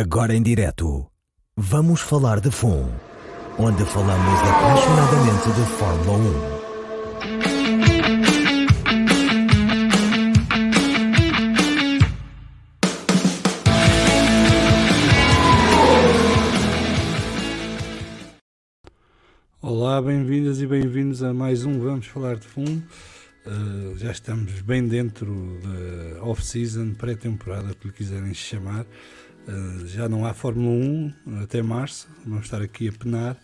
Agora em direto, vamos falar de FUN, onde falamos apaixonadamente de Fórmula 1. Olá, bem-vindas e bem-vindos a mais um Vamos Falar de Fundo. Uh, já estamos bem dentro da off-season, pré-temporada, que lhe quiserem chamar. Uh, já não há Fórmula 1 até março, vamos estar aqui a penar,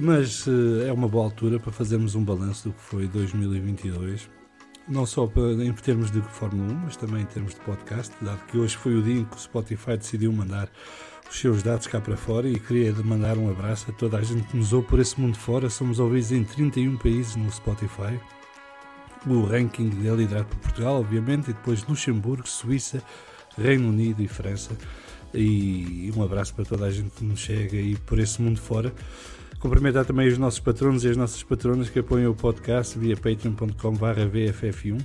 mas uh, é uma boa altura para fazermos um balanço do que foi 2022. Não só em termos de Fórmula 1, mas também em termos de podcast, dado que hoje foi o dia em que o Spotify decidiu mandar os seus dados cá para fora e queria mandar um abraço a toda a gente que nos ouve por esse mundo fora. Somos ouvidos em 31 países no Spotify. O ranking é liderado por Portugal, obviamente, e depois Luxemburgo, Suíça, Reino Unido e França. E um abraço para toda a gente que nos chega aí por esse mundo fora. Cumprimentar também os nossos patronos e as nossas patronas que apoiam o podcast via patreon.com/vff1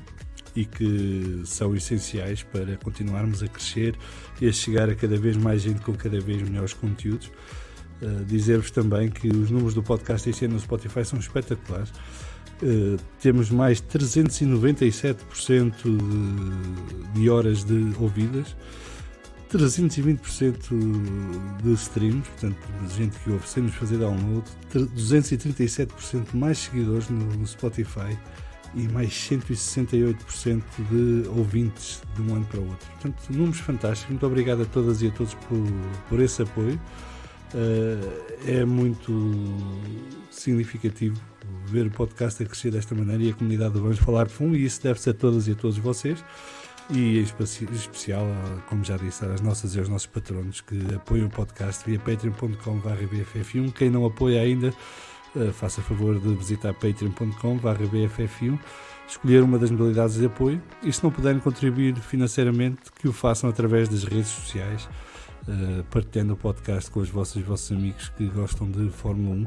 e que são essenciais para continuarmos a crescer e a chegar a cada vez mais gente com cada vez melhores conteúdos. Uh, Dizer-vos também que os números do podcast este ano no Spotify são espetaculares. Uh, temos mais 397% de, de horas de ouvidas, 320% de streams, portanto, de gente que ouve sem nos fazer download, 237% mais seguidores no, Spotify e mais 168% de ouvintes de um ano para o outro. Portanto, números fantásticos. Muito obrigado a todas e a todos por, por esse apoio. Uh, é muito significativo ver o podcast a crescer desta maneira e a comunidade do Vamos Falar Fundo, e isso deve-se a todas e a todos vocês. E em especial, como já disse, às nossas e aos nossos patronos que apoiam o podcast via patreon.com.br. Quem não apoia ainda, Uh, faça favor de visitar patreon.com.br escolher uma das modalidades de apoio e se não puderem contribuir financeiramente, que o façam através das redes sociais, uh, partilhando o podcast com os vossos, os vossos amigos que gostam de Fórmula 1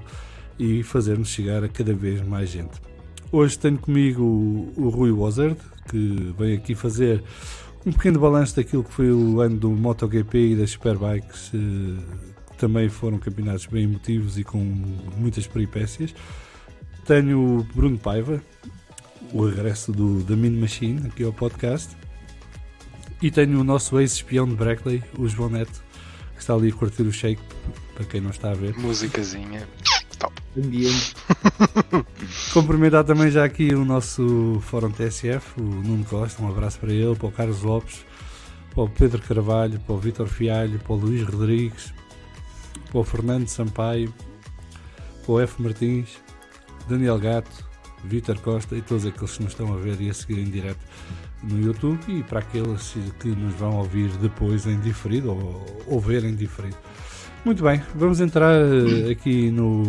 e fazer-nos chegar a cada vez mais gente. Hoje tenho comigo o, o Rui Wozard, que vem aqui fazer um pequeno balanço daquilo que foi o ano do MotoGP e das Superbikes uh, também foram campeonatos bem emotivos e com muitas peripécias. Tenho o Bruno Paiva, o regresso do The Mean Machine aqui ao podcast. E tenho o nosso ex-espião de Brackley, o João Neto, que está ali a curtir o shake, para quem não está a ver. Musicazinha. Ambiente. Cumprimentar também já aqui o nosso Fórum TSF, o Nuno Costa, um abraço para ele, para o Carlos Lopes, para o Pedro Carvalho, para o Vitor Fialho, para o Luís Rodrigues, para o Fernando Sampaio, para o F. Martins, Daniel Gato, Vítor Costa e todos aqueles que nos estão a ver e a seguir em direto no YouTube e para aqueles que nos vão ouvir depois em diferido ou, ou ver em diferido. Muito bem, vamos entrar eh, aqui no,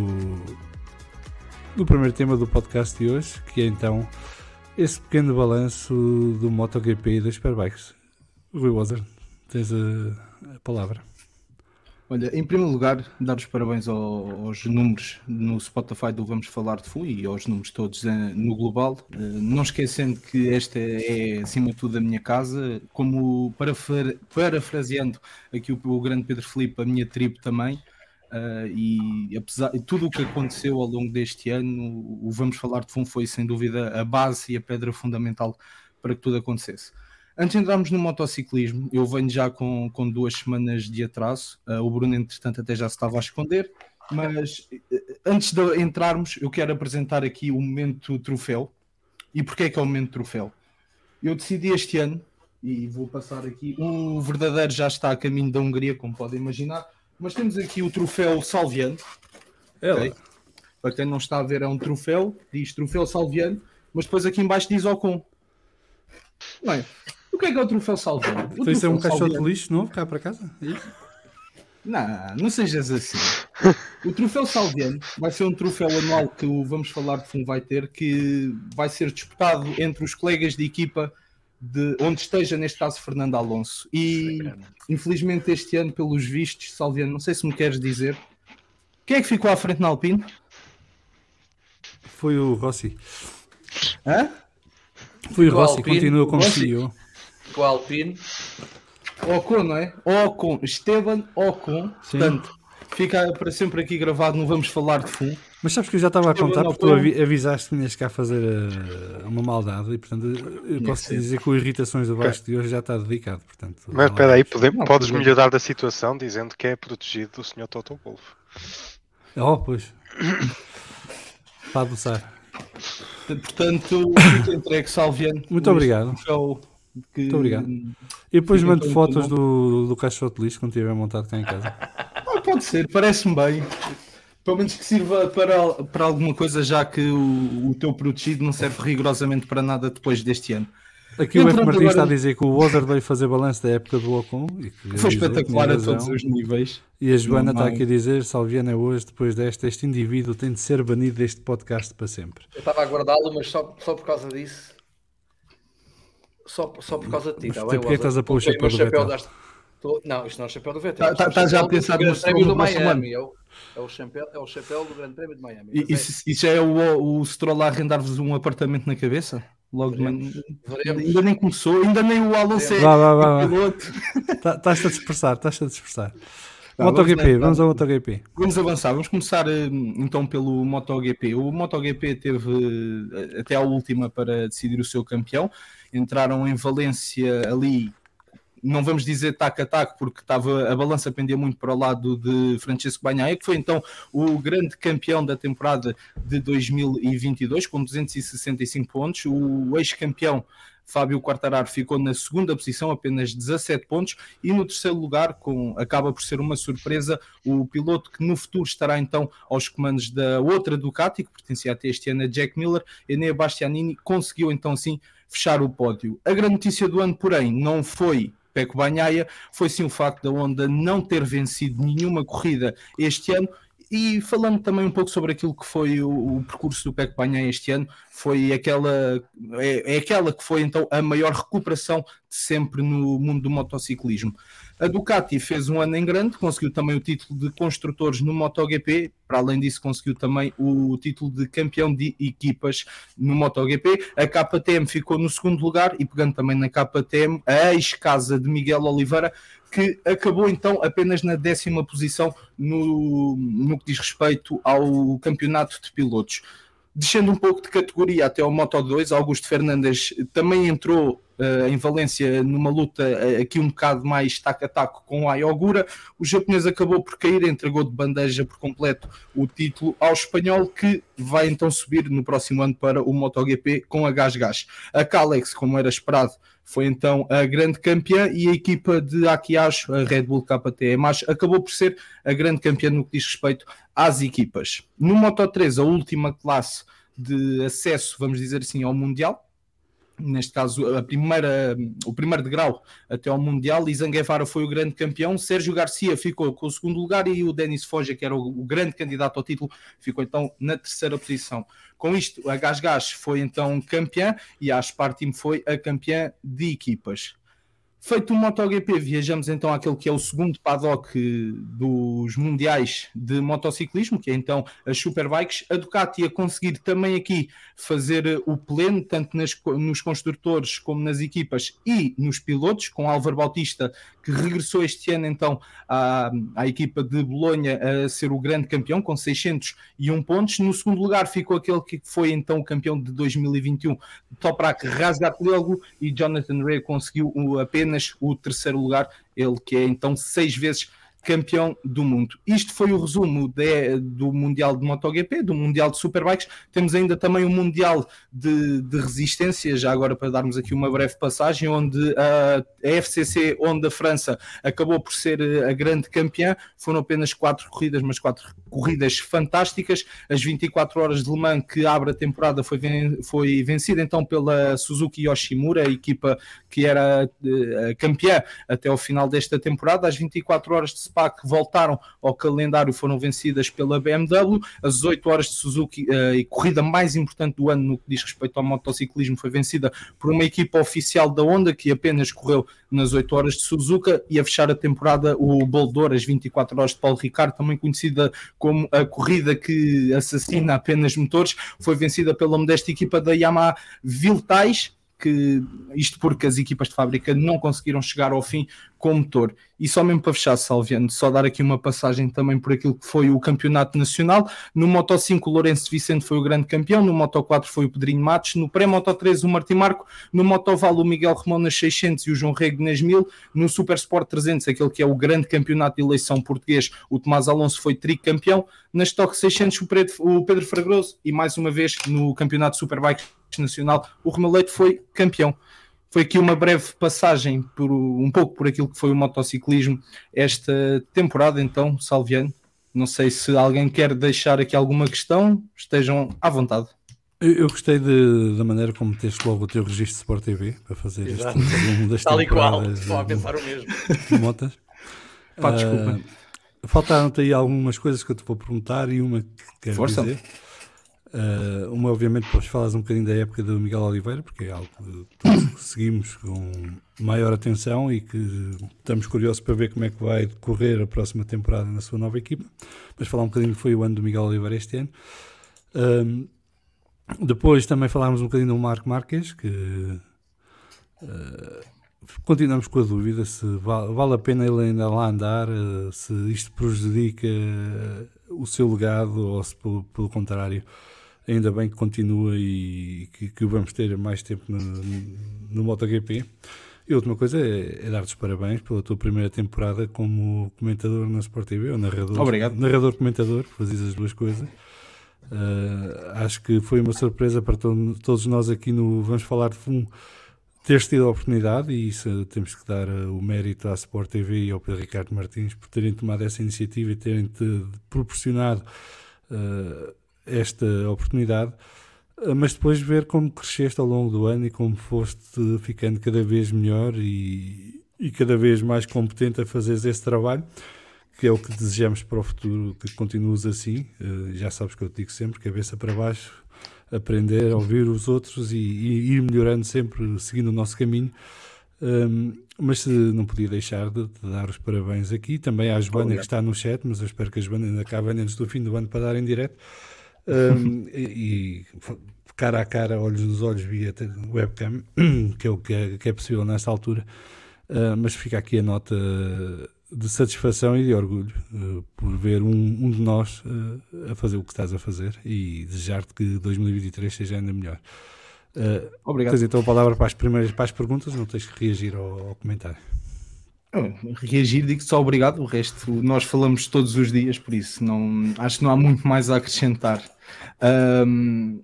no primeiro tema do podcast de hoje, que é então esse pequeno balanço do MotoGP e das Superbikes. Rui Wazer, tens a, a palavra. Olha, em primeiro lugar, dar os parabéns aos números no Spotify do Vamos Falar de FUI e aos números todos eh, no global. Eh, não esquecendo que esta é, acima de tudo, a minha casa, como parafraseando aqui o, grande Pedro Felipe, a minha tribo também. Uh, e apesar de tudo o que aconteceu ao longo deste ano, o Vamos Falar de Fundo foi sem dúvida a base e a pedra fundamental para que tudo acontecesse. Antes de entrarmos no motociclismo, eu venho já com, com duas semanas de atraso. Uh, o Bruno, entretanto, até já se estava a esconder. Mas uh, antes de entrarmos, eu quero apresentar aqui o momento troféu. E porquê é que é o momento troféu? Eu decidi este ano, e vou passar aqui, o verdadeiro já está a caminho da Hungria, como podem imaginar. Mas temos aqui o troféu Salviano. É okay? Para quem não está a ver, é um troféu, diz troféu Salviano, mas depois aqui embaixo diz Ocon. Não é? O que é que é o troféu Salviano? O Isso é um caixote de lixo novo cá para casa? É isso? Não, não sejas assim. O troféu Salviano vai ser um troféu anual que o Vamos Falar de Fundo vai ter, que vai ser disputado entre os colegas de equipa de onde esteja, neste caso, Fernando Alonso. E infelizmente este ano, pelos vistos, Salviano, não sei se me queres dizer, quem é que ficou à frente na Alpine? Foi o Rossi. Hã? Fui Rossi, continua como CEO. Com o Alpine. Ocon, não é? Ocon, Esteban Ocon. Sim. Portanto, fica para sempre aqui gravado, não vamos falar de fundo. Mas sabes que eu já estava a contar porque tu avisaste que vinhas cá fazer eh, uma maldade e portanto eu posso dizer que o Irritações do Vasco de hoje já está dedicado. Portanto, Mas espera aí, pode- Não, podes melhorar da situação dizendo que é protegido do Sr. Toto Wolff. Oh, pois. Para adoçar. Portanto, fica entregue, Salviano. Muito obrigado. Show que- Muito obrigado. E depois mando fotos do, do caixote de lixo quando estiver montado cá em casa. Ah, pode ser, parece-me bem. Pelo menos que sirva para, para alguma coisa, já que o, o teu protegido não serve rigorosamente para nada depois deste ano. Aqui o F. Entrando Martins agora- está a dizer que o Wozer veio fazer balanço da época do Ocon e que Foi espetacular a todos os níveis. E a Joana está Normal. aqui a dizer: Salviana, hoje, depois desta, este indivíduo tem de ser banido deste podcast para sempre. Eu estava a guardá-lo, mas só, só por causa disso. Só, só por causa de ti, tá tu bem? porquê estás a pôr o chapéu do Vettel? das- Tô- Não, isto não é o chapéu do Vettel. Tá- isto é tá- o tá já a pensar no Prémio do. Miami. É o, é, o chapéu, é o chapéu do Grande Prémio de Miami. E, é, isso, já é o, o Stroll a arrendar-vos um apartamento na cabeça? Logo de manhã. veremos. Ainda nem começou, ainda nem o Alonso é Vá, vá, vá, vá. piloto. Tá- Estás-te a dispersar, estás-te a dispersar. Tá, MotoGP, vamos vamos ao MotoGP. Vamos avançar, vamos começar eh, então pelo MotoGP. O MotoGP teve eh, até a última para decidir o seu campeão. Entraram em Valência ali, não vamos dizer taco a taco, porque estava, a balança pendia muito para o lado de Francesco Bagnaia, que foi então o grande campeão da temporada de 2022, com 265 pontos. O ex-campeão Fábio Quartararo ficou na segunda posição, apenas 17 pontos, e no terceiro lugar, com, acaba por ser uma surpresa, o piloto que no futuro estará então aos comandos da outra Ducati, que pertencia até este ano a Jack Miller, Enea Bastianini, conseguiu então sim fechar o pódio. A grande notícia do ano, porém, não foi Peco Banhaia, foi sim o facto da Honda não ter vencido nenhuma corrida este ano, e falando também um pouco sobre aquilo que foi o, o percurso do Peco Banhaia este ano, foi aquela, é, é aquela que foi então a maior recuperação de sempre no mundo do motociclismo. A Ducati fez um ano em grande, conseguiu também o título de construtores no MotoGP, para além disso conseguiu também o título de campeão de equipas no MotoGP. A KTM ficou no segundo lugar e pegando também na KTM, a ex-casa de Miguel Oliveira, que acabou então apenas na décima posição no, no que diz respeito ao campeonato de pilotos. Descendo um pouco de categoria até ao Moto 2, Augusto Fernandes também entrou uh, em Valência numa luta uh, aqui um bocado mais taco a taco com o Ayogura. O japonês acabou por cair, entregou de bandeja por completo o título ao espanhol, que vai então subir no próximo ano para o MotoGP com a Gas Gas. A Calex, como era esperado, foi então a grande campeã e a equipa de Akiacho, a Red Bull KTM, acabou por ser a grande campeã no que diz respeito às equipas. No Moto 3, a última classe de acesso, vamos dizer assim, ao Mundial, neste caso a primeira, o primeiro degrau até ao Mundial, e Zanguevara foi o grande campeão, Sérgio Garcia ficou com o segundo lugar e o Denis Foja, que era o, o grande candidato ao título, ficou então na terceira posição. Com isto, a Gas Gas foi então campeã e a Aspar Team foi a campeã de equipas. Feito o MotoGP, viajamos então àquele que é o segundo paddock dos mundiais de motociclismo, que é então as Superbikes. A Ducati a conseguir também aqui fazer o pleno, tanto nas, nos construtores como nas equipas e nos pilotos, com Álvaro Bautista, que regressou este ano então à, à equipa de Bolonha a ser o grande campeão, com 601 pontos. No segundo lugar ficou aquele que foi então o campeão de 2021, Toprak Razgatlioglu, e Jonathan Ray conseguiu apenas o terceiro lugar, ele que é então seis vezes campeão do mundo. Isto foi o resumo de, do Mundial de MotoGP, do Mundial de Superbikes. Temos ainda também o Mundial de, de Resistência, já agora para darmos aqui uma breve passagem, onde a, a FCC, onde a França acabou por ser a grande campeã. Foram apenas quatro corridas, mas quatro corridas fantásticas. As 24 horas de Le Mans, que abre a temporada, foi, ven foi vencida então pela Suzuki Yoshimura, a equipa que era a campeã até ao final desta temporada. As 24 horas de Spa que voltaram ao calendário foram vencidas pela BMW. As 8 horas de Suzuki, a corrida mais importante do ano no que diz respeito ao motociclismo, foi vencida por uma equipa oficial da Honda que apenas correu nas 8 horas de Suzuka e a fechar a temporada o Boldor, as 24 horas de Paulo Ricardo, também conhecida como a corrida que assassina apenas motores, foi vencida pela modesta equipa da Yamaha Viltais que isto porque as equipas de fábrica não conseguiram chegar ao fim com o motor. E só mesmo para fechar, Salviano, só dar aqui uma passagem também por aquilo que foi o campeonato nacional. No Moto 5, o Lourenço Vicente foi o grande campeão, no Moto 4 foi o Pedrinho Matos, no pré-Moto 3, o Martim Marco, no Moto Val, o Miguel Romão nas 600 e o João Rego nas 1000, no Super Sport 300, aquele que é o grande campeonato de eleição português, o Tomás Alonso foi tricampeão, na Stock 600 o Pedro, o Pedro Fragroso e mais uma vez no campeonato Superbike nacional o Romeu Leite foi campeão. Foi aqui uma breve passagem por um pouco por aquilo que foi o motociclismo esta temporada, então, Salviano. Não sei se alguém quer deixar aqui alguma questão, estejam à vontade. Eu, eu gostei de, da maneira como teste logo o teu registro de Sport TV para fazer Exato. este resumo das Tal e qual, estou a pensar o mesmo. de motas. Pá, desculpa. Ah, Faltaram-te aí algumas coisas que eu te vou perguntar e uma que quero Força. dizer. Ah, uma, obviamente, depois falas um bocadinho da época do Miguel Oliveira, porque é algo que seguimos com maior atenção e que estamos curiosos para ver como é que vai decorrer a próxima temporada na sua nova equipa. Mas falar um bocadinho que foi o ano do Miguel Oliveira este ano. Ahm, depois também falámos um bocadinho do Marco Marques, que ah, continuamos com a dúvida se va- vale a pena ele ainda lá andar, eh, se isto prejudica o seu legado ou se pelo, pelo contrário ainda bem que continua e que, que o vamos ter mais tempo no, no MotoGP. E outra coisa é, é dar-te os parabéns pela tua primeira temporada como comentador na Sport TV, ou narrador. Obrigado. Narrador-comentador, fazes as duas coisas. Uh, acho que foi uma surpresa para to- todos nós aqui no Vamos Falar de Fumo teres tido a oportunidade e isso temos que dar uh, o mérito à Sport TV e ao Pedro Ricardo Martins por terem tomado essa iniciativa e terem-te proporcionado uh, esta oportunidade, Uh, mas depois ver como cresceste ao longo do ano e como foste ficando cada vez melhor e, e cada vez mais competente a fazeres esse trabalho que é o que desejamos para o futuro, que continues assim. Uh, já sabes que eu te digo sempre, cabeça para baixo, aprender a ouvir os outros e, e ir melhorando sempre, seguindo o nosso caminho. Um, mas se não podia deixar de, de dar os parabéns aqui, também à Joana que está no chat, mas eu espero que a Joana ainda acabe antes do fim do ano para dar em direto. Um, e, cara a cara, olhos nos olhos via webcam, que é o que é, que é possível nesta altura. Uh, mas fica aqui a nota de satisfação e de orgulho uh, por ver um, um de nós uh, a fazer o que estás a fazer e desejar-te que 2023 seja ainda melhor. Obrigado. tens então a palavra para as primeiras para as perguntas, não tens que reagir ao, ao comentário. Reagir, digo só obrigado. O resto nós falamos todos os dias, por isso não, acho que não há muito mais a acrescentar. Ahm,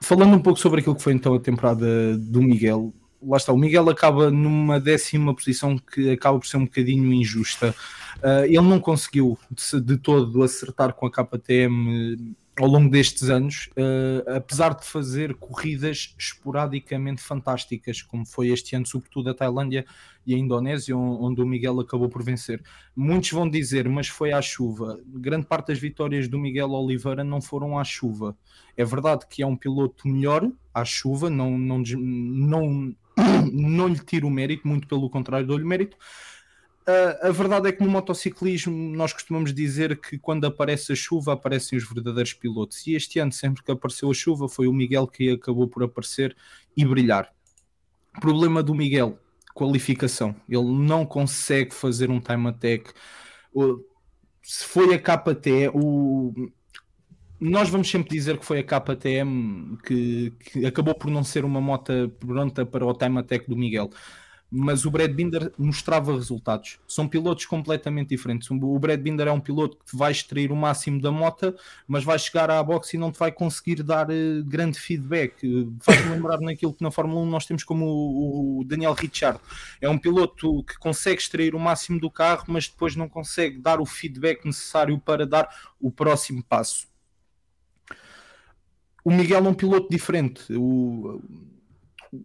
falando um pouco sobre aquilo que foi então a temporada do Miguel, lá está, o Miguel acaba numa décima posição que acaba por ser um bocadinho injusta. Ah, ele não conseguiu de, de todo acertar com a KTM ao longo destes anos, ah, apesar de fazer corridas esporadicamente fantásticas, como foi este ano, sobretudo a Tailândia e a Indonésia, on- onde o Miguel acabou por vencer. Muitos vão dizer, mas foi à chuva. Grande parte das vitórias do Miguel Oliveira não foram à chuva. É verdade que é um piloto melhor à chuva, não, não, não, não lhe tiro o mérito, muito pelo contrário, dou-lhe mérito. A verdade é que no motociclismo nós costumamos dizer que quando aparece a chuva aparecem os verdadeiros pilotos. E este ano, sempre que apareceu a chuva, foi o Miguel que acabou por aparecer e brilhar. Problema do Miguel, qualificação. Ele não consegue fazer um time attack. Se foi a KT, o... nós vamos sempre dizer que foi a KTM que, que acabou por não ser uma moto pronta para o time attack do Miguel. Mas o Brad Binder mostrava resultados. São pilotos completamente diferentes. O Brad Binder é um piloto que vai extrair o máximo da moto, mas vai chegar à boxe e não te vai conseguir dar eh, grande feedback. Faz-me lembrar naquilo que na Fórmula 1 nós temos como o, o Daniel Ricciardo. É um piloto que consegue extrair o máximo do carro, mas depois não consegue dar o feedback necessário para dar o próximo passo. O Miguel é um piloto diferente. O,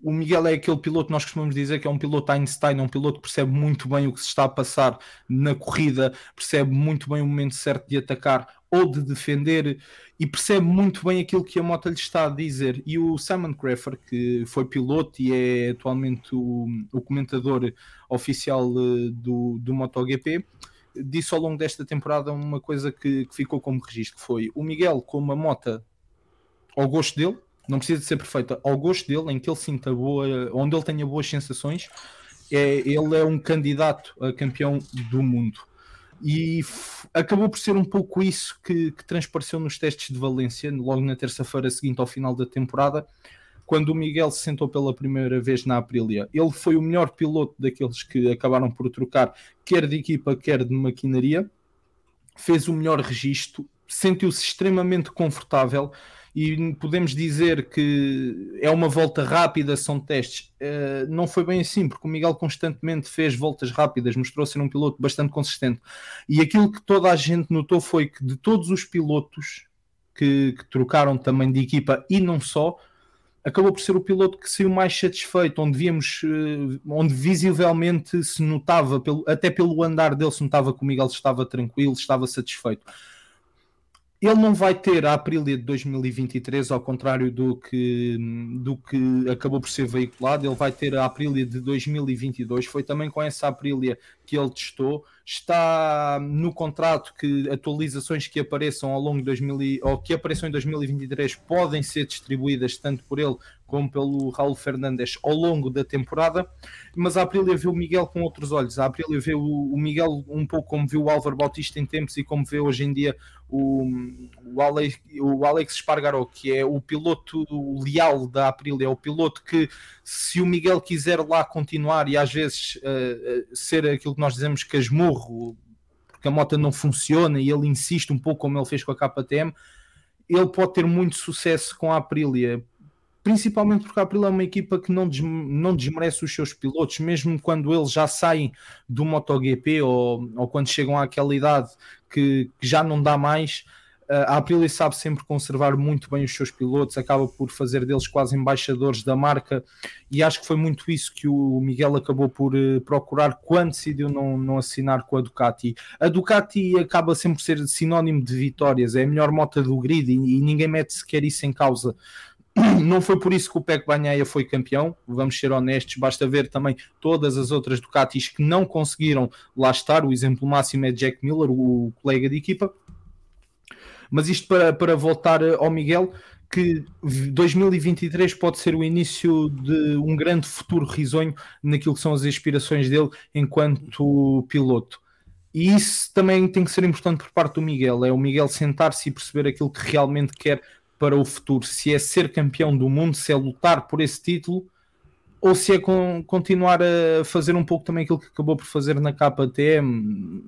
o Miguel é aquele piloto que nós costumamos dizer que é um piloto Einstein, é um piloto que percebe muito bem o que se está a passar na corrida, percebe muito bem o momento certo de atacar ou de defender e percebe muito bem aquilo que a moto lhe está a dizer. E o Simon Craffer, que foi piloto e é atualmente o, o comentador oficial eh, do, do MotoGP, disse ao longo desta temporada uma coisa que, que ficou como registro, que foi o Miguel com uma moto ao gosto dele, não precisa de ser perfeita, ao gosto dele, em que ele sinta boa, onde ele tenha boas sensações, é, ele é um candidato a campeão do mundo. E acabou por ser um pouco isso que, que transpareceu nos testes de Valência, logo na terça-feira seguinte ao final da temporada, quando o Miguel se sentou pela primeira vez na Aprilia. Ele foi o melhor piloto daqueles que acabaram por trocar, quer de equipa, quer de maquinaria. Fez o melhor registro, sentiu-se extremamente confortável e podemos dizer que é uma volta rápida, são testes. Uh, não foi bem assim, porque o Miguel constantemente fez voltas rápidas, mostrou ser um piloto bastante consistente. E aquilo que toda a gente notou foi que de todos os pilotos que, que trocaram também de equipa e não só, acabou por ser o piloto que saiu mais satisfeito, onde víamos, uh, onde visivelmente se notava, pelo, até pelo andar dele, se notava que o Miguel estava tranquilo, estava satisfeito ele não vai ter a Aprilia de 2023, ao contrário do que, do que acabou por ser veiculado, ele vai ter a Aprilia de 2022. Foi também com essa Aprilia que ele testou. Está no contrato que atualizações que apareçam ao longo de 2000 ou que apareçam em 2023 podem ser distribuídas tanto por ele como pelo Raul Fernandes ao longo da temporada, mas a Aprilia viu o Miguel com outros olhos. A Aprilia vê o, Miguel um pouco como viu o Álvaro Bautista em tempos e como vê hoje em dia o, o, Alex, o Alex que é o piloto leal da Aprilia, é o piloto que, se o Miguel quiser lá continuar e às vezes uh, ser aquilo que nós dizemos casmurro, porque a moto não funciona e ele insiste um pouco como ele fez com a KTM, ele pode ter muito sucesso com a Aprilia, principalmente porque a Aprilia é uma equipa que não, des, não desmerece os seus pilotos, mesmo quando eles já saem do MotoGP ou, ou quando chegam àquela idade que, que já não dá mais. A Aprilia sabe sempre conservar muito bem os seus pilotos, acaba por fazer deles quase embaixadores da marca, e acho que foi muito isso que o Miguel acabou por uh, procurar quando decidiu não, não assinar com a Ducati. A Ducati acaba sempre por ser sinónimo de vitórias, é a melhor moto do grid e, e ninguém mete sequer isso em causa. Não foi por isso que o Peco Banhaia foi campeão, vamos ser honestos, basta ver também todas as outras Ducatis que não conseguiram lá estar. O exemplo máximo é Jack Miller, o colega de equipa. Mas isto para, para voltar ao Miguel, que 2023 pode ser o início de um grande futuro risonho naquilo que são as aspirações dele enquanto piloto. E isso também tem que ser importante por parte do Miguel, é o Miguel sentar-se e perceber aquilo que realmente quer para o futuro, se é ser campeão do mundo, se é lutar por esse título, ou se é com, continuar a fazer um pouco também aquilo que acabou por fazer na KTM.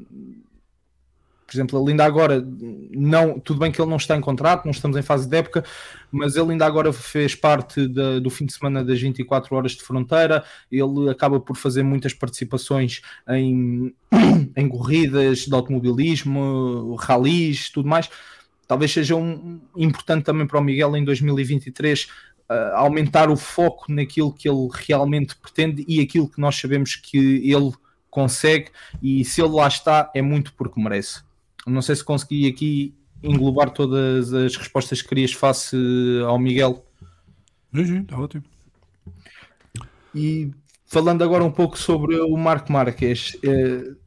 Por exemplo, ele ainda agora, não, tudo bem que ele não está em contrato, não estamos em fase de época, mas ele ainda agora fez parte do fim de semana das 24 horas de fronteira. Ele acaba por fazer muitas participações em, em corridas de automobilismo, ralis, tudo mais talvez seja um, importante também para o Miguel em 2023 uh, aumentar o foco naquilo que ele realmente pretende e aquilo que nós sabemos que ele consegue e se ele lá está é muito porque merece. Não sei se consegui aqui englobar todas as respostas que querias face ao Miguel. Sim, está ótimo. E falando agora um pouco sobre o Marco Marques, uh,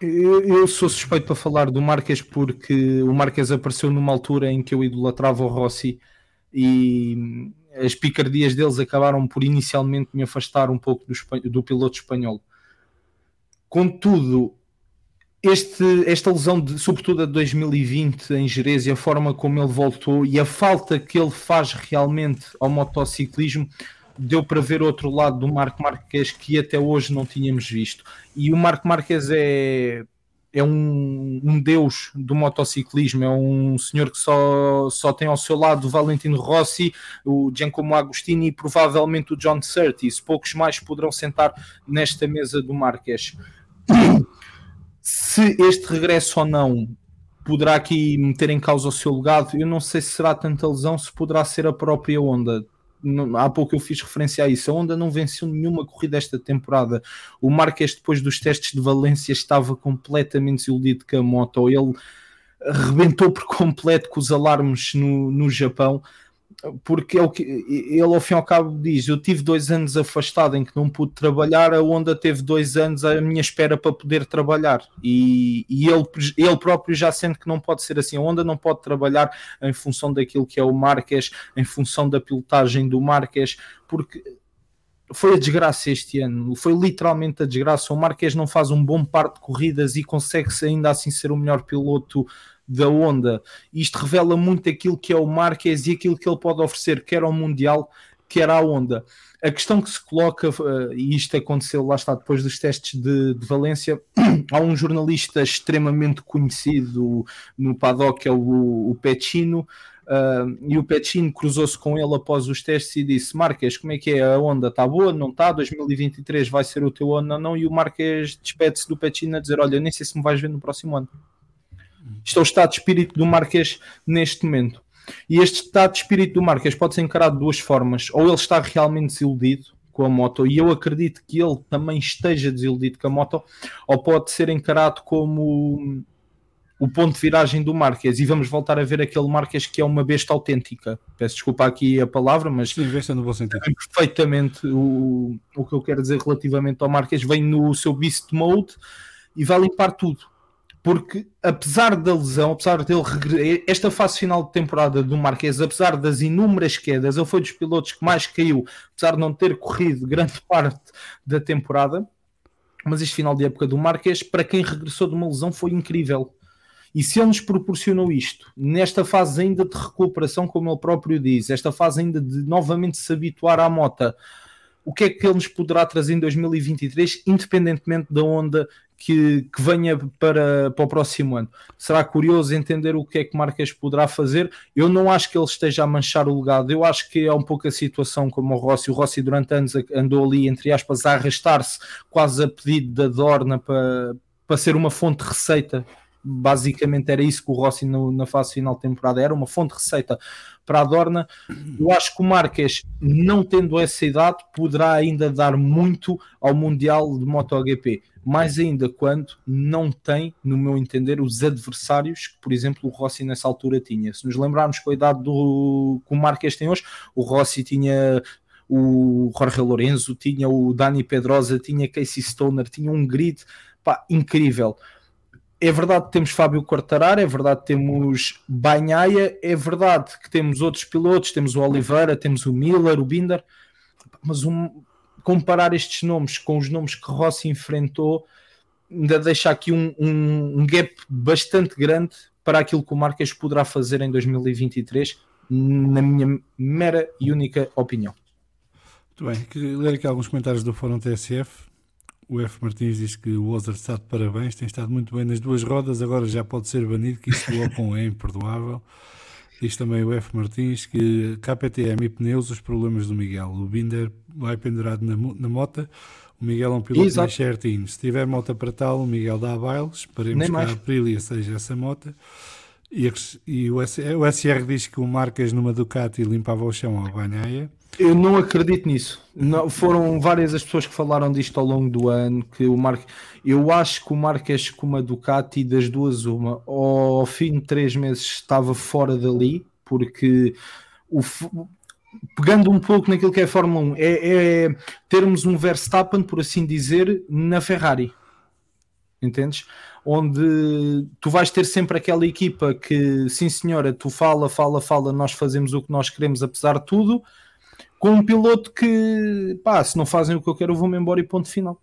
eu, sou suspeito para falar do Marques porque o Marques apareceu numa altura em que eu idolatrava o Rossi e as picardias deles acabaram por inicialmente me afastar um pouco do, do piloto espanhol. Contudo, este, esta lesão, de, sobretudo a 2020 em Jerez, e a forma como ele voltou e a falta que ele faz realmente ao motociclismo deu para ver outro lado do Marco Marques que até hoje não tínhamos visto. E o Marco Marques é, é um, um, deus do motociclismo, é um senhor que só, só tem ao seu lado o Valentino Rossi, o Giacomo Agostini e provavelmente o John Surtees. Poucos mais poderão sentar nesta mesa do Marques. Se este regresso ou não poderá aqui meter em causa o seu legado, eu não sei se será tanta lesão, se poderá ser a própria onda há pouco eu fiz referência a isso. A Honda não venceu nenhuma corrida esta temporada. O Marques, depois dos testes de Valência, estava completamente desiludido com a moto. Ele rebentou por completo com os alarmes no, no Japão. Porque que ele ao fim e ao cabo diz: Eu tive dois anos afastado em que não pude trabalhar, a Honda teve dois anos à minha espera para poder trabalhar, e, e ele, ele próprio já sente que não pode ser assim. A Honda não pode trabalhar em função daquilo que é o Marques, em função da pilotagem do Marques, porque foi a desgraça este ano, foi literalmente a desgraça. O Marques não faz um bom par de corridas e consegue ainda assim ser o melhor piloto da Honda. Isto revela muito aquilo que é o Marques e aquilo que ele pode oferecer, quer ao Mundial, quer à Honda. A questão que se coloca, eh, e isto aconteceu lá está depois dos testes de, de Valência, há um jornalista extremamente conhecido no paddock, é o, o Uh, e o Pecino cruzou-se com ele após os testes e disse: Marques, como é que é? A onda está boa? Não está? 2023 vai ser o teu ano? Não, não. E o Marques despede-se do Pecino a dizer: Olha, nem sei se me vais ver no próximo ano. Isto é o estado de espírito do Marques neste momento. E este estado de espírito do Marques pode ser encarado de duas formas: ou ele está realmente desiludido com a moto, e eu acredito que ele também esteja desiludido com a moto, ou pode ser encarado como o ponto de viragem do Marques e vamos voltar a ver aquele Marques que é uma besta autêntica. Peço desculpa aqui a palavra, mas Sim, besta no bom sentido. perfeitamente o, o que eu quero dizer relativamente ao Marques. Vem no seu beast mode e vai limpar tudo. Porque apesar da lesão, apesar dele esta fase final de temporada do Marques, apesar das inúmeras quedas, ele foi dos pilotos que mais caiu, apesar de não ter corrido grande parte da temporada. Mas este final de época do Marques, para quem regressou de uma lesão, foi incrível e se ele nos proporcionou isto, nesta fase ainda de recuperação, como ele próprio diz, esta fase ainda de novamente se habituar à mota, o que é que ele nos poderá trazer em 2023, independentemente da onda que, que venha para, para o próximo ano? Será curioso entender o que é que Marques poderá fazer. Eu não acho que ele esteja a manchar o legado, eu acho que é um pouco a situação como o Rossi. O Rossi, durante anos, andou ali, entre aspas, a arrastar-se, quase a pedido da Dorna para, para ser uma fonte de receita basicamente era isso que o Rossi no, na fase final de temporada era, uma fonte de receita para a Dorna. Eu acho que o Marques, não tendo essa idade, poderá ainda dar muito ao Mundial de MotoGP. Mais ainda quando não tem, no meu entender, os adversários que, por exemplo, o Rossi nessa altura tinha. Se nos lembrarmos com a idade do, que o Marques tem hoje, o Rossi tinha o Jorge Lorenzo, tinha o Dani Pedrosa, tinha Casey Stoner, tinha um grid pá, incrível é verdade que temos Fábio Quartararo, é verdade que temos Banhaia, é verdade que temos outros pilotos, temos o Oliveira, temos o Miller, o Binder, mas um, comparar estes nomes com os nomes que Rossi enfrentou ainda deixa aqui um, um, um, gap bastante grande para aquilo que o Marques poderá fazer em 2023, na minha mera e única opinião. Muito bem, queria ler aqui alguns comentários do Fórum TSF. O F. Martins diz que o Ozar está de parabéns, tem estado muito bem nas duas rodas, agora já pode ser banido, que isso Ocon é imperdoável. Diz também o F. Martins que KPTM e pneus, os problemas do Miguel. O Binder vai pendurado na, na mota, o Miguel é um piloto Exato. mais certinho. Se tiver moto para tal, o Miguel dá a baile, esperemos que a Aprilia seja essa moto. E, e o, o, SR diz que o Marcas numa Ducati limpava o chão à banhaia. Eu não acredito nisso. Não, foram várias as pessoas que falaram disto ao longo do ano. Que o Mar... Eu acho que o Marques com uma Ducati, das duas, uma, ao fim de três meses estava fora dali, porque o, pegando um pouco naquilo que é a Fórmula 1, é, é termos um Verstappen, por assim dizer, na Ferrari. Entendes? Onde tu vais ter sempre aquela equipa que, sim senhora, tu fala, fala, fala, nós fazemos o que nós queremos, apesar de tudo com um piloto que, pá, se não fazem o que eu quero, eu vou-me embora e ponto final.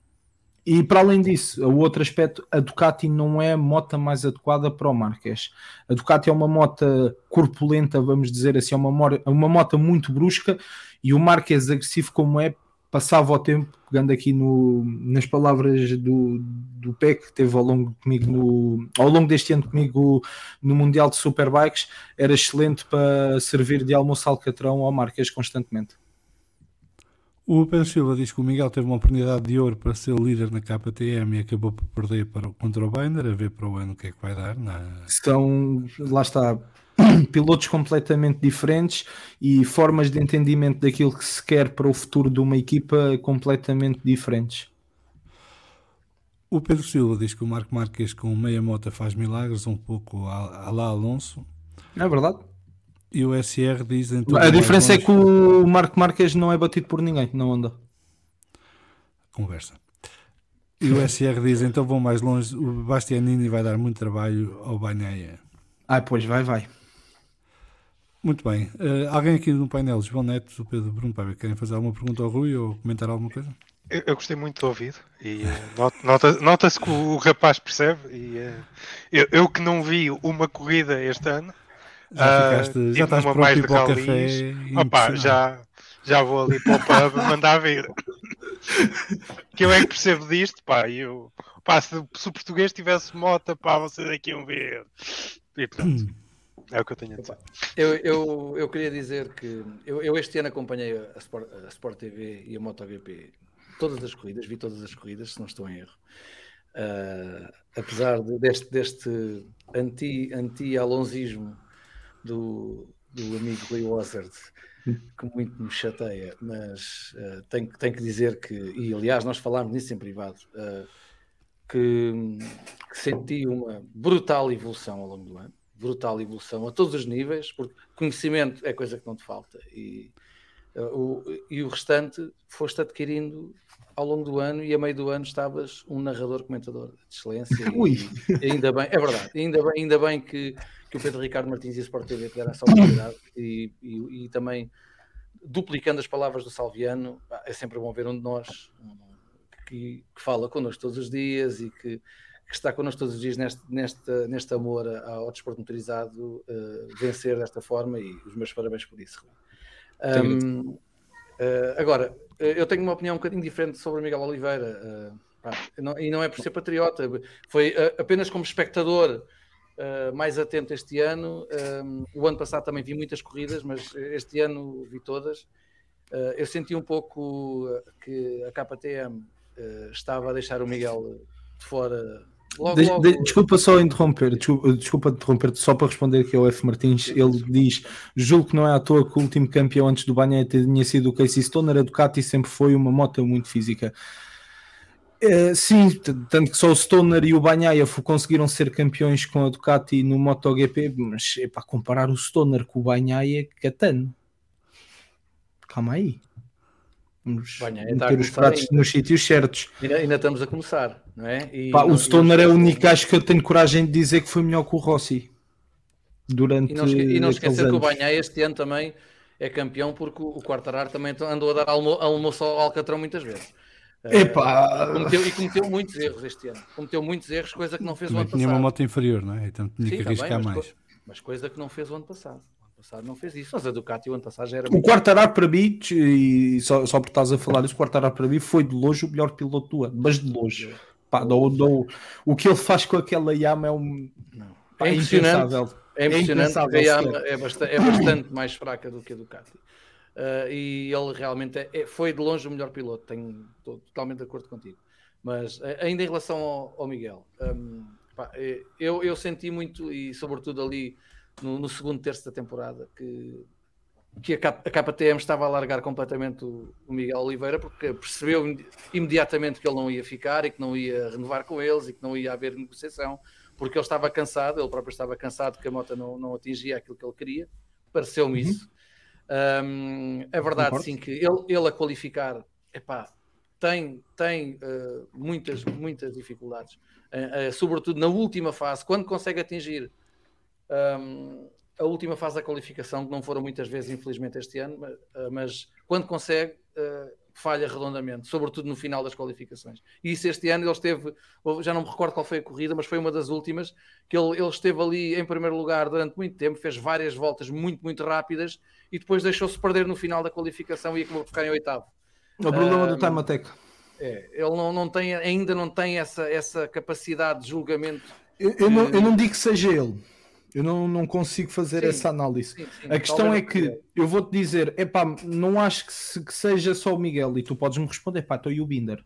E para além disso, o outro aspecto, a Ducati não é a moto mais adequada para o Marques. A Ducati é uma moto corpulenta, vamos dizer assim, é uma, moto muito brusca e o Marques agressivo como é, passava o tempo, pegando aqui no, nas palavras do, do Pé que teve ao longo comigo no, ao longo deste ano comigo no Mundial de Superbikes, era excelente para servir de almoço alcatrão ao Marques constantemente. O Pedro Silva diz que o Miguel teve uma oportunidade de ouro para ser líder na KTM e acabou por perder para, contra o Binder, a ver para o ano o que é que vai dar. Na... São, lá está, pilotos completamente diferentes e formas de entendimento daquilo que se quer para o futuro de uma equipa completamente diferentes. O Pedro Silva diz que o Marco Marques com meia mota faz milagres, um pouco a, lá Alonso. É verdade. E o SR diz então. A diferença é que o Marco Marques não é batido por ninguém, não anda. Conversa. E o SR diz então vão mais longe. O Bastianini vai dar muito trabalho ao Banhaia. Ah, pois vai, vai. Muito bem. Uh, alguém aqui no painel, João Neto, o Pedro Bruno Paiva, querem fazer alguma pergunta ao Rui ou comentar alguma coisa? Eu, eu gostei muito do ouvido e uh, nota-se nota que o, o, rapaz percebe. E, uh, eu, eu, que não vi uma corrida este ano, já, ficaste, já estás pronto para o café. Opa, já, já vou ali para o pub mandar vir. que eu é que percebo disto, pá. Eu, pá, se, se o português tivesse moto, pá, vocês aqui iam ver. E pronto. É o que eu tenho a dizer. Eu, eu, eu queria dizer que eu, eu este ano acompanhei a Sport, a Sport TV e a MotoGP todas as corridas, vi todas as corridas, se não estou em erro. Uh, apesar de, deste, deste anti-alonzismo anti do, do amigo Lee Wazard, que muito me chateia, mas uh, tenho, tenho que dizer que, e aliás, nós falámos nisso em privado, uh, que, que, senti uma brutal evolução ao longo do ano, brutal evolução a todos os níveis, porque conhecimento é coisa que não te falta, e, uh, o, e o restante foste adquirindo ao longo do ano e a meio do ano estavas um narrador comentador de excelência. E, e ainda bem, é verdade, ainda bem, ainda bem que que o Pedro Ricardo Martins e a Sport TV tiveram essa oportunidade e, e, e, também duplicando as palavras do Salviano, é sempre bom ver um de nós que, que fala connosco todos os dias e que, que está connosco todos os dias neste, neste, neste amor ao desporto motorizado uh, vencer desta forma e os meus parabéns por isso. Um, uh, eh, agora, eu tenho uma opinião um bocadinho diferente sobre o Miguel Oliveira uh, pá, não, e não é por ser patriota, foi apenas como espectador mais atento este ano. Um, o ano passado também vi muitas corridas, mas este ano vi todas. Eu senti um pouco que a KTM eh, estava a deixar o Miguel de fora. Logo, de, logo... De, desculpa só interromper, desculpa, desculpa interromper só para responder aqui ao F. Martins. Ele diz: julgo que não é à toa que o último campeão antes do Banha tinha sido o Casey Stoner. A Ducati sempre foi uma moto muito física. Uh, sim, tanto que só o Stoner e o Banhaia conseguiram ser campeões com a Ducati no MotoGP, mas é para comparar o Stoner com o Banhaia, catano. Calma aí. Vamos Banhaia meter os pratos ainda. nos sítios certos. Ainda, ainda, estamos a começar, não é? E Pá, não, o Stoner é o único acho que eu tenho coragem de dizer que foi melhor que o Rossi. Durante e não, esque e não esquecer anos. que o Banhaia este ano também é campeão porque o Quartararo também andou a dar almo almoço ao Alcatrão muitas vezes. Epá. Cometeu, e cometeu muitos erros este ano. Cometeu muitos erros, coisa que não fez Também o ano tinha passado. uma moto inferior, não é? Então tinha Sim, que arriscar também, mas, mais. Mas coisa que não fez o ano passado. Passado não fez isso. Mas a Ducati o ano passado já era. O Quartararo para mim, e só, só por estás a falar isso, o Quartararo para mim foi de longe o melhor piloto do ano, mas de longe. Pá, do, do, o que ele faz com aquela Yama é um. Pá, é impressionante. É impressionante. É, a Yama é bastante, é bastante mais fraca do que a Ducati. Uh, e ele realmente é, é, foi de longe o melhor piloto, tenho, estou totalmente de acordo contigo. Mas ainda em relação ao, ao Miguel, um, pá, eh, eu, eu, senti muito, e sobretudo ali no, no, segundo terço da temporada, que, que a, KTM estava a largar completamente o, o, Miguel Oliveira, porque percebeu imediatamente que ele não ia ficar e que não ia renovar com eles e que não ia haver negociação, porque ele estava cansado, ele próprio estava cansado que a moto não, não atingia aquilo que ele queria, pareceu-me uhum. isso. Um, é verdade, Concordo. sim, que ele, ele a qualificar, epá, tem, tem uh, muitas, muitas dificuldades, uh, uh, sobretudo na última fase, quando consegue atingir um, a última fase da qualificação, que não foram muitas vezes, infelizmente, este ano, mas, mas quando consegue, falha redondamente, sobretudo no final das qualificações. E isso este ano ele esteve, já não me recordo qual foi a corrida, mas foi uma das últimas, que ele, ele esteve ali em primeiro lugar durante muito tempo, fez várias voltas muito, muito rápidas e depois deixou-se perder no final da qualificação e acabou por ficar em oitavo. O problema um, do Time Attack. É, ele não, não tem, ainda não tem essa, essa capacidade de julgamento. Eu, eu, não, eu não digo que seja ele. Eu não, não consigo fazer sim, essa análise. Sim, sim, a questão é que eu vou-te dizer, epá, não acho que, se, que, seja só o Miguel e tu podes-me responder, pá, estou e o Binder.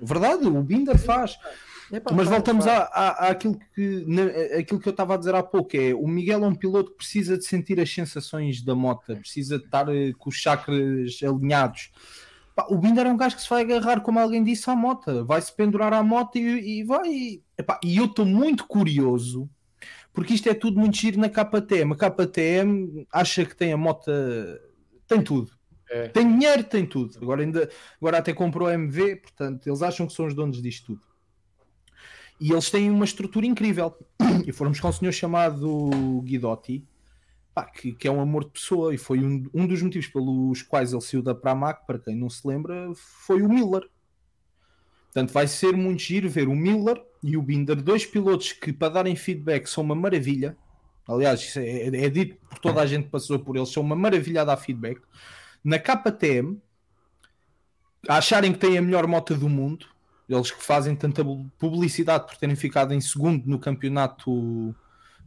Verdade, o Binder faz. Epá, Mas voltamos à, à, àquilo, que, na, àquilo que eu estava a dizer há pouco: é o Miguel é um piloto que precisa de sentir as sensações da moto, precisa de estar uh, com os chakras alinhados. Pá, o Binder é um gajo que se vai agarrar, como alguém disse, à moto, vai se pendurar à moto e, e vai. Epá, e eu estou muito curioso porque isto é tudo muito giro na KTM. A KTM acha que tem a moto, tem tudo. É. Tem dinheiro, tem tudo. Agora, ainda, agora até comprou a MV, portanto, eles acham que são os donos disto tudo. E eles têm uma estrutura incrível. E fomos com um senhor chamado Guidotti, pá, que, que, é um amor de pessoa, e foi um, um dos motivos pelos quais ele saiu da Pramac, para quem não se lembra, foi o Miller. Portanto, vai ser muito giro ver o Miller e o Binder, dois pilotos que para darem feedback são uma maravilha. Aliás, é, é, dito por toda a gente que passou por eles, são uma maravilha a dar feedback. Na KTM, acharem que têm a melhor moto do mundo, eles que fazem tanta publicidade por terem ficado em segundo no campeonato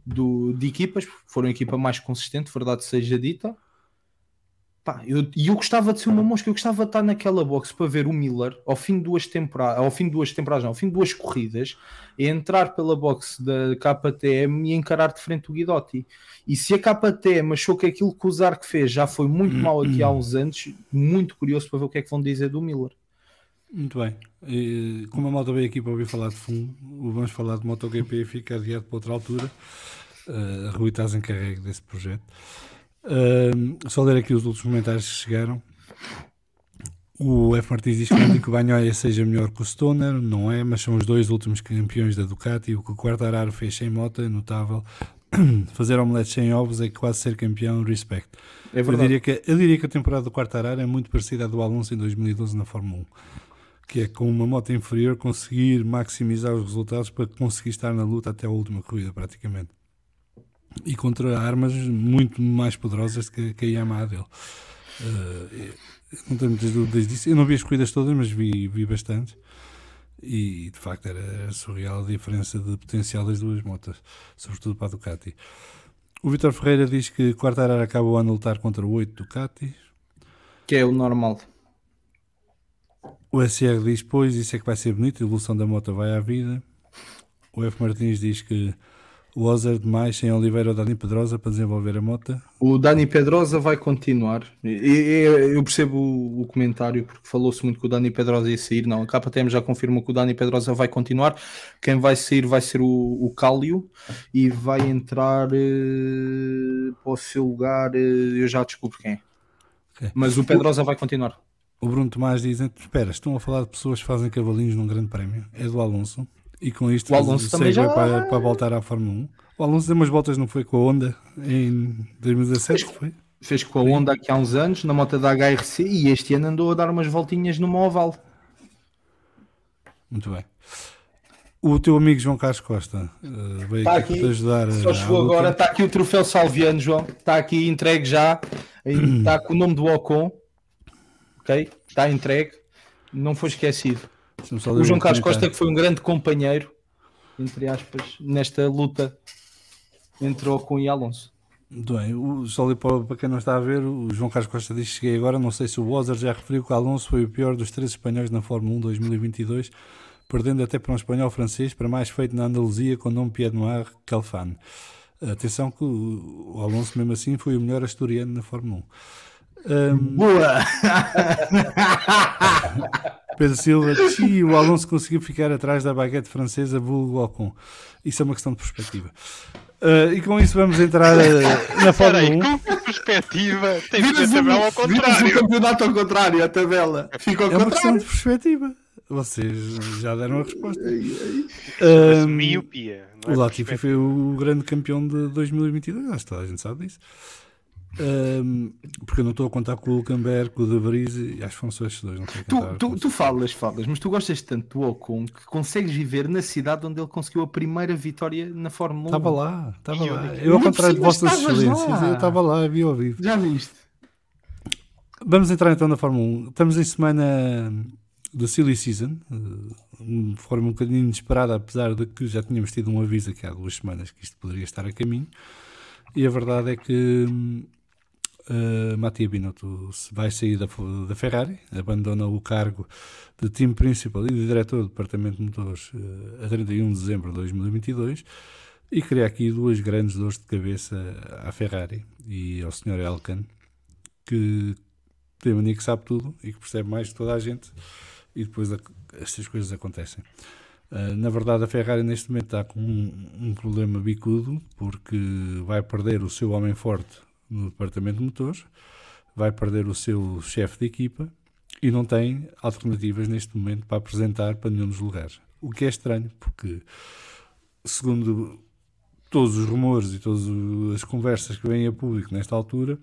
do, de equipas, foram a equipa mais consistente, verdade seja dita. Pá, eu, e eu gostava de ser uma mosca, eu gostava de estar naquela box para ver o Miller ao fim de duas temporadas, ao fim de duas temporadas, não, ao fim de duas corridas, entrar pela box da KTM e encarar de frente o Guidotti. E se a KTM achou que aquilo que o Zark fez já foi muito mal aqui há uns anos, muito curioso para ver o que é que vão dizer do Miller. Muito bem. E, como a malta veio aqui para ouvir falar de fundo, vamos falar de MotoGP e fica adiado para outra altura. Uh, a Rui estás encarregue desse projeto. Uh, só ler aqui os últimos comentários que chegaram. O F. Martins diz que o Banhoia seja melhor que o Stoner, não é, mas são os dois últimos campeões da Ducati. O que o Quartararo fez sem moto é notável. Fazer omelete sem ovos é quase ser campeão, respect. É eu, diria que, eu diria que a temporada do Quartararo é muito parecida à do Alonso em 2012 na Fórmula 1 que é com uma moto inferior conseguir maximizar os resultados para conseguir estar na luta até a última corrida, praticamente e contra armas muito mais poderosas que, que a Yamaha dele. Uh, não tenho muitas dúvidas disso. Eu não vi as corridas todas, mas vi, vi bastante. E de facto era, era surreal a diferença de potencial das duas motas, sobretudo para a Ducati. O Vitor Ferreira diz que Quartararo acaba o ano a lutar contra oito Ducati, que é o normal. O SR diz: Pois, isso é que vai ser bonito, a evolução da moto vai à vida. O F. Martins diz que o Ozer demais sem Oliveira ou Dani Pedrosa para desenvolver a moto? O Dani Pedrosa vai continuar. Eu percebo o comentário porque falou-se muito que o Dani Pedrosa ia sair. Não, a KTM já confirmou que o Dani Pedrosa vai continuar. Quem vai sair vai ser o, o Cálio e vai entrar uh, para o seu lugar. Uh, eu já descubro quem. Okay. Mas o Pedrosa vai continuar. O Bruno Tomás diz: Espera, estão a falar de pessoas que fazem cavalinhos num grande prémio. É do Alonso. E com isto o Alonso também já... para, para voltar à Fórmula 1. O Alonso deu umas voltas, não foi com a Honda em 2017? Fez, foi? fez com a Honda aqui há uns anos, na moto da HRC, e este ano andou a dar umas voltinhas numa oval. Muito bem. O teu amigo João Carlos Costa uh, veio tá aqui, ajudar. Só chegou agora, está aqui o troféu Salviano, João. Está aqui entregue já. Está com o nome do Ocon. Ok? Está entregue. Não foi esquecido. O João Carlos Costa que foi um grande companheiro, entre aspas, nesta luta entre Ocon e Alonso. Muito bem, o, só ali para, para quem não está a ver, o João Carlos Costa diz que cheguei agora, não sei se o Wozer já referiu que Alonso foi o pior dos três espanhóis na Fórmula 1 2022, perdendo até para um espanhol francês, para mais feito na Andaluzia com o nome Pierre Noir Calfan. Atenção que o, o Alonso mesmo assim foi o melhor asturiano na Fórmula 1. Um, Boa! Pedro Silva, sim, o Alonso conseguiu ficar atrás da baguete francesa vulgo Ocon. Isso é uma questão de perspectiva. Uh, e com isso vamos entrar uh, na Fórmula 1. Com que perspectiva? Tem que a tabela ao contrário. o campeonato ao contrário, a tabela. Fica ao é contrário. uma questão de perspectiva. Vocês já deram a resposta. Uh, miopia. É o Latifi foi o grande campeão de 2022, acho que toda a gente sabe disso. Um, porque eu não estou a contar com o Hulkenberg, com o De Vries e acho que foram só estes dois. Não tu, tu, tu, falas, falas, mas tu gostas tanto do Ocon que consegues viver na cidade onde ele conseguiu a primeira vitória na Fórmula 1. Estava lá, estava lá. Eu, ao contrário de vossas excelências, eu estava lá, vi ao vivo. Já viste? Vamos entrar então na Fórmula 1. Estamos em semana do Silly Season, de forma um bocadinho inesperada, apesar de que já tínhamos tido um aviso aqui há duas semanas que isto poderia estar a caminho. E a verdade é que uh, Mattia Binotto vai sair da, da, Ferrari, abandona o cargo de team principal e de diretor do departamento de motores uh, a 31 de dezembro de 2022 e cria aqui duas grandes dores de cabeça à Ferrari e ao Sr. Elkan, que tem mania que sabe tudo e que percebe mais que toda a gente e depois a, estas coisas acontecem. Uh, na verdade, a Ferrari neste momento está com um, um, problema bicudo, porque vai perder o seu homem forte no departamento de motores, vai perder o seu chefe de equipa e não tem alternativas neste momento para apresentar para nenhum dos lugares. O que é estranho, porque, segundo todos os rumores e todas as conversas que vêm a público nesta altura,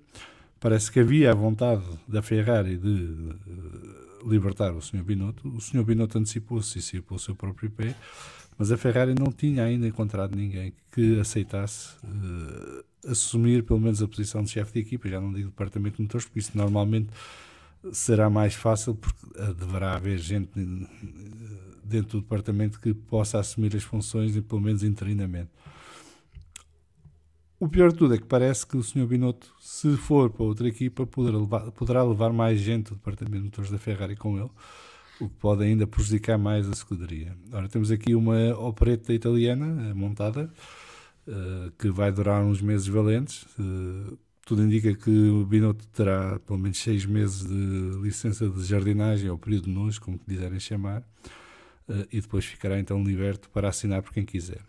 parece que havia a vontade da Ferrari de libertar o Sr. Binotto. O Sr. Binotto antecipou-se e saiu pelo seu próprio pé, mas a Ferrari não tinha ainda encontrado ninguém que aceitasse uh, assumir pelo menos a posição de chefe de equipa, já não digo departamento de motores, porque isso normalmente será mais fácil, porque deverá haver gente dentro do departamento que possa assumir as funções, pelo menos interinamente. O pior de tudo é que parece que o Sr. Binotto, se for para outra equipa, poderá levar, poderá levar mais gente do departamento de motores da Ferrari com ele, o que pode ainda prejudicar mais a escuderia. Ora, temos aqui uma opereta italiana eh, montada, uh, que vai durar uns meses valentes. Uh, tudo indica que o Binotto terá pelo menos seis meses de licença de jardinagem, ou período nojo, como quiserem chamar, uh, e depois ficará então liberto para assinar por quem quiser.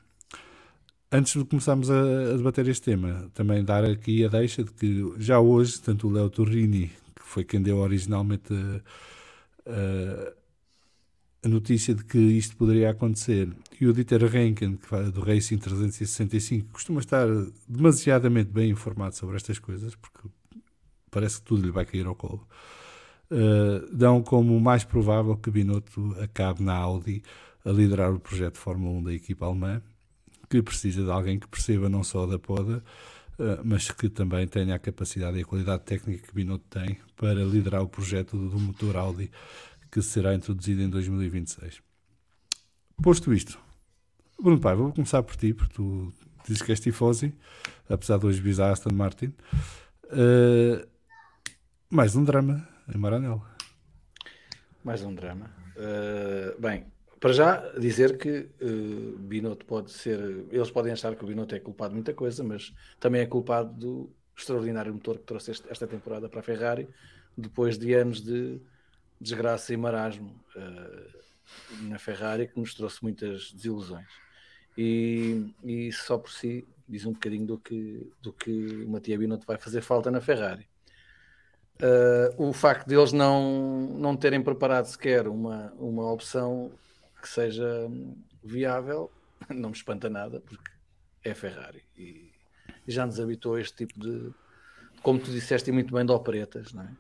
Antes de começarmos a, a, debater este tema, também dar aqui a deixa de que já hoje, tanto o Leo Torrini, que foi quem deu originalmente a, a, a notícia de que isto poderia acontecer, e o Dieter Renken, que do Racing 365, que costuma estar demasiadamente bem informado sobre estas coisas, porque parece que tudo lhe vai cair ao colo, uh, dão como mais provável que Binotto acabe na Audi a liderar o projeto de Fórmula 1 da equipa alemã que precisa de alguém que perceba não só da poda, eh, mas que também tenha a capacidade e a qualidade técnica que Binotto tem para liderar o projeto do motor Audi que será introduzido em 2026. Posto isto, Bruno Pai, vou começar por ti, porque tu dizes que és tifosi, apesar de hoje visar Aston Martin. Uh, mais um drama em Maranello. Mais um drama. Uh, bem, para já dizer que uh, Binotto pode ser. Eles podem achar que o Binotto é culpado de muita coisa, mas também é culpado do extraordinário motor que trouxe este, esta temporada para a Ferrari, depois de anos de desgraça e marasmo uh, na Ferrari, que nos trouxe muitas desilusões. E, e só por si diz um bocadinho do que, do que o Matia Binotto vai fazer falta na Ferrari. Uh, o facto de eles não, não terem preparado sequer uma, uma opção que seja viável, não me espanta nada, porque é Ferrari e, já nos habitou este tipo de, como tu disseste muito bem, de operetas, não é?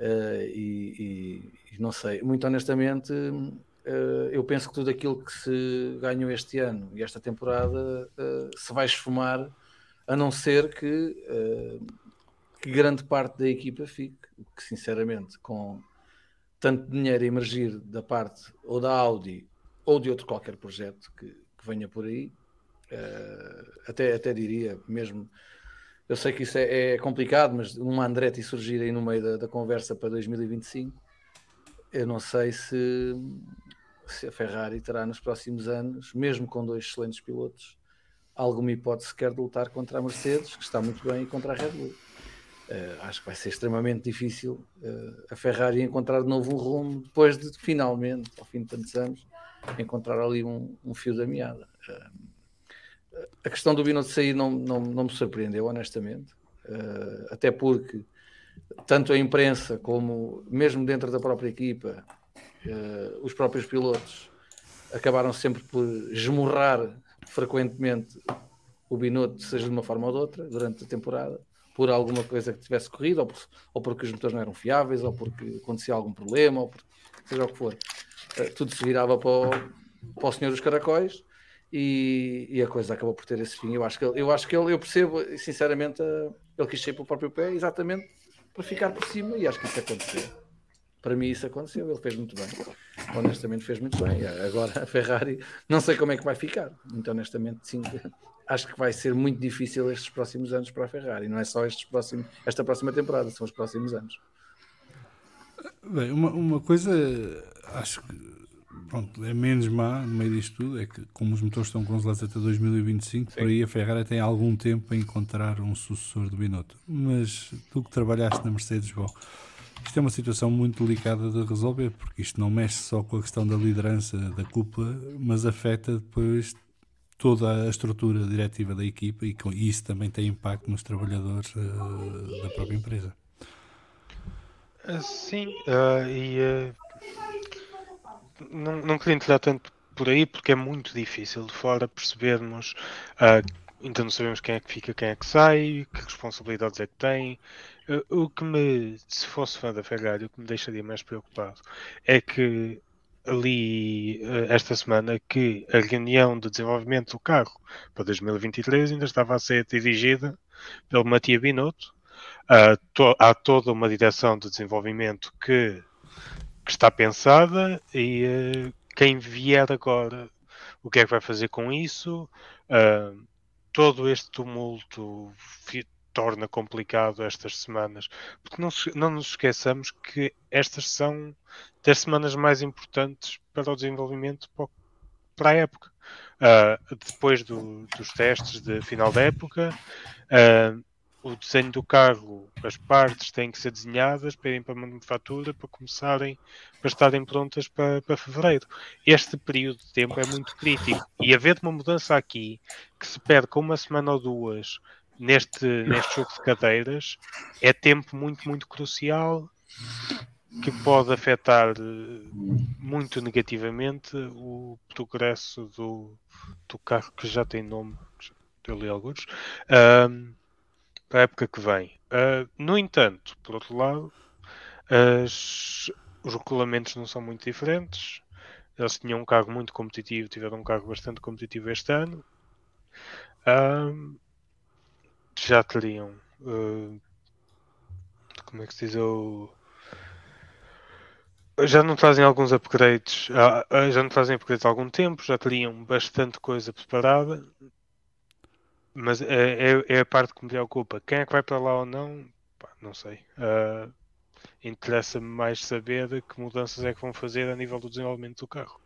Uh, e, e, não sei, muito honestamente, uh, eu penso que tudo aquilo que se ganhou este ano e esta temporada uh, se vai esfumar, a não ser que, que grande parte da equipa fique, que sinceramente, com tanto dinheiro a emergir da parte ou da Audi ou de outro qualquer projeto que, que venha por aí, até, até diria mesmo. Eu sei que isso é, é complicado, mas uma Andretti surgir aí no meio da, da, conversa para 2025, eu não sei se, se a Ferrari terá nos próximos anos, mesmo com dois excelentes pilotos, alguma hipótese sequer de lutar contra a Mercedes, que está muito bem, e contra a Red Bull. Uh, acho que vai ser extremamente difícil uh, a Ferrari encontrar de novo um rumo depois de finalmente, ao fim de tantos anos, encontrar ali um, um fio da meada. Uh, a questão do Binotto sair não, não, não me surpreendeu, honestamente, até porque tanto a imprensa como mesmo dentro da própria equipa, os próprios pilotos acabaram sempre por esmurrar frequentemente o Binotto, seja de uma forma ou de outra, durante a temporada por alguma coisa que tivesse corrido, ou, por, ou porque os motores não eram fiáveis, ou porque acontecia algum problema, ou por, seja o que for. Uh, tudo se virava para o, para o Senhor dos Caracóis e, e, a coisa acabou por ter esse fim. Eu acho que, eu, acho que ele, eu percebo, sinceramente, uh, ele quis sair para o próprio pé exatamente para ficar por cima e acho que isso aconteceu. Para mim isso aconteceu, ele fez muito bem. Honestamente fez muito bem. Agora a Ferrari, não sei como é que vai ficar. Muito honestamente, sim, acho que vai ser muito difícil estes próximos anos para a Ferrari. Não é só estes próximos, esta próxima temporada, são os próximos anos. Bem, uma, uma coisa acho que pronto, é menos má no meio disto tudo, é que como os motores estão congelados até 2025, Sim. por aí a Ferrari tem algum tempo para encontrar um sucessor do Binotto. Mas tu que trabalhaste na Mercedes, bom, isto é uma situação muito delicada de resolver, porque isto não mexe só com a questão da liderança da cúpula, mas afeta depois toda a estrutura diretiva da equipa e, com, isso também tem impacto nos trabalhadores uh, da própria empresa. Uh, sim, uh, e não, não queria entrar tanto por aí porque é muito difícil de fora percebermos ainda não sabemos quem é que fica, quem é que sai, que responsabilidades é que tem. O que me, se fosse fã da Ferrari, o que me deixaria mais preocupado é que ali eh, esta semana que a reunião de desenvolvimento do carro para 2023 ainda estava a ser dirigida pelo Matia Binotto. Uh, to, há toda uma direção de desenvolvimento que, que está pensada e uh, quem vier agora, o que é que vai fazer com isso? Uh, todo este tumulto torna complicado estas semanas, porque não, não nos esqueçamos que estas são das semanas mais importantes para o desenvolvimento para a época. Uh, depois do, dos testes de final da época, uh, o desenho do carro, as partes têm que ser desenhadas para irem para a manufatura para começarem, para estarem prontas para, para fevereiro. Este período de tempo é muito crítico e haver uma mudança aqui que se perca uma semana ou duas neste, neste jogo de cadeiras é tempo muito, muito crucial que pode afetar eh, muito negativamente o progresso do, do carro que já tem nome, eu li alguns, um, para a época que vem. Uh, no entanto, por outro lado, as, os regulamentos não são muito diferentes. Eles tinham um carro muito competitivo, tiveram um carro bastante competitivo este ano. Um, já teriam. Uh, como é que se diz? Já não trazem alguns upgrades, já não trazem upgrades há algum tempo, já teriam bastante coisa preparada, mas é, é, é a parte que me preocupa. Quem é que vai para lá ou não? Pá, não sei. Uh, Interessa-me mais saber que mudanças é que vão fazer a nível do desenvolvimento do carro.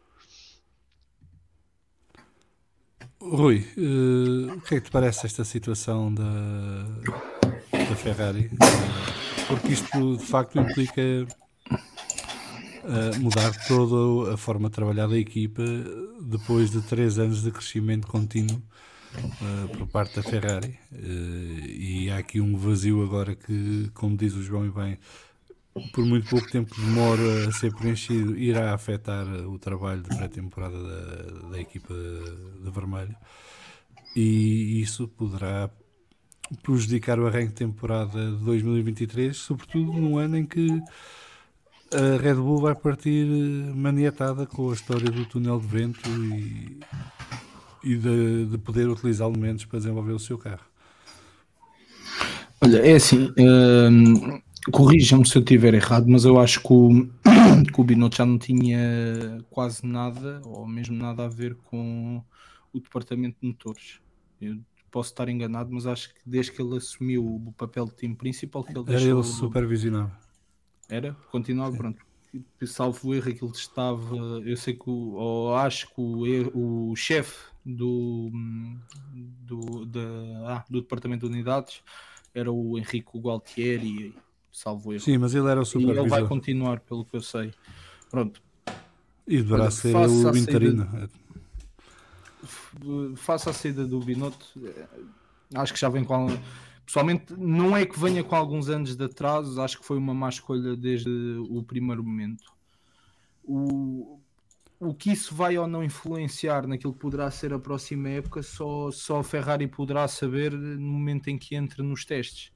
Rui, uh, o que é que te parece esta situação da, da Ferrari? Porque isto de facto implica uh, mudar toda a forma de trabalhar da equipa depois de três anos de crescimento contínuo uh, por parte da Ferrari. e há aqui um vazio agora que, como diz o João e bem, por muito pouco tempo demora a ser preenchido, irá afetar o trabalho de pré-temporada da, da, equipa de vermelho e isso poderá prejudicar o arranque de temporada de 2023, sobretudo num ano em que a Red Bull vai partir maniatada com a história do túnel de vento e, e de, de poder utilizá-lo menos para desenvolver o seu carro. Olha, é assim, hum, Corrijam-me se eu estiver errado, mas eu acho que o, que o Binotto já não tinha quase nada, ou mesmo nada a ver com o departamento de motores. Eu posso estar enganado, mas acho que desde que ele assumiu o papel de time principal, que ele Era ele supervisionava. Era? Continuava, pronto. Salvo erro, aquilo estava. Eu sei que, o, ou acho que o, o chefe do, do, da, ah, do departamento de unidades era o Henrique Gualtieri salvo erro. Sim, mas ele era o supervisor. E ele vai continuar, pelo que eu sei. Pronto. E deverá ser o interino. Saída, faça a saída do Binotto, eh, acho que já vem com. Pessoalmente, não é que venha com alguns anos de atraso, acho que foi uma má escolha desde o primeiro momento. O, o que isso vai ou não influenciar naquilo que poderá ser a próxima época, só, só a Ferrari poderá saber no momento em que entre nos testes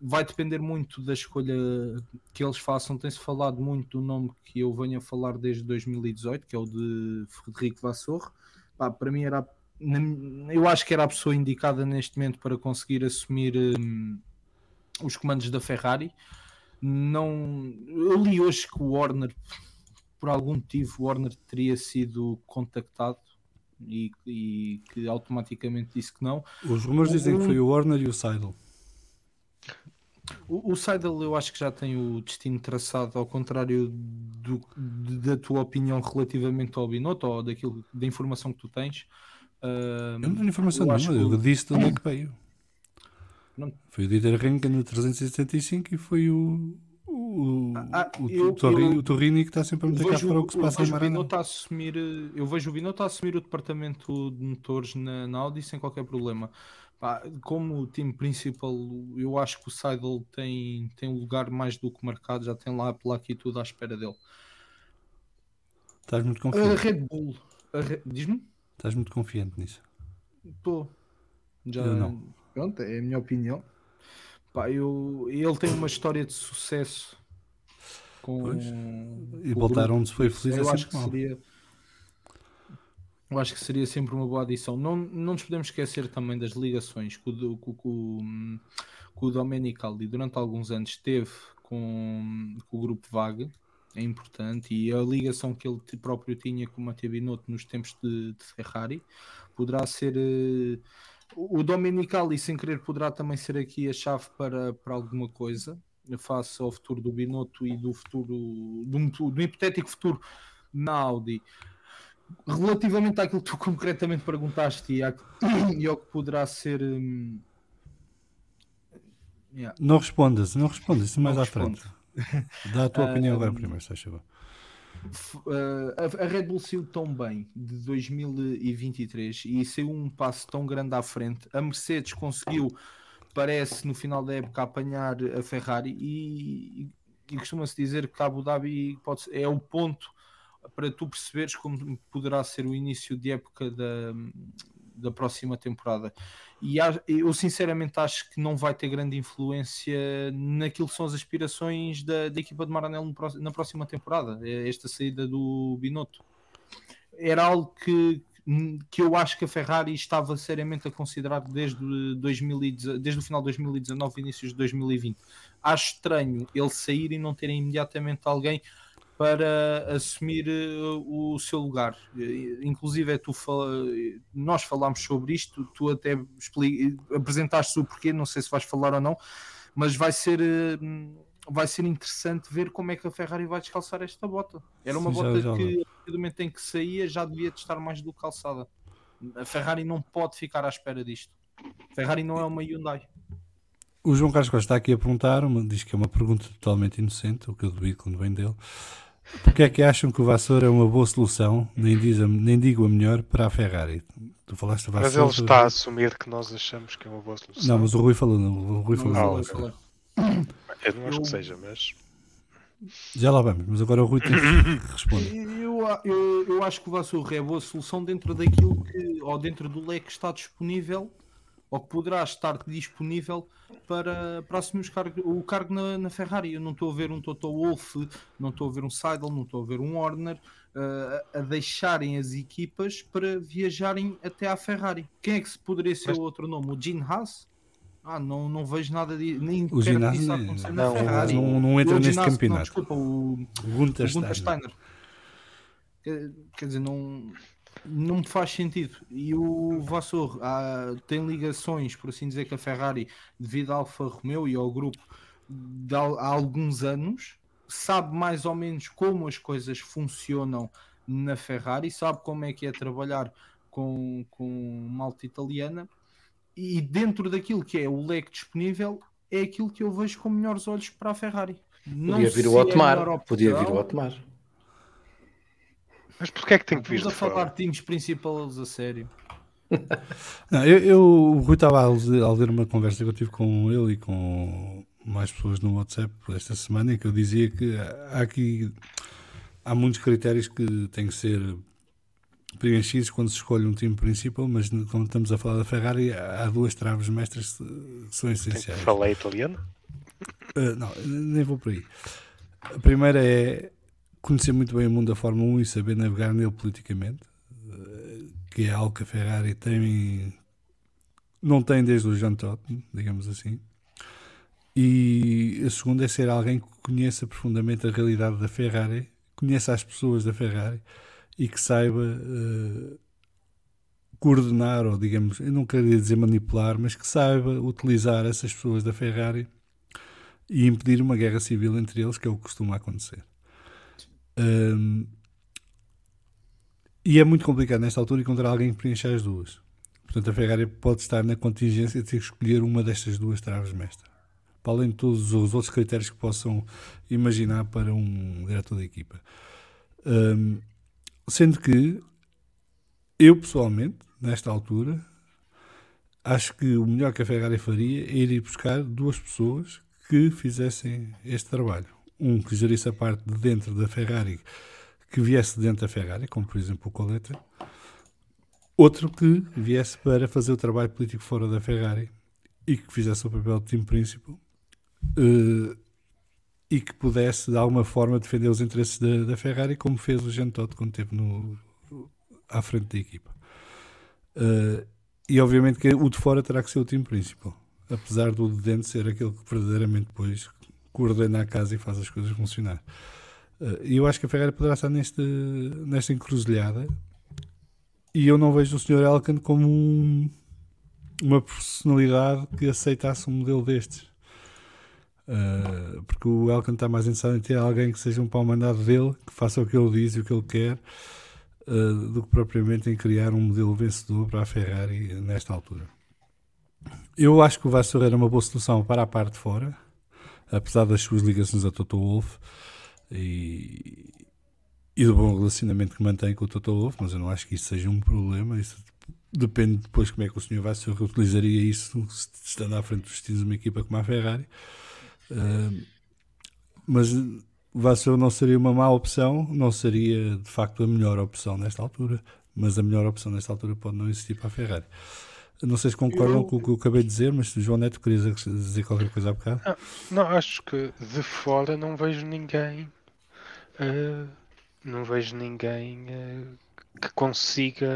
vai depender muito da escolha que eles façam. Tem-se falado muito do nome que eu venho a falar desde 2018, que é o de Frederico Vassor. Para mim era eu acho que era a pessoa indicada neste momento para conseguir assumir um, os comandos da Ferrari. Não, eu li hoje que o Warner, por algum motivo, o Warner teria sido contactado e, e que automaticamente disse que não. Os rumores dizem que foi o Warner e o Seidel. O, o Seidel eu acho que já tem o destino traçado, ao contrário do, da tua opinião relativamente ao Binotto ou daquilo, da informação que tu tens. Uh, eu não tenho informação nenhuma, eu, eu disse de onde é que veio. Não. Foi o Dieter Renken no 375 e foi o, o Ah, o, eu- o, Torrini, eu- o Torrini que está sempre a meter cá fora o que se eu passa em vejo o Maranhão. A assumir, eh, eu vejo o Binotto a assumir o departamento de motores na, na Audi sem qualquer problema. Pá, como o time principal, eu acho que o Seidel tem, tem um lugar mais do que marcado, já tem lá pela aqui tudo à espera dele. Estás muito A confiante. Red Bull, a Re- diz-me? Estás muito confiante nisso. Estou. Já, Eu não. Pronto, é a minha opinião. Pá, eu, ele tem uma história de sucesso com, Pois. com E o voltar onde se foi feliz é eu acho sempre que mal. seria eu acho que seria sempre uma boa adição. Não, não nos podemos esquecer também das ligações que o, que que o, que o Domenicali durante alguns anos teve com, com o grupo Vague, é importante, e a ligação que ele próprio tinha com o Matteo Binotto nos tempos de, de Ferrari poderá ser eh, o Domenicali sem querer poderá também ser aqui a chave para, para alguma coisa face ao futuro do Binotto e do futuro do, do hipotético futuro na Audi relativamente àquilo que tu concretamente perguntaste e, à- e ao que poderá ser hum, yeah, Não respondas, não respondas, isso mais Não à respondo. frente. Dá a tua Ah, opinião agora primeiro, se favor. F- uh, a, a Red Bull saiu tão bem de 2023 e saiu um passo tão grande à frente. A Mercedes conseguiu, parece, no final da época, apanhar a Ferrari e, e costuma-se dizer que Abu Dhabi pode é o ponto para tu perceberes como poderá ser o início de época da, da próxima temporada. E eu sinceramente acho que não vai ter grande influência naquilo que são as aspirações da, da equipa de Maranello na próxima temporada, é esta saída do Binotto. Era algo que, que eu acho que a Ferrari estava seriamente a considerar desde, 2010 desde o final de 2019 inícios de 2020. Acho estranho ele sair e não terem imediatamente alguém para assumir eh, o seu lugar. Eh, Inclusive, é tu fala- nós falámos sobre isto, tu até apresentaste o porquê, não sei se vais falar ou não, mas vai ser, eh, vai ser interessante ver como é que a Ferrari vai descalçar esta bota. Era uma Sim, já- bota já que, a partir do momento em que saía, já devia de estar mais do que calçada. A Ferrari não pode ficar à espera disto. A Ferrari não é uma Hyundai. O João Carlos Costa está aqui a perguntar, diz que é uma pergunta totalmente inocente, o que eu duvido quando vem dele. Porquê é que acham que o Vassoura é uma boa solução, nem, diz a- nem digo a melhor, para a Ferrari? Tu falaste Mas Vassoura. ele está a assumir que nós achamos que é uma boa solução. Não, mas o Rui falou, não, o Rui falou. Não, ok. falei. Eu não acho que seja, mas. Já lá vamos, mas agora o Rui tem que responder. Eu, eu, eu acho que o Vassoura é a boa solução dentro daquilo que, ou dentro do leque que está disponível, ou que poderá estar disponível para, para assumir os cargo- o cargo na, na Ferrari. Eu não estou a ver um Toto Wolff, não estou a ver um Seidel, não estou a ver um Horner eh, a deixarem as equipas para viajarem até à Ferrari. Quem é que se poderia ser Mas- o outro nome? O Gene Haas? Ah, não, não vejo nada de nem O ginásio disso acontecer não, na Ferrari. não, não entra neste ginásio- não, campeonato. desculpa, o, O Gunther o Gunther Steiner. Quer dizer, não, não me faz sentido. E o Vassor ah, tem ligações, por assim dizer, com a Ferrari devido à Alfa Romeo e ao grupo de, há alguns anos, sabe mais ou menos como as coisas funcionam na Ferrari, sabe como é que é trabalhar com, com malta italiana e dentro daquilo que é o leque disponível é aquilo que eu vejo com melhores olhos para a Ferrari. Não Podia vir se o é Otmar. Podia vir o Otmar. Mas porquê é que tem que vir Estamos de a falar de times principais a sério. Não, eu, eu- o Rui estava a ler, uma conversa que eu tive com ele e com mais pessoas no WhatsApp esta semana em que eu dizia que há aqui há muitos critérios que têm que ser preenchidos quando se escolhe um time principal, mas quando estamos a falar da Ferrari há duas traves mestras que são essenciais. falar italiano? Uh, não, nem vou por aí. A primeira é conhecer muito bem o mundo da Fórmula 1 e saber navegar nele politicamente, uh, que é algo que a Ferrari tem, não tem desde o Jean Todt, digamos assim. E a segunda é ser alguém que conheça profundamente a realidade da Ferrari, conheça as pessoas da Ferrari e que saiba uh, coordenar, ou digamos, eu não queria dizer manipular, mas que saiba utilizar essas pessoas da Ferrari e impedir uma guerra civil entre eles, que é o que costuma acontecer. Hum, e é muito complicado nesta altura encontrar alguém que preencha as duas. Portanto, a Ferrari pode estar na contingência de ter que escolher uma destas duas traves mestras. para além de todos os outros critérios que possam imaginar para um diretor da equipa. Um, sendo que eu pessoalmente, nesta altura, acho que o melhor que a Ferrari faria é ir buscar duas pessoas que fizessem este trabalho. Um que gerisse a parte de dentro da Ferrari, que viesse dentro da Ferrari, como por exemplo o Coletta. Outro que viesse para fazer o trabalho político fora da Ferrari e que fizesse o papel de time principal uh, e que pudesse de alguma forma defender os interesses da, da Ferrari, como fez o Jean Todt quando esteve no, à frente da equipa. Uh, e obviamente que o de fora terá que ser o time principal, apesar do de dentro ser aquele que verdadeiramente depois coordena a casa e faz as coisas funcionar. E eu acho que a Ferrari poderá estar neste, nesta encruzilhada. E eu não vejo o Sr. Elkan como um, uma personalidade que aceitasse um modelo destes. Uh, porque o Elkan está mais interessado em ter alguém que seja um pau mandado dele, que faça o que ele diz e o que ele quer, uh, do que propriamente em criar um modelo vencedor para a Ferrari nesta altura. Eu acho que o Vassour era uma boa solução para a parte de fora, apesar das suas ligações a Toto Wolff e, e do bom relacionamento que mantém com o Toto Wolff, mas eu não acho que isso seja um problema. Isso depende depois como é que o senhor Vassour reutilizaria isso estando à frente dos destinos de uma equipa como a Ferrari. Uh, mas Vassour não seria uma má opção, não seria de facto a melhor opção nesta altura, mas a melhor opção nesta altura pode não existir para a Ferrari. Não sei se concordam eu... com o que eu acabei de dizer, mas João Neto querias dizer qualquer coisa há bocado? Ah, não, acho que de fora não vejo ninguém. Uh, não vejo ninguém uh, que consiga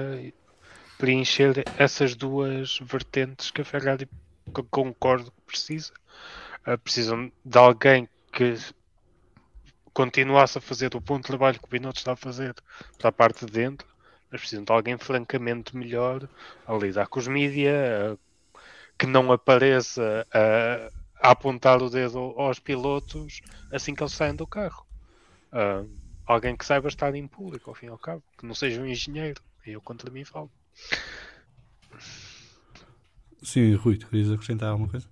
preencher essas duas vertentes que a Ferrari que concordo que precisa. Uh, precisam de alguém que continuasse a fazer o bom trabalho que o Binotto está a fazer para a parte de dentro, mas precisam de alguém francamente melhor a lidar com os mídia, que não apareça a, a, apontar o dedo aos pilotos assim que eles saem do carro. Uh, alguém que saiba estar em público, ao fim e ao cabo, que não seja um engenheiro. Eu contra mim falo. Sim, Rui, tu querias acrescentar alguma coisa?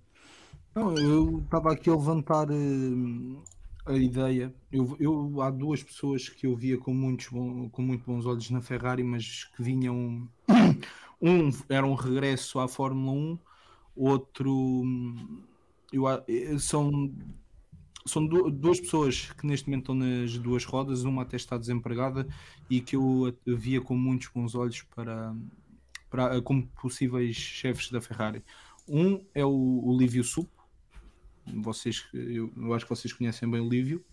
Não, eu estava aqui a levantar uh, a ideia. Eu, eu, há duas pessoas que eu via com, muitos bom, com muito bons olhos na Ferrari, mas que vinham. Um era um regresso à Fórmula 1, outro. Eu, são são duas pessoas que neste momento estão nas duas rodas, uma até está desempregada e que eu via com muitos bons olhos para, para como possíveis chefes da Ferrari. Um é o, o Lívio Sup, vocês, eu, eu, acho que vocês conhecem bem o Lívio,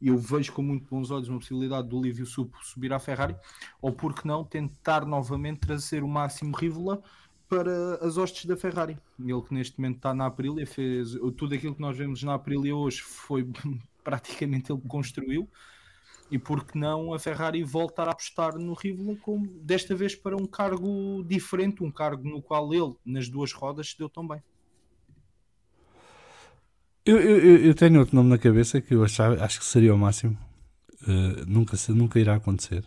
eu vejo com muito bons olhos uma possibilidade do Lívio Supo subir à Ferrari, ou por que não tentar novamente trazer o máximo Rivola para as hostes da Ferrari. Ele que neste momento está na Aprilia, fez tudo aquilo que nós vemos na Aprilia hoje foi praticamente ele que construiu. E por que não a Ferrari voltar a apostar no Rivola, como, desta vez para um cargo diferente, um cargo no qual ele, nas duas rodas, se deu tão bem. Eu, eu, eu, tenho outro nome na cabeça que eu achava, acho que seria o máximo. Uh, nunca, nunca irá acontecer.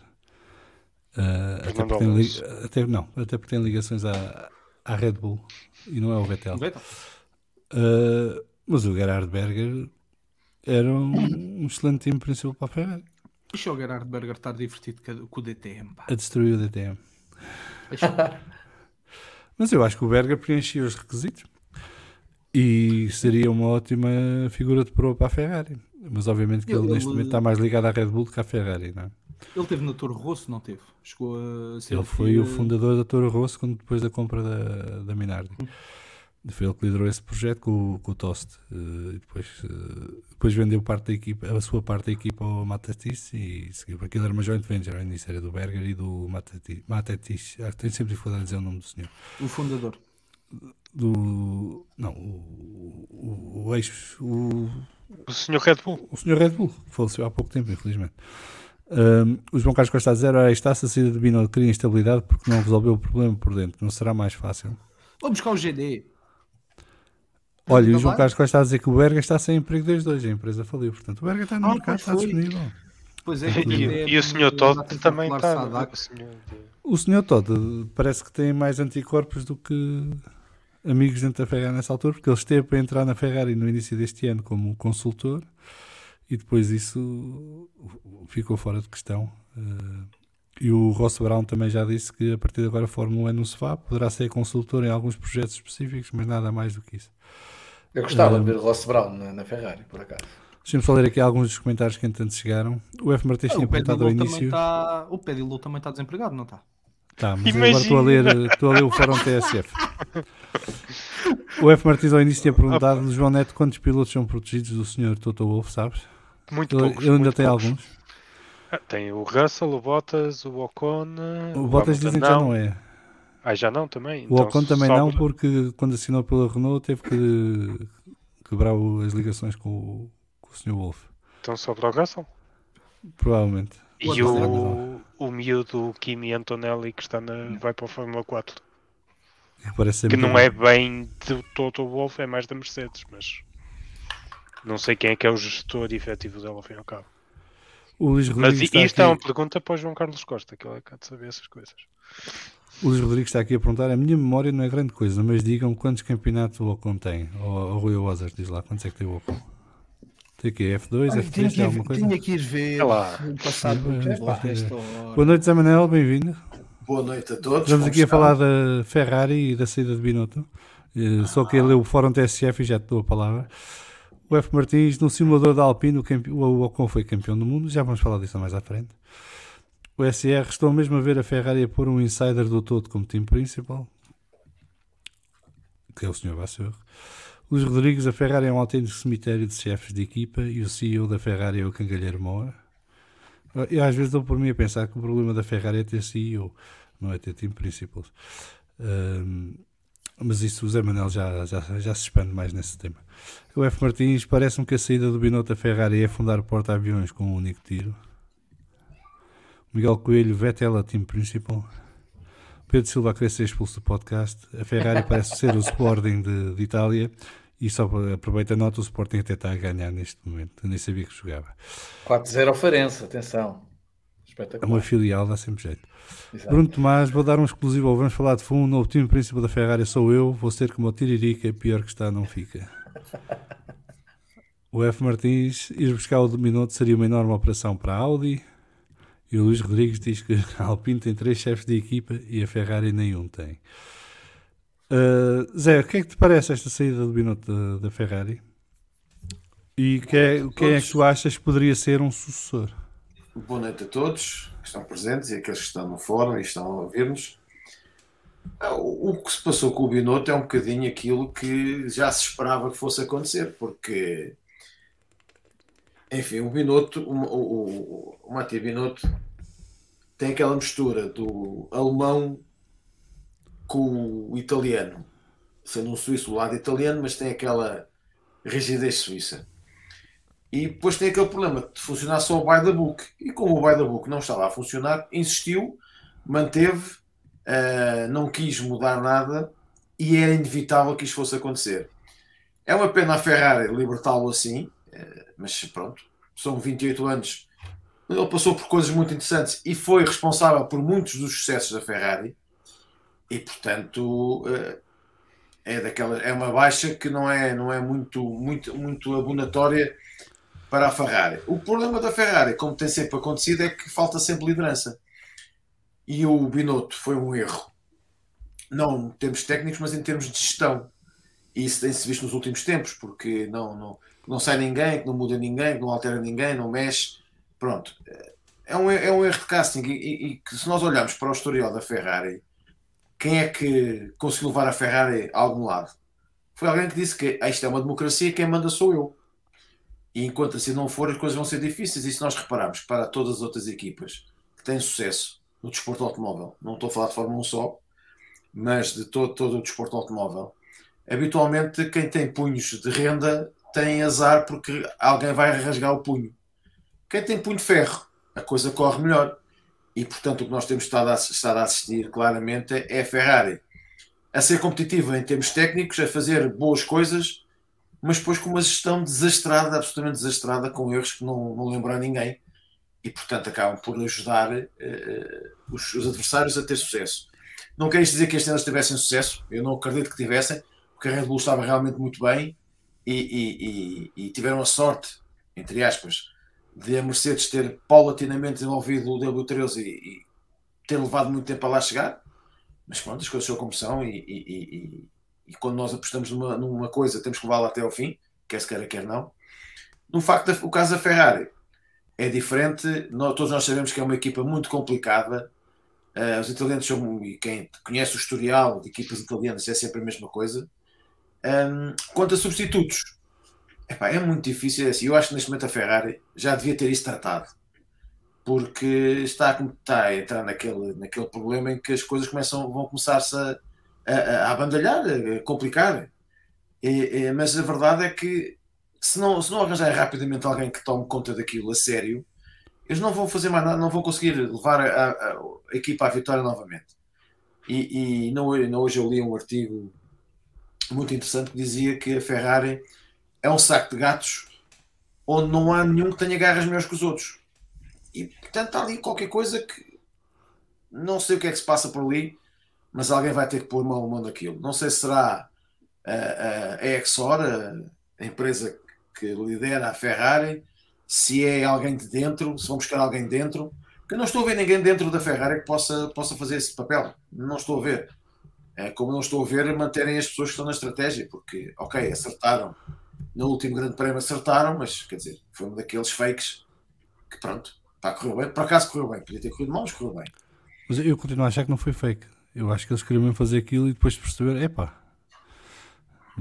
Uh, até, porque tem, até, não, até porque tem ligações à, à Red Bull e não é o Vettel. Uh, mas o Gerhard Berger era um, um excelente time principal para a Ferrari. Deixa o Gerhard Berger estar divertido com o DTM. Pá. A destruir o DTM. mas eu acho que o Berger preenchia os requisitos. E seria uma ótima figura de proa para a Ferrari. Mas obviamente que ele, ele neste momento está mais ligado à Red Bull do que à Ferrari, não é? Ele teve na Toro Rosso, não teve? Chegou a ser. Ele foi o fundador da Toro Rosso quando, depois da compra da, da Minardi. Hum. Foi ele que liderou esse projeto com, com o Tost. Uh, e depois, uh, depois vendeu parte da equipa, a sua parte da equipa ao Matatis e seguiu. Aquilo era uma joint venture, ao início era do Berger e do Matatis. Matatis. Tenho sempre dificuldade a dizer o nome do senhor. O fundador do. Não, o, o, o ex. O, o senhor Red Bull. O senhor Red Bull, faleceu há pouco tempo, infelizmente. Um, o João Carlos Costa a dizer: está-se a saída de Bino cria instabilidade porque não resolveu o problema por dentro. Não será mais fácil. Vamos buscar o GD. Olha, o João Carlos Costa está a dizer que o Berga está sem emprego desde hoje. A empresa faliu. Portanto, o Berga está no ah, mercado, está disponível. Pois é, e, e, e o senhor Todd também está. O senhor Todd parece que tem mais anticorpos do que amigos dentro da Ferrari nessa altura, porque ele esteve para entrar na Ferrari no início deste ano como consultor e depois isso ficou fora de questão. Uh, e o Ross Brown também já disse que a partir de agora a Fórmula 1 é no sofá, poderá ser consultor em alguns projetos específicos, mas nada mais do que isso. Eu gostava uh, de ver o Ross Brown na, na Ferrari, por acaso. Deixa-me só ler aqui alguns dos comentários que entanto chegaram. O F. Martins ah, tinha perguntado ao início. Tá... O Pedilu também está desempregado, não está? Tá, mas Imagina. agora estou a ler, estou a ler o fórum TSF. O F. Martins ao início tinha perguntado, João Neto, quantos pilotos são protegidos do Sr. Toto Wolff, sabes? Muito ele, poucos. Ele ainda tem poucos. alguns. Ah, tem o Russell, o Bottas, o Ocon. O, o Bottas dizem que já não é. Ah, já não também? O então, Ocon também não, porque quando assinou pela Renault teve que quebrar as ligações com o, com o Sr. Wolff. Então sobra o Russell? Provavelmente. E o, o miúdo Kimi Antonelli que está na, vai para a Fórmula 4. Parece que não é bem do Toto Wolff, é mais da Mercedes, mas não sei quem é que é o gestor efetivo dela ao fim e ao cabo. O Luís Rodrigues mas isto aqui... é uma pergunta para o João Carlos Costa, que ele é cá de saber essas coisas. O Luís Rodrigues está aqui a perguntar: a minha memória não é grande coisa, mas digam quantos campeonatos o Ocon tem. Ou o Rui Wazard diz lá quantos é que tem o Ocon. Tem aqui F2, Ai, F3, tem alguma coisa? Tinha que ir ver lá. o passado. É, Boa noite, Zé Manel, bem-vindo. Boa noite a todos. Estamos aqui estão? a falar da Ferrari e da saída de Binotto. Ah. Só que ele leu o fórum TSF e já te dou a palavra. O F. Martins, no simulador da Alpine, o, campe... o Ocon foi campeão do mundo. Já vamos falar disso mais à frente. O SR estou mesmo a ver a Ferrari a pôr um insider do todo como team principal, que é o Sr. Vasseur. Luís Rodrigues, a Ferrari é um autêntico cemitério de chefes de equipa e o CEO da Ferrari é o Cangalheiro Moura. Eu às vezes dou por mim a pensar que o problema da Ferrari é ter CEO, não é ter time principal. Um, mas isso o Zé Manel já, já, já se expande mais nesse tema. O F. Martins, parece-me que a saída do Binotto da Ferrari é afundar o porta-aviões com um único tiro. Miguel Coelho, Vettel a time principal. Pedro Silva a querer ser expulso do podcast. A Ferrari parece ser o Sporting de, de Itália. E só aproveita a nota, o Sporting até está a ganhar neste momento. Eu nem sabia que jogava. 4-0 ao Farense, atenção. É uma filial, dá sempre jeito. Exato. Bruno Tomás, vou dar um exclusivo. Vamos falar de fundo. O novo time principal da Ferrari sou eu. Vou ser como o Tiririca. Pior que está, não fica. O F. Martins, ir buscar o Minuto seria uma enorme operação para a Audi. E o Luís Rodrigues diz que a Alpine tem três chefes de equipa e a Ferrari nenhum tem. Uh, Zé, o que é que te parece esta saída do Binotto da, da Ferrari? E que é, quem é que tu achas que poderia ser um sucessor? Boa noite a todos que estão presentes e aqueles que estão no fórum e estão a ouvir-nos. Ah, o que se passou com o Binotto é um bocadinho aquilo que já se esperava que fosse acontecer, porque enfim, o Binotto, o, o, o Mati Binotto tem aquela mistura do alemão com o italiano, sendo um suíço do lado italiano, mas tem aquela rigidez suíça. E depois tem aquele problema de funcionar só o by the book. E como o by the book não estava a funcionar, insistiu, manteve, uh, não quis mudar nada e era inevitável que isto fosse acontecer. É uma pena a Ferrari libertá-lo assim, uh, mas pronto, são 28 anos. Ele passou por coisas muito interessantes e foi responsável por muitos dos sucessos da Ferrari. E portanto eh, é daquela é uma baixa que não é não é muito muito muito abonatória para a Ferrari. O problema da Ferrari, como tem sempre acontecido, é que falta sempre liderança. E o Binotto foi um erro. Não em termos técnicos, mas em termos de gestão. E isso tem-se visto nos últimos tempos, porque não, não, não sai ninguém, que não muda ninguém, que não altera ninguém, não mexe. Pronto. É um, é um erro de casting. E, e, e que se nós olharmos para o historial da Ferrari, quem é que conseguiu levar a Ferrari a algum lado? Foi alguém que disse que isto é uma democracia, quem manda sou eu. E enquanto assim não for, as coisas vão ser difíceis. E se nós repararmos para todas as outras equipas que têm sucesso no desporto automóvel, não estou a falar de Fórmula 1 só, mas de todo, todo o desporto automóvel, habitualmente quem tem punhos de renda tem azar porque alguém vai rasgar o punho. Quem tem punho de ferro, a coisa corre melhor. E portanto o que nós temos estado a, estado a assistir claramente é a Ferrari a ser competitiva em termos técnicos, a fazer boas coisas, mas depois com uma gestão desastrada, absolutamente desastrada, com erros que não, não lembram a ninguém. E portanto acabam por ajudar uh, os, os adversários a ter sucesso. Não quer dizer que ano eles tivessem sucesso, eu não acredito que tivessem, porque a Red Bull estava realmente muito bem e, e, e, e tiveram a sorte, entre aspas, de a Mercedes ter paulatinamente desenvolvido o W13 e, ter levado muito tempo a lá chegar. Mas pronto, as coisas são como são e, e quando nós apostamos numa, numa coisa temos que levá-la até ao fim, quer se queira, quer não. No facto, o caso da Ferrari é diferente, nós, todos nós sabemos que é uma equipa muito complicada, Uh, os italianos são, e quem conhece o historial de equipas italianas é sempre a mesma coisa. Um, quanto a substitutos, epá, é muito difícil. É assim, eu acho que neste momento a Ferrari já devia ter isso tratado, porque está, está a entrar naquele, naquele problema em que as coisas começam, vão começar-se a, a, a abandalhar, a complicar. Mas a verdade é que se não, se não arranjar rapidamente alguém que tome conta daquilo a sério, eles não vão fazer mais nada, não vão conseguir levar a, a, a equipa à vitória novamente. E, e não, não, hoje eu li um artigo muito interessante que dizia que a Ferrari é um saco de gatos onde não há nenhum que tenha garras melhores que os outros. E portanto há ali qualquer coisa que não sei o que é que se passa por ali, mas alguém vai ter que pôr mão, mão naquilo. Não sei se será a, a, a Exor, a, a empresa que lidera a Ferrari, se é alguém de dentro, se vão buscar alguém dentro, que não estou a ver ninguém dentro da Ferrari que possa, possa fazer esse papel. Não estou a ver. É, como não estou a ver manterem as pessoas que estão na estratégia, porque, ok, acertaram. No último grande prémio acertaram, mas quer dizer, foi um daqueles fakes que pronto, pá, correu bem. Por acaso correu bem, podia ter corrido mal, mas correu bem. Mas eu continuo a achar que não foi fake. Eu acho que eles queriam mesmo fazer aquilo e depois perceber, epá,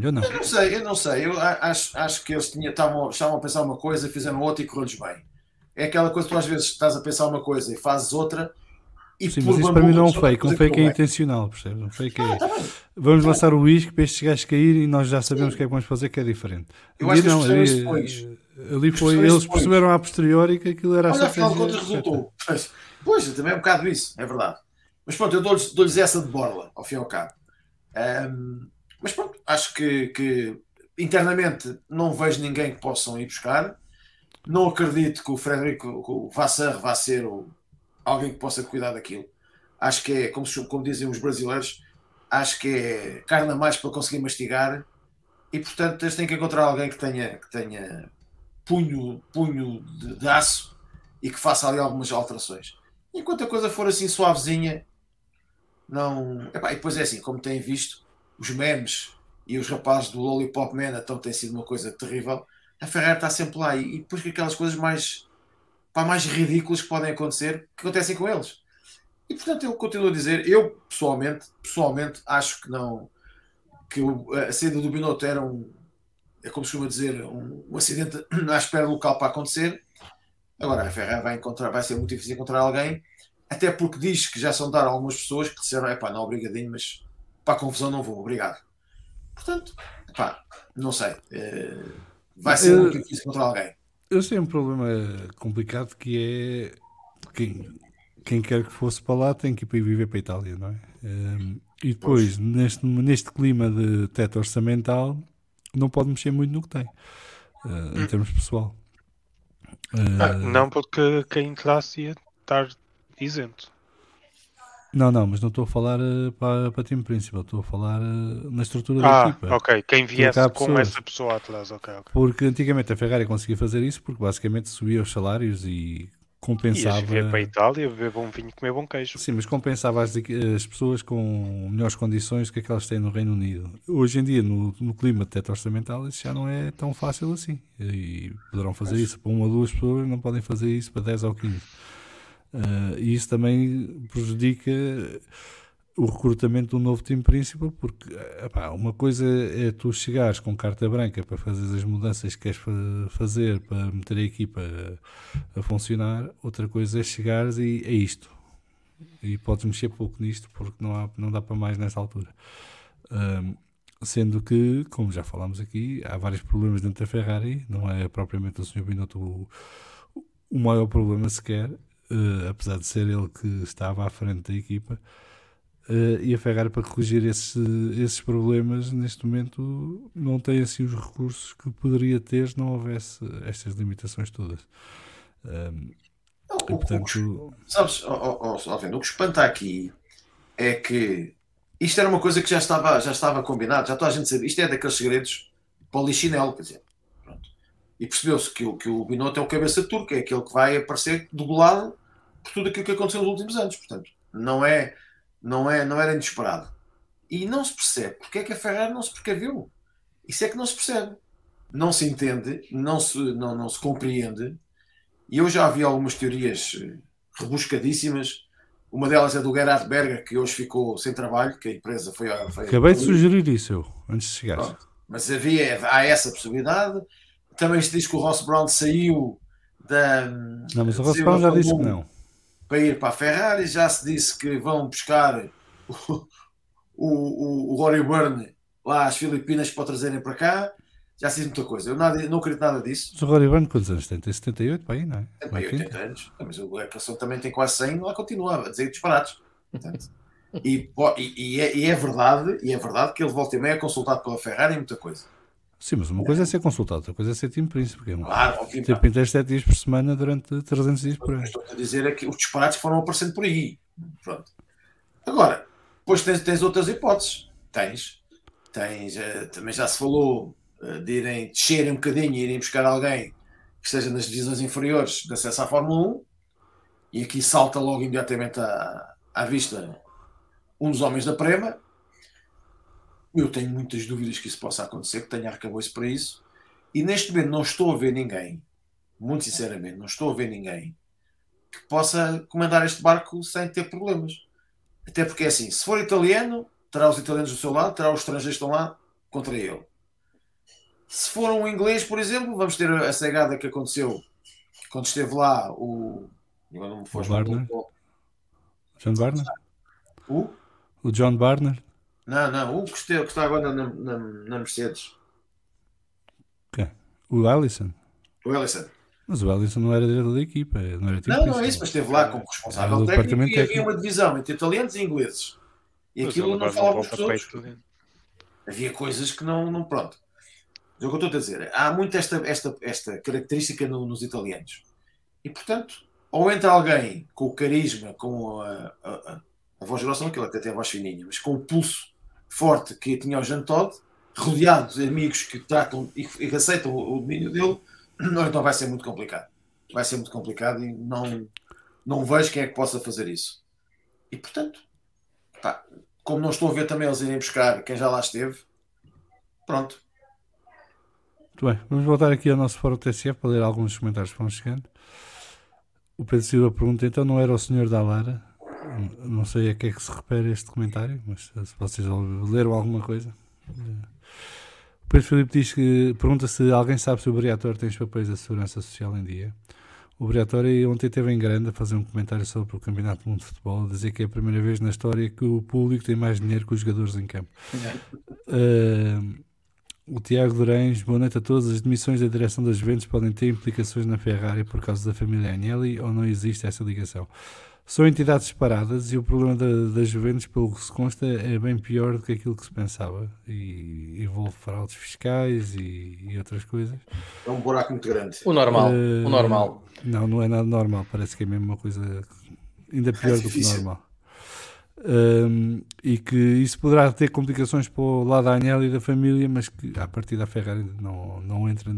eu não. Eu não sei, eu não sei. Eu acho, acho que eles tinham, estavam, estavam a pensar uma coisa, fizeram outra e correu-lhes bem. É aquela coisa que tu às vezes estás a pensar uma coisa e fazes outra. E Sim, mas isso para mim não é um fake, um fake é intencional, percebes? Um fake ah, é. Tá vamos lançar o whisky para estes gajos caírem e nós já sabemos o que é que vamos fazer, que é diferente. Eu acho que ali, ali foi, eles perceberam a posteriori que aquilo era Olha, afinal de contas resultou. Pois, pois, também é um bocado isso, é verdade. Mas pronto, eu dou-lhes dou essa de borla, ao fim e ao cabo. Um, mas pronto, acho que, que, internamente não vejo ninguém que possam ir buscar. Não acredito que o Frederico que o Vassar vá ser o, alguém que possa cuidar daquilo. Acho que é, como, como dizem os brasileiros, acho que é carne a mais para conseguir mastigar. E portanto, eles têm que encontrar alguém que tenha, que tenha punho, punho de, de aço e que faça ali algumas alterações. Enquanto a coisa for assim suavezinha, não. Epá, e depois é assim, como têm visto, os memes e os rapazes do Lollipop Man então tem sido uma coisa terrível, a Ferrari está sempre lá. E, e depois que aquelas coisas mais, pá, mais ridículas que podem acontecer, que acontecem com eles. E portanto eu continuo a dizer, eu pessoalmente, pessoalmente acho que não que a saída do Binotto era um é como se costuma dizer, um, um acidente à espera do local para acontecer. Agora a Ferrari vai encontrar, vai ser muito difícil encontrar alguém, até porque diz que já são dar algumas pessoas que disseram, é pá, não, obrigadinho, mas para a confusão não vou, obrigado. Portanto, pá, não sei. É, vai ser muito difícil encontrar alguém. Eu sei um problema complicado que é quem, quem quer que fosse para lá tem que ir para viver para a Itália, não é? Um, e depois, neste, neste clima de teto orçamental, não pode mexer muito no que tem, uh, em hum. termos pessoal. Uh, ah, não, porque quem classe ia estar isento. Não, não, mas não estou a falar uh, para, para time principal, estou a falar uh, na estrutura ah, da equipa. ok, quem viesse com pessoas. essa pessoa atrás, ok, ok. Porque antigamente a Ferrari conseguia fazer isso porque basicamente subia os salários e compensava. Ias viver para a Itália, beber bom vinho comer bom queijo. Sim, mas compensava as, as, pessoas com melhores condições que aquelas têm no Reino Unido. Hoje em dia, no, no clima de teto orçamental, isso já não é tão fácil assim. E poderão fazer mas... isso para uma ou duas pessoas, não podem fazer isso para 10 ou 15. Uh, e isso também prejudica o recrutamento do novo time principal, porque epá, uma coisa é tu chegares com carta branca para fazer as mudanças que queres fazer para meter a equipa a, a funcionar, outra coisa é chegares e é isto. E podes mexer pouco nisto porque não, há, não dá para mais nessa altura. Um, sendo que, como já falámos aqui, há vários problemas dentro da Ferrari, não é propriamente o Sr. Binotto o, o maior problema sequer, uh, apesar de ser ele que estava à frente da equipa, uh, e a Ferrari para corrigir esses, esses problemas neste momento não tem assim os recursos que poderia ter se não houvesse estas limitações todas. Um, e, portanto... o, sabes, oh, oh, oh, o que espanta aqui é que isto era uma coisa que já estava, já estava combinado, já toda a gente sabia. Isto é daqueles segredos para o Lichinelo, quer dizer. Pronto. E percebeu-se que o, que o Binotto é o cabeça turca, é aquele que vai aparecer dublado por tudo aquilo que aconteceu nos últimos anos. Portanto, não, é, não, é, não era inesperado. E não se percebe porque é que a Ferrari não se precaviu. Isso é que não se percebe. Não se entende, não se, não, não se compreende. E eu já vi algumas teorias eh, rebuscadíssimas. Uma delas é do Gerhard Berger, que hoje ficou sem trabalho, que a empresa foi. foi Acabei de sugerir isso eu, antes de chegar. Pronto. Mas havia, há essa possibilidade. Também se diz que o Ross Brown saiu da. Não, mas o Ross Brown já disse que não. Para ir para a Ferrari, já se disse que vão buscar o, o, o Rory Byrne lá às Filipinas para o trazerem para cá. Já se diz muita coisa. Eu nada, não acredito nada disso. Mas o Rory Byrne quantos anos tem? Tem 78 para aí, não é? Tem para aí 80 anos. Mas o Eccleston também tem quase 100 lá continua a dizer disparates. Portanto, e, e, é, e, é, verdade, e é verdade que ele volta e meia é consultado pela Ferrari em muita coisa. Sim, mas uma coisa é ser consultado, outra coisa é ser time príncipe. É claro, Ter pintar 7 dias por semana durante 300 dias por ano. Estou a dizer é que os disparates foram aparecendo por aí. Pronto. Agora, depois tens, tens outras hipóteses. Tens, tens uh, também já se falou uh, de irem descerem um bocadinho e irem buscar alguém que esteja nas divisões inferiores de acesso à Fórmula 1 e aqui salta logo imediatamente à, à vista um dos homens da Prema. Eu tenho muitas dúvidas que isso possa acontecer, que tenha arcabouço para isso. E neste momento não estou a ver ninguém, muito sinceramente, não estou a ver ninguém que possa comandar este barco sem ter problemas. Até porque é assim, se for italiano, terá os italianos do seu lado, terá os estrangeiros que estão lá contra ele. Se for um inglês, por exemplo, vamos ter a cegada que aconteceu quando esteve lá o. Não me o Barner. John Barner? O? O John Barner? Não, não, o que, esteve, que está agora na, na, na Mercedes. O Ellison? O Ellison. Mas o Ellison não era diretor da equipa. Não, era tipo não, não é isso, mas esteve lá como responsável técnico e havia uma divisão entre italianos e ingleses. E mas aquilo não falava os outros. Havia coisas que não, não pronto. Mas é o que eu estou a dizer. Há muito esta, esta, esta característica no, nos italianos. E, portanto, ou entra alguém com o carisma, com a, a, a voz grossa não, que ele até tem a voz fininha, mas com o pulso forte que tinha o Jean Todt, rodeado de amigos que tratam e, e aceitam o, domínio dele, então vai ser muito complicado. Vai ser muito complicado e não, não vejo quem é que possa fazer isso. E portanto, pá, como não estou a ver também eles irem buscar quem já lá esteve, pronto. Muito bem, vamos voltar aqui ao nosso fórum TSF para ler alguns comentários que vão chegando. O Pedro Silva pergunta: então não era o senhor da Lara? Não sei a que é que se refere este comentário, mas se vocês leram alguma coisa. O Pedro Filipe diz que pergunta se alguém sabe se o Briator tem os papéis da segurança social em dia. O Briatore ontem esteve em grande a fazer um comentário sobre o Campeonato do Mundo de Futebol, a dizer que é a primeira vez na história que o público tem mais dinheiro que os jogadores em campo. Uh, o Tiago Durães, boa noite a todos. As demissões da direção das Juventus podem ter implicações na Ferrari por causa da família Agnelli ou não existe essa ligação? São entidades separadas e o problema da, da Juventus, pelo que se consta, é bem pior do que aquilo que se pensava. E envolve fraudes fiscais e, e outras coisas. É um buraco muito grande. O normal. Uh, o normal. Não, não é nada normal. Parece que é mesmo uma coisa ainda pior é do que normal. Um, e que isso poderá ter complicações para o lado da Agnelli e da família, mas que a partir da Ferrari não, não entra,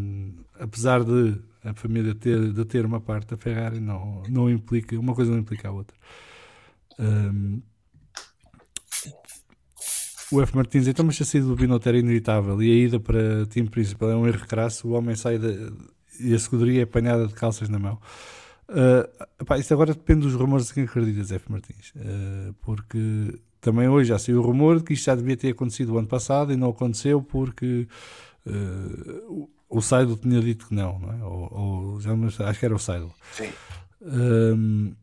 apesar de a família ter, de ter uma parte da Ferrari não, não implica, uma coisa não implica a outra. Um, o F. Martins, então, mas a saída do Binotto era inevitável e a ida para time principal é um erro crasso. O homem sai de, e a escuderia é apanhada de calças na mão. Uh, pá, isto agora depende dos rumores de quem acreditas, F. Martins, uh, porque também hoje já saiu o rumor de que isto já devia ter acontecido o ano passado e não aconteceu porque uh, o Seidel tinha dito que não, não é? Ou, ou já não, acho que era o Seidel. Sim. Um,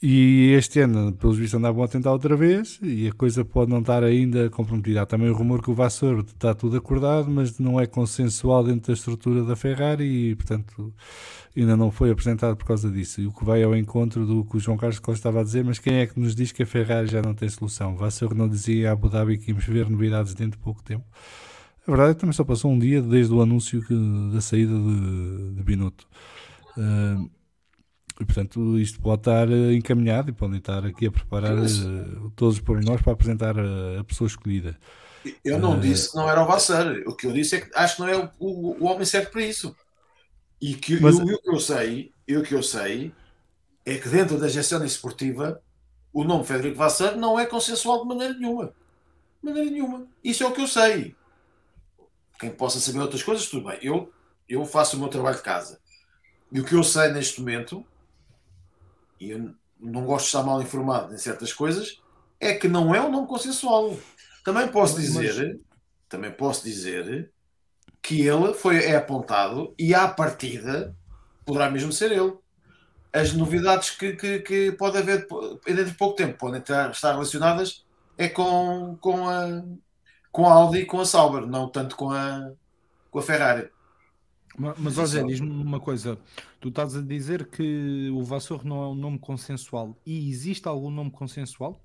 e este ano, pelos vistos, andavam a tentar outra vez e a coisa pode não estar ainda comprometida. Há também o rumor que o Vassour está tudo acordado, mas não é consensual dentro da estrutura da Ferrari e, portanto, ainda não foi apresentado por causa disso. E o que vai ao encontro do que o João Carlos Costa estava a dizer, mas quem é que nos diz que a Ferrari já não tem solução? Vassour não dizia a Abu Dhabi que íamos ver novidades dentro de pouco tempo. A verdade é que também só passou um dia desde o anúncio que, da saída de, de Binotto. Uh, E portanto isto pode estar eh, encaminhado e podem estar aqui a preparar eh, todos os pormenores para apresentar a, a pessoa escolhida. Eu não Eh, disse que não era o Vassar. O que eu disse é que acho que não é o, o, o homem certo para isso. E que Mas- e o, e o que eu sei, e o que eu sei é que dentro da gestão esportiva o nome Frederico Vassar não é consensual de maneira nenhuma. De maneira nenhuma. Isso é o que eu sei. Quem possa saber outras coisas, tudo bem. Eu, eu faço o meu trabalho de casa. E o que eu sei neste momento, e eu não gosto de estar mal informado em certas coisas, é que não é um nome consensual. Também posso Mas- dizer, também posso dizer que ele foi, é apontado e à partida poderá mesmo ser ele. As novidades que, que, que pode haver dentro de pouco tempo podem estar, estar relacionadas é com, com, a, com a Audi e com a Sauber, não tanto com a, com a Ferrari. Ma- Mas, Zé, diz-me uma coisa. Tu estás a dizer que o Vassour não é um nome consensual. E existe algum nome consensual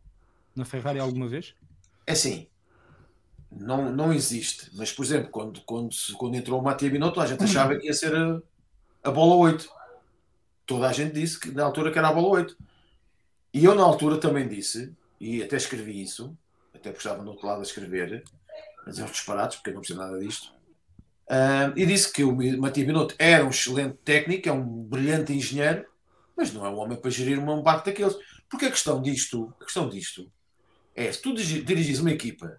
na Ferrari alguma vez? É assim, não, não existe. Mas, por exemplo, quando, quando, quando entrou o Matia Binotto, a gente achava que ia ser a, a bola 8. Toda a gente disse que na altura que era a bola 8. E eu na altura também disse, e até escrevi isso, até porque estava no outro lado a escrever, mas é uns disparados, porque eu não percebo nada disto. Ah, e disse que o Matia Binotto era um excelente técnico, é um brilhante engenheiro, mas não é um homem para gerir um barco daqueles. Porque a questão disto, a questão disto é, se tu dirigi- dirigis uma equipa,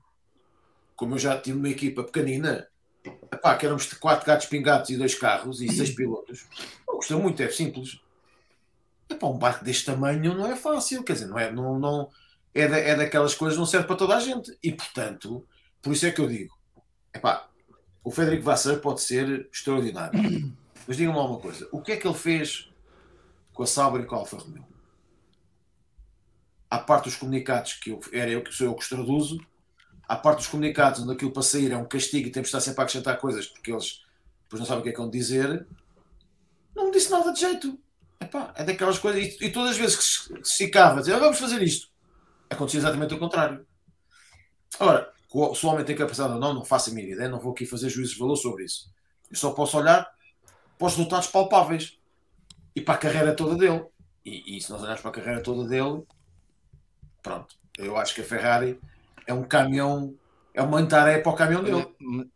como eu já tive uma equipa pequenina, epá, que éramos quatro gatos pingados e dois carros e seis pilotos, não custa muito, é simples. Epá, um barco deste tamanho não é fácil, quer dizer, não é, não, não, é, da- é daquelas coisas que não serve para toda a gente. E, portanto, por isso é que eu digo, epá, o Frederico Vassar pode ser extraordinário. Mas diga-me lá uma coisa, o que é que ele fez com a Sauber e com a Alfa Romeo? à parte dos comunicados que eu, era eu que sou eu que os traduzo, à parte dos comunicados onde aquilo para sair é um castigo e temos de estar sempre a acrescentar coisas porque eles depois não sabem o que é que vão dizer, não me disse nada de jeito. Epá, é daquelas coisas, e, e todas as vezes que se, que se ficava a dizer "Ah, vamos fazer isto, acontecia exatamente o contrário. Ora, se o homem tem capacidade ou não, não faço a minha ideia, não vou aqui fazer juízos de valor sobre isso. Eu só posso olhar para os resultados palpáveis e para a carreira toda dele. E, e se nós olharmos para a carreira toda dele, pronto, eu acho que a Ferrari é um caminhão, é uma antaré para o caminhão dele.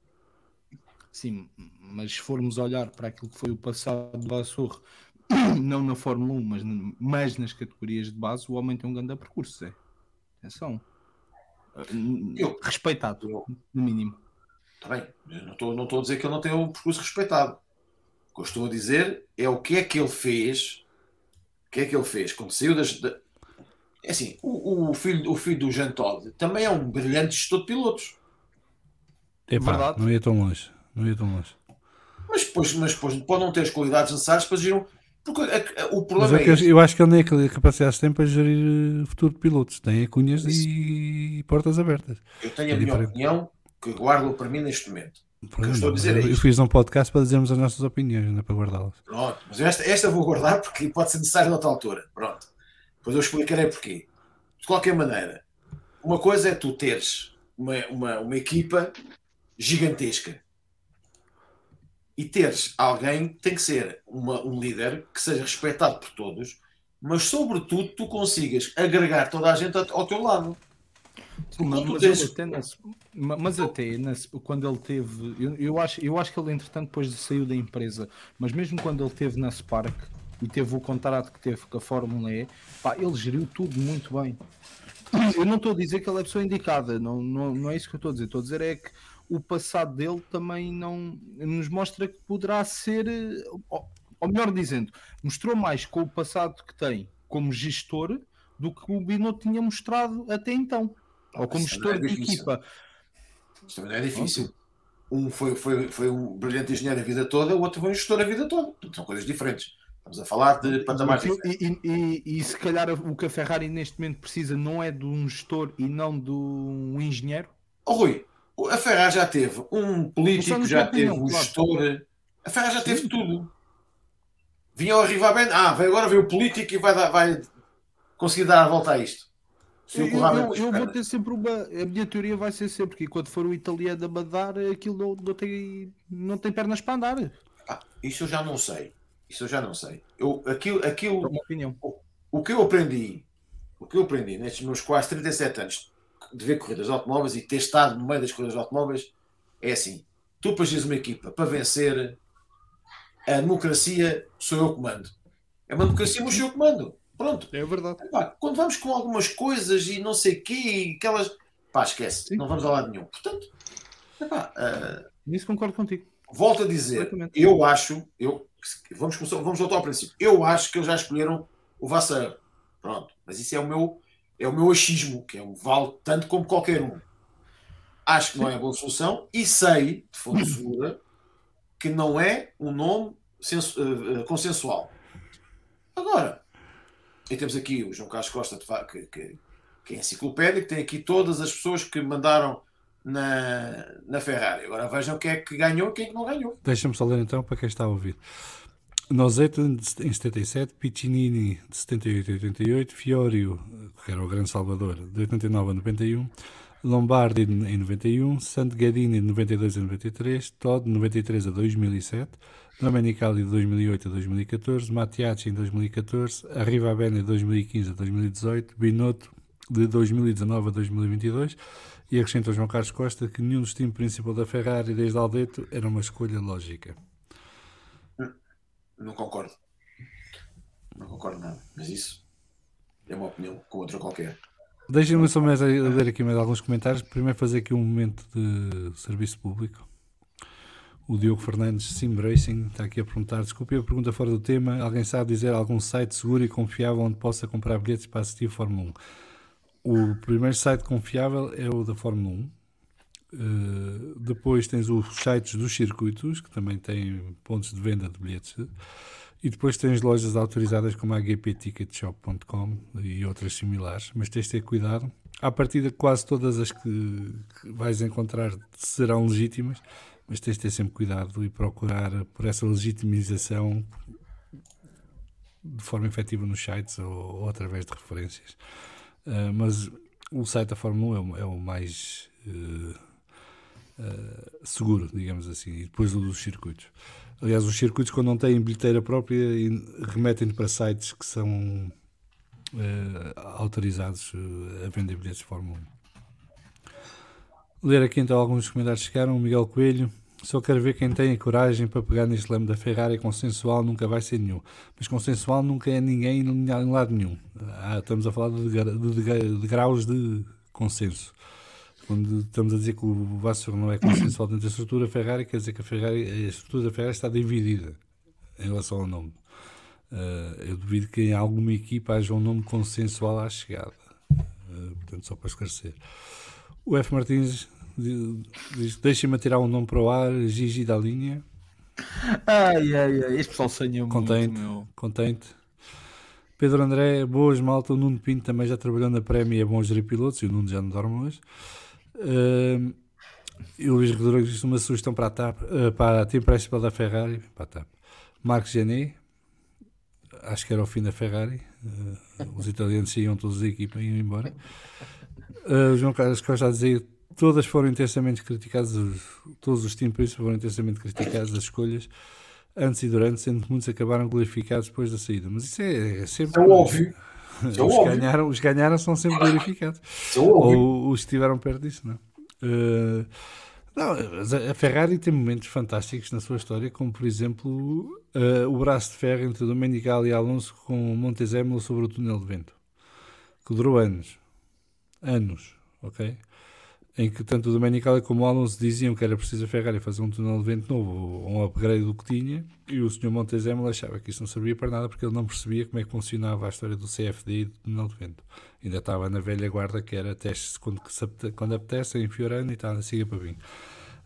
Sim, mas se formos olhar para aquilo que foi o passado do Vassour, não na Fórmula 1, mas, mas nas categorias de base, o homem tem um grande percurso, Zé. Atenção. Eu- Respeitado, eu- no mínimo. Está bem, eu não estou, não estou a dizer que ele não tem um percurso respeitado. O que eu estou a dizer é o que é que ele fez, o que é que ele fez quando saiu das. da- É assim, o, o filho, o filho do Jean Todt também é um brilhante gestor de pilotos. Epá, Verdade. não ia tão longe. Não ia tão longe. Mas depois, mas depois pode não ter as qualidades necessárias para gerir um. Porque a- a- o Mas problema é é que eu, eu acho que ele nem a capacidade tem para gerir eh, futuro de pilotos. Tem cunhas e portas abertas. Eu tenho a é minha diferente. opinião que guardo para mim neste momento. que eu estou a dizer é eu, eu isto. fiz um podcast para dizermos as nossas opiniões, não é para guardá-las. Pronto, mas esta, esta vou guardar porque pode ser necessário noutra altura. Pronto. Depois eu explicarei porquê. De qualquer maneira, uma coisa é tu teres uma, uma, uma equipa gigantesca e teres alguém que tem que ser uma- um líder que seja respeitado por todos, mas sobretudo tu consigas agregar toda a gente ao, teu lado. Mas, mas tens- mas quando ele teve, eu, eu acho, eu acho que ele entretanto depois saiu da empresa, mas mesmo quando ele teve na Spark e teve o contrato que teve com a Fórmula E, pá, ele geriu tudo muito bem. Eu não estou a dizer que ele é a pessoa indicada, não, não, não é isso que eu estou a dizer. Estou a dizer é que o passado dele também não nos mostra que poderá ser, eh, ou, ou melhor dizendo, mostrou mais com o passado que tem como gestor do que o Binotto tinha mostrado até então. Ou como Isso não é gestor de equipa. Isto também não é difícil. Um foi, foi, foi um brilhante engenheiro a vida toda, o outro foi um gestor a vida toda. São coisas diferentes. Estamos a falar de patamares E, diferentes. e- e- e se calhar o que a Ferrari neste momento precisa não é de um gestor e não de um engenheiro. Oh, Rui, a Ferrari já teve um político, já teve um claro. gestor. A Ferrari já teve tudo. Vinha ao bem. Ah, agora veio o político e vai, dar, vai conseguir dar a volta a isto. Eu, o eu- as eu vou ter sempre uma. A minha teoria vai ser sempre que enquanto for o italiano a mandar, aquilo não, não, tem, não tem pernas para andar. Ah, isso eu já não sei. Isso eu já não sei. Eu, aquilo, aquilo, É opinião. o que eu aprendi, o que eu aprendi nestes meus quase 37 anos de ver corridas de automóveis e ter estado no meio das corridas de automóveis é assim: tu geres uma equipa para vencer, a democracia sou eu que mando. É uma democracia, mas sou eu que mando. Pronto. É verdade. Epá, quando vamos com algumas coisas e não sei o quê, e aquelas. Pá, esquece, Sim. não vamos a lado nenhum. Portanto, epá, ah, Nisso concordo contigo. volto a dizer, eu acho, eu, vamos, começar, vamos voltar ao princípio. Eu acho que eles já escolheram o Vassaur. Pronto, mas isso é o meu, é o meu achismo, que é um vale tanto como qualquer um. Acho que não é a boa solução e sei, de fonte segura, que não é um nome eh, eh, consensual. Agora, e temos aqui o João Carlos Costa, que, que, que é enciclopédico, tem aqui todas as pessoas que mandaram na, na Ferrari. Agora vejam quem é que ganhou e quem é que não ganhou. Deixa-me só ler então para quem está a ouvir. Nozeto em 77, Piccinini de 78 a 88, Fiorio, que era o grande salvador, de 89 a 91, Lombardi em 91, Santgadini de 92 a 93, Todd de 93 a 2007, Domenicali de 2008 a 2014, Mattiacci em 2014, Arriva Bene de 2015 a 2018, Binotto de 2019 a 2022 e acrescenta João Carlos Costa que nenhum dos times principal da Ferrari desde Aldeto era uma escolha lógica. Não concordo. Não concordo nada. Mas isso é uma opinião com outra qualquer. Deixem-me só mais ler aqui mais alguns comentários. Primeiro fazer aqui um momento de serviço público. O Diogo Fernandes, Sim Racing, está aqui a perguntar. Desculpe a pergunta fora do tema. Alguém sabe dizer algum site seguro e confiável onde possa comprar bilhetes para assistir Fórmula 1? O primeiro site confiável é o da Fórmula 1. Uh, depois tens os sites dos circuitos, que também têm pontos de venda de bilhetes. E depois tens lojas autorizadas como a gpticketshop.com e outras similares, mas tens de ter cuidado. À partida, quase todas as que, que vais encontrar serão legítimas, mas tens de ter sempre cuidado e procurar por essa legitimização de forma efetiva nos sites ou, ou através de referências. Uh, mas o site da Fórmula 1 é o, é o mais uh, uh, seguro, digamos assim, e depois o dos circuitos. Aliás, os circuitos, quando não têm bilheteira própria, remetem para sites que são autorizados a vender bilhetes de Fórmula 1. Ler aqui então alguns comentários chegaram. O Miguel Coelho. Só quero ver quem tem a coragem para pegar neste leme da Ferrari. Consensual nunca vai ser nenhum. Mas consensual nunca é ninguém em lado nenhum. Ah, estamos a falar de, de, de, de graus de consenso. Quando estamos a dizer que o Vasseur não é consensual dentro da estrutura Ferrari, quer dizer que a, Ferrari, a estrutura da Ferrari está dividida em relação ao nome. Uh, eu duvido que em alguma equipa haja um nome consensual à chegada. Uh, portanto, só para esclarecer. O F. Martins diz: deixem-me tirar um nome para o ar, Gigi da linha. Ai, ai, ai, este pessoal sonha contente, muito, meu. Contente. Pedro André, boas malta. O Nuno Pinto também já trabalhou na Prémio e é bom gerir pilotos. E o Nuno já não dorme hoje. Uh, e o Luís Rodrigues uma sugestão para a TAP, uh, para a team principal da Ferrari, para a TAP. Marcos Janet, acho que era o fim da Ferrari. Uh, os italianos iam todos da equipa iam embora. Uh, João Carlos Costa a dizer todas foram intensamente criticadas, os, todos os times foram intensamente criticados as escolhas antes e durante, sendo que muitos acabaram glorificados depois da saída. Mas isso é, é sempre. É óbvio. Os, é óbvio. Ganharam, os ganharam são sempre glorificados. É. Ou os que estiveram perto disso, não? Uh, não, a Ferrari tem momentos fantásticos na sua história, como por exemplo uh, o braço de ferro entre Domenicali e Alonso com Montezemolo sobre o túnel de vento, que durou anos, anos, ok? Em que tanto o Domenicali como o Alonso diziam que era preciso a Ferrari fazer um túnel de vento novo, um upgrade do que tinha, e o Sr. Montezemolo achava que isso não servia para nada porque ele não percebia como é que funcionava a história do CFD e do túnel de vento. Ainda estava na velha guarda que era testes quando, quando apetece, enfiorando e tal, siga para vir.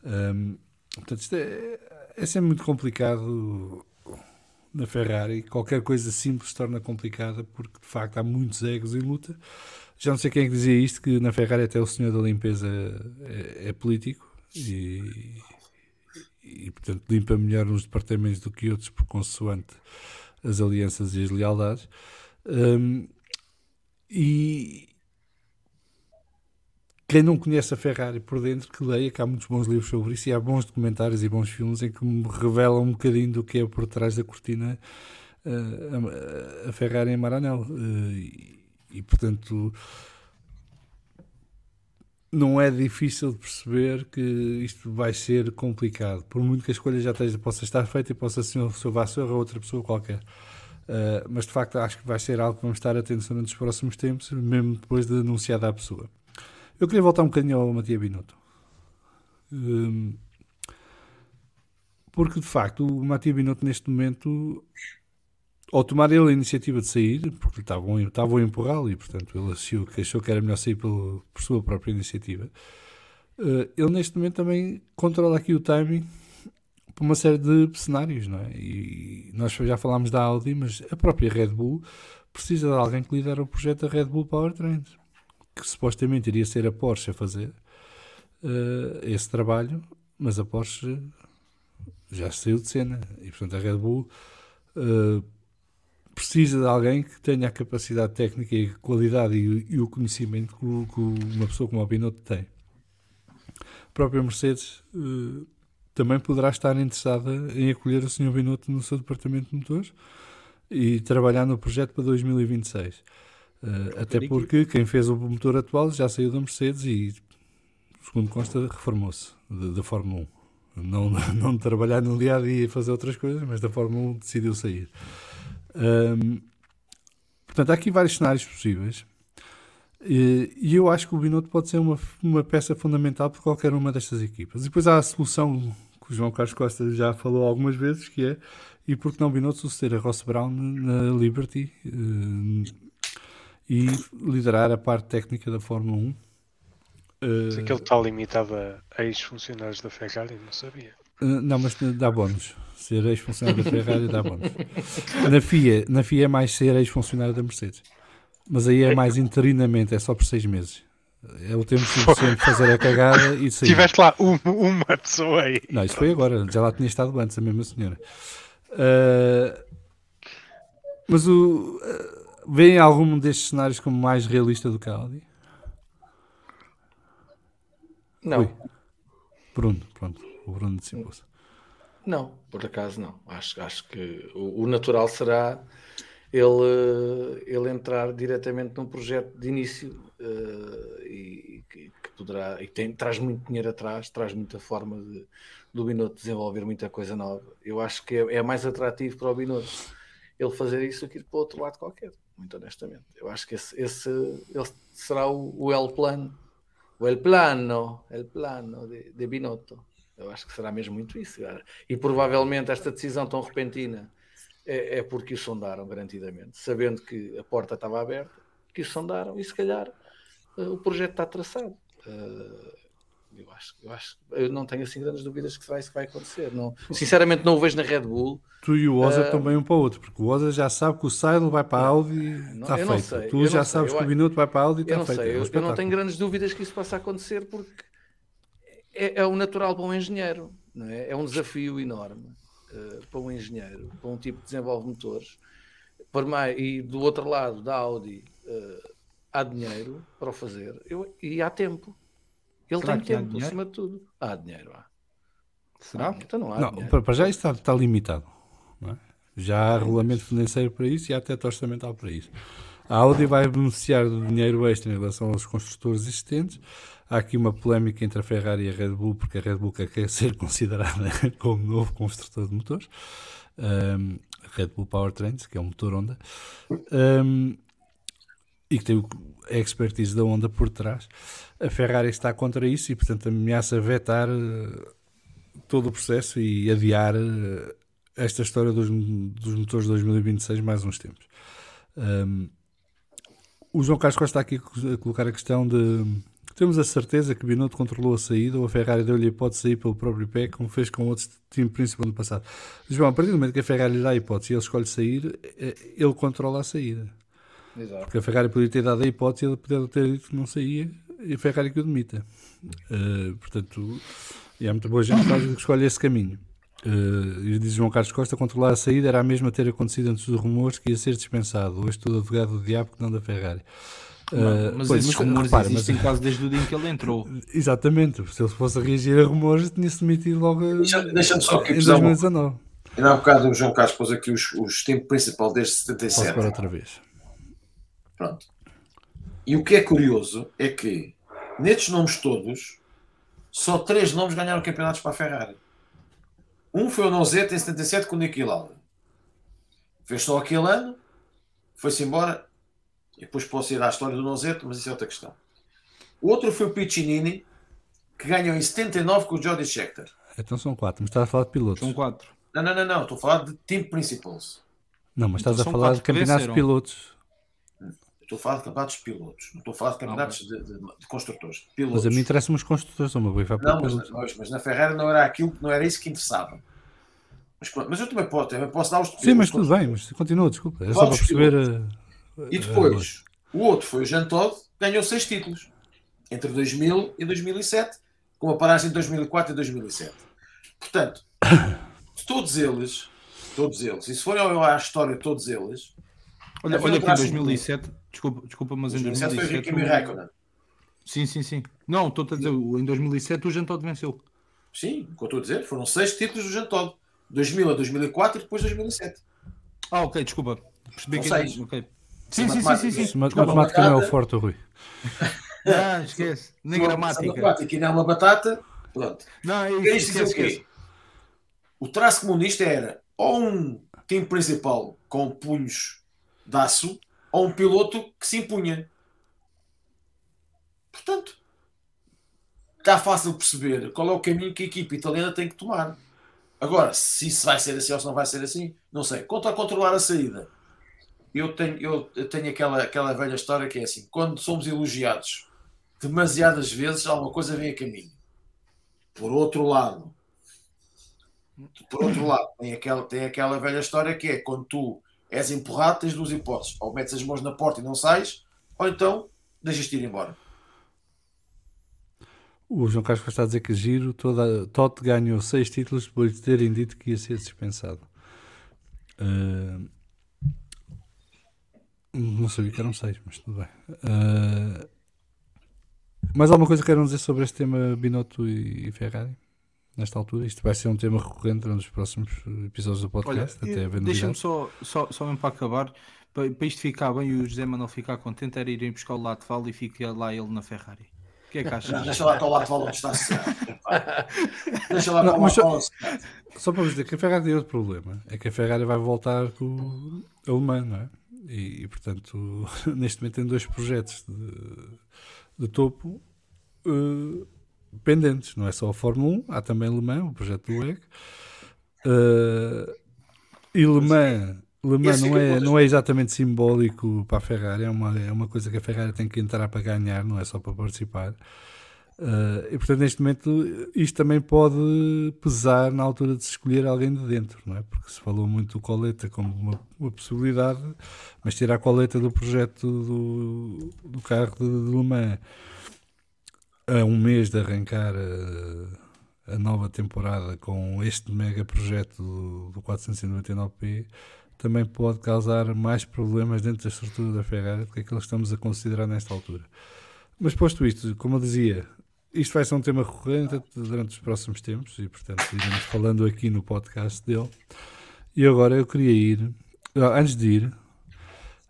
Um, portanto, isto é, é sempre muito complicado na Ferrari. Qualquer coisa simples se torna complicada porque de facto há muitos egos em luta. Já não sei quem é que dizia isto, que na Ferrari até o senhor da limpeza é, é político e, e, portanto, limpa melhor uns departamentos do que outros por consoante as alianças e as lealdades. Um, e quem não conhece a Ferrari por dentro, que leia, que há muitos bons livros sobre isso e há bons documentários e bons filmes em que me revelam um bocadinho do que é por trás da cortina uh, a, a, Ferrari em Maranello. Uh, e, portanto, não é difícil de perceber que isto vai ser complicado, por muito que a escolha já esteja, possa estar feita e possa ser o seu Vassoura ou outra pessoa qualquer. Uh, mas de facto acho que vai ser algo que vamos estar atentos durante os próximos tempos, mesmo depois de anunciada a pessoa. Eu queria voltar um bocadinho ao Matia Binotto. Um, porque de facto o Matia Binotto neste momento, ao tomar ele a iniciativa de sair, porque estavam, estavam a empurrá-lo e portanto ele achou que, achou que era melhor sair por, por sua própria iniciativa, uh, ele neste momento também controla aqui o timing por uma série de cenários, não é? E nós já falámos da Audi, mas a própria Red Bull precisa de alguém que lidera o projeto da Red Bull Powertrains que supostamente iria ser a Porsche a fazer uh, esse trabalho, mas a Porsche já saiu de cena e portanto a Red Bull uh, precisa de alguém que tenha a capacidade técnica e a qualidade e, e o conhecimento que, que, uma pessoa como o Binotto tem. A própria Mercedes uh, também poderá estar interessada em acolher o Sr. Binotto no seu departamento de motores e trabalhar no projeto para 2026. Uh, até porque quem fez o motor atual já saiu da Mercedes e, segundo consta, reformou-se da Fórmula 1. Não, não de trabalhar no dia a dia e fazer outras coisas, mas da Fórmula 1 decidiu sair. Um, portanto, há aqui vários cenários possíveis. E, eu acho que o Binotto pode ser uma, uma peça fundamental para qualquer uma destas equipas. E depois há a solução que o João Carlos Costa já falou algumas vezes, que é e por que não Binotto suceder a Ross Brown na Liberty? Uh, e liderar a parte técnica da Fórmula 1. Mas aquele está limitado a ex-funcionários da Ferrari, não sabia. Uh, não, mas dá bónus. Ser ex-funcionário da Ferrari dá bónus. Na FIA, na FIA é mais ser ex-funcionário da Mercedes. Mas aí é mais interinamente, é só por seis meses. É o tempo suficiente de fazer a cagada e sair. Tiveste lá uma, uma pessoa aí. Não, isso foi agora. Já lá tinha estado antes, a mesma senhora. Uh, mas o. Uh, Vêem algum destes cenários como mais realista do que a Audi? Não. Ui. Bruno, pronto. O Bruno dissipou-se. Não, por acaso não. Acho, acho que o, o, natural será ele, ele entrar diretamente num projeto de início uh, e que, que, poderá e tem, traz muito dinheiro atrás, traz muita forma de, do Binotto desenvolver muita coisa nova. Eu acho que é, é mais atrativo para o Binotto ele fazer isso do que ir para o outro lado qualquer muito honestamente. Eu acho que esse, esse, será o, o El Plano, o El Plano, El Plano de, de Binotto. Eu acho que será mesmo muito isso. Cara. E provavelmente esta decisão tão repentina é, é, porque o sondaram garantidamente, sabendo que a porta estava aberta, que o sondaram e se calhar uh, o projeto está traçado. Uh, eu acho, eu acho, eu não tenho assim grandes dúvidas que isso vai acontecer. Não, sinceramente, não o vejo na Red Bull. Tu e o Oza uh, também um para o outro, porque o Oza já sabe que o Seidel vai para a Audi e está feito. Sei, tu já sabes sei. que o Minuto vai para a Audi e está feito. Sei. É um eu, eu, não tenho grandes dúvidas que isso possa acontecer porque é, é o natural para um engenheiro, não é? É um desafio enorme uh, para um engenheiro, para um tipo que desenvolve motores. Por mais, e do outro lado da Audi uh, há dinheiro para o fazer eu, e há tempo. Ele Será tem tempo, acima de tudo. Há dinheiro, há. Será? Ah, então não há não. Para já isso está, está limitado. É? Já há regulamento financeiro para isso e há teto orçamental para isso. A Audi vai beneficiar de dinheiro extra em relação aos construtores existentes. Há aqui uma polémica entre a Ferrari e a Red Bull, porque a Red Bull quer ser considerada como novo construtor de motores. Um, Red Bull Powertrains, que é um motor Honda. Um, e que tem a expertise da Honda por trás. A Ferrari está contra isso e, portanto, ameaça vetar eh, todo o processo e adiar eh, esta história dos, dos motores de 2026 mais uns tempos. Um, o João Carlos Costa está aqui a colocar a questão de temos a certeza que Binotto controlou a saída ou a Ferrari deu-lhe a hipótese de sair pelo próprio pé, como fez com outros time principal no passado. João, a partir do momento que a Ferrari lhe dá a hipótese e ele escolhe sair, eh, ele controla a saída. Exato. Porque a Ferrari podia ter dado a hipótese, ele podia ter dito que não saía e a Ferrari que o demita. Uh, portanto, e há muita boa gente que escolhe esse caminho. Uh, e diz João Carlos Costa: controlar a saída era a mesma ter acontecido antes dos rumores que ia ser dispensado. Hoje, tudo advogado do diabo que não da Ferrari. Uh, mas pois, esses mas, rumores repara, existem mas- quase desde o dia em que ele entrou. Exatamente, se ele fosse a reagir a rumores, tinha-se demitido logo Deixa- deixa-me só aqui em pesar uma 2019. Ainda há um bocado o João Carlos pôs aqui os, os tempos principal desde Posso 77. para outra vez. Pronto. E o que é curioso é que nestes nomes todos, só três nomes ganharam campeonatos para a Ferrari. Um foi o Nozeta em 77 com o Niki Lauda. Fez só aquele ano, foi-se embora. E depois posso ir à história do Nozeta, mas isso é outra questão. O outro foi o Piccinini, que ganhou em 79 com o Jody Scheckter. Então são quatro, mas estás a falar de pilotos. São quatro. Não, não, não, não. Estou a falar de Team Principals. Não, mas estás Então a falar de campeonatos de pilotos. Estou a falar de campeonatos de pilotos. Não estou a falar de campeonatos de, de- de construtores. De pilotos. Mas a mim interessam os construtores, uma para Não, mas, pilotos. mas- mas na Ferrari não era aquilo, não era isso que interessava. Mas, mas eu também posso, também posso dar os Sim, mas tudo bem, mas continua, desculpa. É só para perceber. a- E a- depois, o outro foi o Jean Todt, ganhou seis títulos entre 2000 e 2007, com uma paragem em 2004 e 2007. Portanto, todos eles, todos eles, e se forem à história de todos eles, Olha, olha um que em traço 2007, desculpa, desculpa, mas em 2007 foi 2007. Kimi o- Raikkonen. Sim, sim, sim. Não, estou a dizer, o- em 2007 o Jean Todt venceu. Sim, o que eu estou a dizer, foram seis títulos do Jean Todt. 2000 a 2004 e depois 2007. Ah, ok, desculpa. Percebi São que seis. ok. Sim, sim, sim, sim, sim. Matemática não é o forte, Rui. Ah, esquece. Nem gramática. matemática e não é uma batata. Pronto. Não, é isso, esquece, o quê? esquece. O traço comunista era ou um time principal com punhos de aço ou um piloto que se impunha. Portanto, está fácil perceber qual é o caminho que a equipe italiana tem que tomar. Agora, se isso vai ser assim ou se não vai ser assim, não sei. Quanto a controlar a saída, eu tenho, eu tenho aquela, aquela velha história que é assim: quando somos elogiados demasiadas vezes, alguma coisa vem a caminho. Por outro lado, por outro lado, tem aquela, tem aquela velha história que é quando tu és empurrado, tens duas hipóteses: ou metes as mãos na porta e não sais, ou então deixas-te ir embora. O João Carlos está a dizer que giro, toda, Totti ganhou seis títulos depois de terem dito que ia ser dispensado. Ah, não sabia que eram seis, mas tudo bem. Ah, mais alguma coisa que queiram dizer sobre este tema Binotto e, e Ferrari? Nesta altura, isto vai ser um tema recorrente nos próximos episódios do Olha, podcast, até haver deixa-me só, só, só mesmo para acabar, para, para isto ficar bem e o José Manuel ficar contente, era irem buscar o Latval e fica lá ele na Ferrari. O que é que achas? Não, deixa lá para o lado onde está. Deixa lá Não, para o lado só-. Só para vos dizer que a Ferrari tem outro problema, é que a Ferrari vai voltar com o alemão, não é? E, e, portanto, neste momento tem dois projetos de, de topo eh, pendentes, não é só a Fórmula 1, há também Le Mans, o projeto do WEG. Eh, e Le Mans, Le Mans não, é, não é exatamente simbólico para a Ferrari, é uma, é uma coisa que a Ferrari tem que entrar para ganhar, não é só para participar. Uh, e portanto, neste momento, isto também pode pesar na altura de se escolher alguém de dentro, não é? Porque se falou muito do Coleta como uma, uma possibilidade, mas tirar a Coleta do projeto do, do carro de, de Le Mans a um mês de arrancar a, a nova temporada com este mega projeto do, do 499p também pode causar mais problemas dentro da estrutura da Ferrari do que aqueles que estamos a considerar nesta altura. Mas posto isto, como eu dizia, isto vai ser um tema recorrente durante os próximos tempos e, portanto, iremos falando aqui no podcast dele. E agora eu queria ir, ah, antes de ir,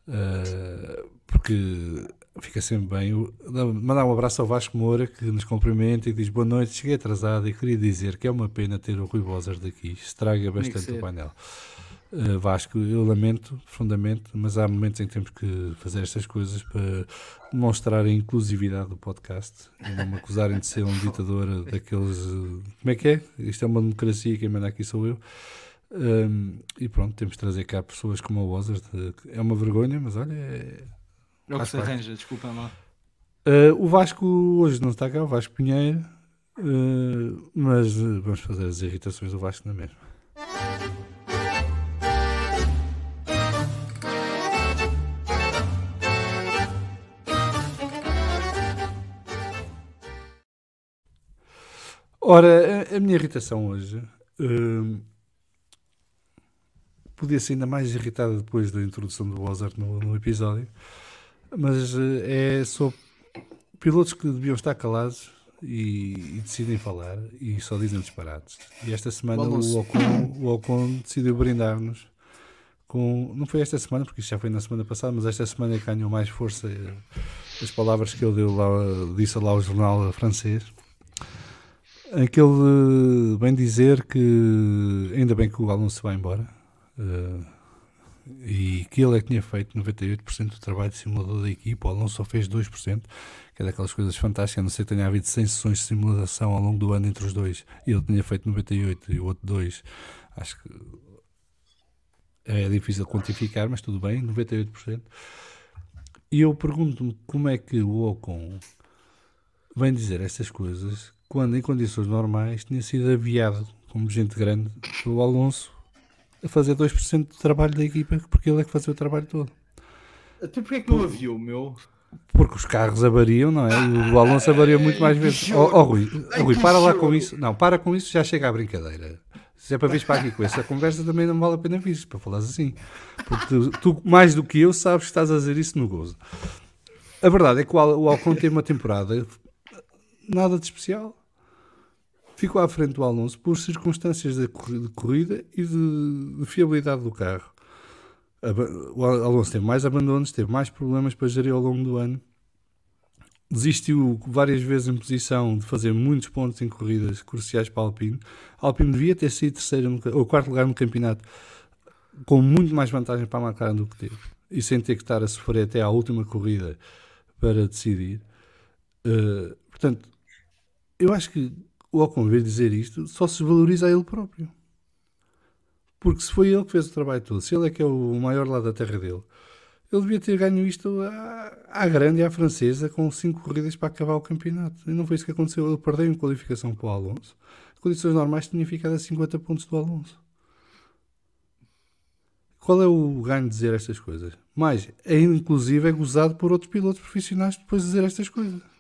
ah, porque fica sempre bem, eu- mandar um abraço ao Vasco Moura que nos cumprimenta e diz boa noite, cheguei atrasado e queria dizer que é uma pena ter o Rui Bozar daqui, estraga bastante o painel. Uh, Vasco, eu lamento profundamente, mas há momentos em que temos que fazer estas coisas para demonstrar a inclusividade do podcast e não me acusarem de ser um ditador daqueles. uh, Como é que é? Isto é uma democracia, quem manda aqui sou eu. Um, e pronto, temos de trazer cá pessoas como o Wozard. É uma vergonha, mas olha. É... É o que se arranja, desculpa lá. Uh, o Vasco hoje não está cá, o Vasco Pinheiro, mas vamos fazer as irritações do Vasco na mesma. Ora, a, a minha irritação hoje hum, podia ser ainda mais irritada depois da introdução do Mozart no, no episódio. Mas eh, é só pilotos que deviam estar calados e, e decidem falar e só dizem disparates. E esta semana o Ocon, o Ocon decidiu brindar-nos com. Não foi esta semana, porque isto já foi na semana passada, mas esta semana é ganhou mais força eh, as palavras que ele deu lá, disse lá ao jornal francês. Aquele bem dizer que ainda bem que o Alonso vai embora eh, e que ele é que tinha feito 98% do trabalho de simulador da equipa, o Alonso só fez 2%, que é daquelas coisas fantásticas, a não ser que tenha havido 100 sessões de simulação ao longo do ano entre os dois, e ele tinha feito 98% e o outro 2%, acho que é difícil quantificar, mas tudo bem, 98%. E eu pergunto-me como é que o Ocon vem dizer estas coisas quando em condições normais tinha sido aviado como gente grande pelo Alonso a fazer 2% do trabalho da equipa, porque ele é que fazia o trabalho todo. Até porque é que não aviou, meu? Porque os carros avariam, não é? E o Alonso avaria muito mais vezes. Ó oh, Rui, oh, Rui, para lá com isso. Não, para com isso, já chega à brincadeira. Se é para vir para aqui com essa conversa, também não vale a pena vir, para falares assim. Porque tu, tu, mais do que eu, sabes que estás a dizer isso no gozo. A verdade é que o Alcon tem uma temporada nada de especial. Ficou à frente do Alonso por circunstâncias de corrida e de, de fiabilidade do carro. O Alonso teve mais abandonos, teve mais problemas para gerir ao longo do ano. Desistiu várias vezes em posição de fazer muitos pontos em corridas cruciais para a Alpine. A Alpine devia ter sido terceiro no, ou quarto lugar no campeonato com muito mais vantagem para a McLaren do que teve. E sem ter que estar a sofrer até à última corrida para decidir. Uh, portanto, eu acho que o Ocon vir dizer isto só se valoriza a ele próprio. Porque se foi ele que fez o trabalho todo, se ele é que é o maior lá da terra dele, ele devia ter ganho isto à, à grande e à francesa com 5 corridas para acabar o campeonato. E não foi isso que aconteceu. Ele perdeu em qualificação para o Alonso. Condições normais tinha ficado a 50 pontos do Alonso. Qual é o ganho de dizer estas coisas? Mais, é, inclusive é gozado por outros pilotos profissionais depois de dizer estas coisas.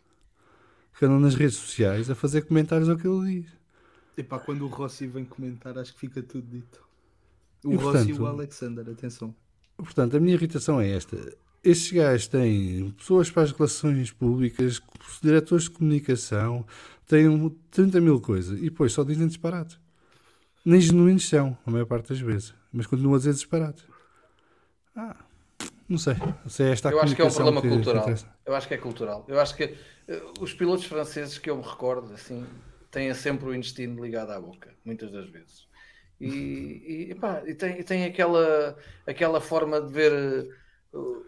Que andam nas redes sociais a fazer comentários ao que ele diz. Epá, quando o Rossi vem comentar, acho que fica tudo dito. O E, Rossi portanto, e o Alexander, atenção. Portanto, a minha irritação é esta. Estes gajos têm pessoas para as relações públicas, diretores de comunicação, têm um- 30 mil coisas e depois só dizem disparates. Nem genuínos são, a maior parte das vezes, mas continuam a dizer disparates. Ah, não sei. Se é esta a Eu acho que é um problema cultural. interessa. Eu acho que é cultural. Eu acho que os pilotos franceses que eu me recordo, assim, têm sempre o intestino ligado à boca, muitas das vezes. E, e, e tem, e tem aquela, aquela forma de ver eh, o,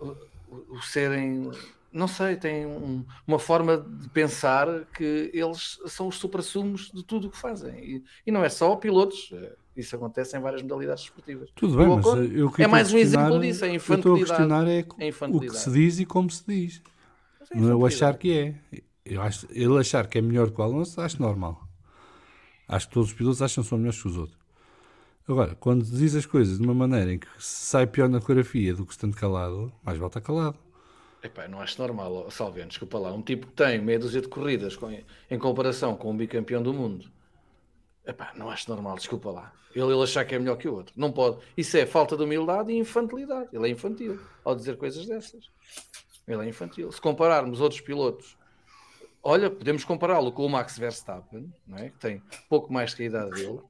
o- o serem, não sei, tem um- uma forma de pensar que eles são os suprassumos de tudo o que fazem. E, e não é só pilotos, eh, isso acontece em várias modalidades esportivas. Tudo bem, mas eu é mais um exemplo disso, é Eu estou a infantilidade. questionar é É o que infantilidade. se diz e como se diz. É Não é o achar que é. Eu acho, ele achar que é melhor que o Alonso, acho normal. Acho que todos os pilotos acham que são melhores que os outros. Agora, quando diz as coisas de uma maneira em que sai pior na coreografia do que estando calado, mais estar calado. Epá, não acho normal, ó, Salviano, desculpa lá. Um tipo que tem meia dúzia de corridas com- em comparação com um bicampeão do mundo. Epá, não acho normal, desculpa lá. Ele, ele achar que é melhor que o outro. Não pode. Isso é falta de humildade e infantilidade. Ele é infantil ao dizer coisas dessas. Ele é infantil. Se compararmos outros pilotos, olha, podemos compará-lo com o Max Verstappen, não é? que tem pouco mais que a idade dele,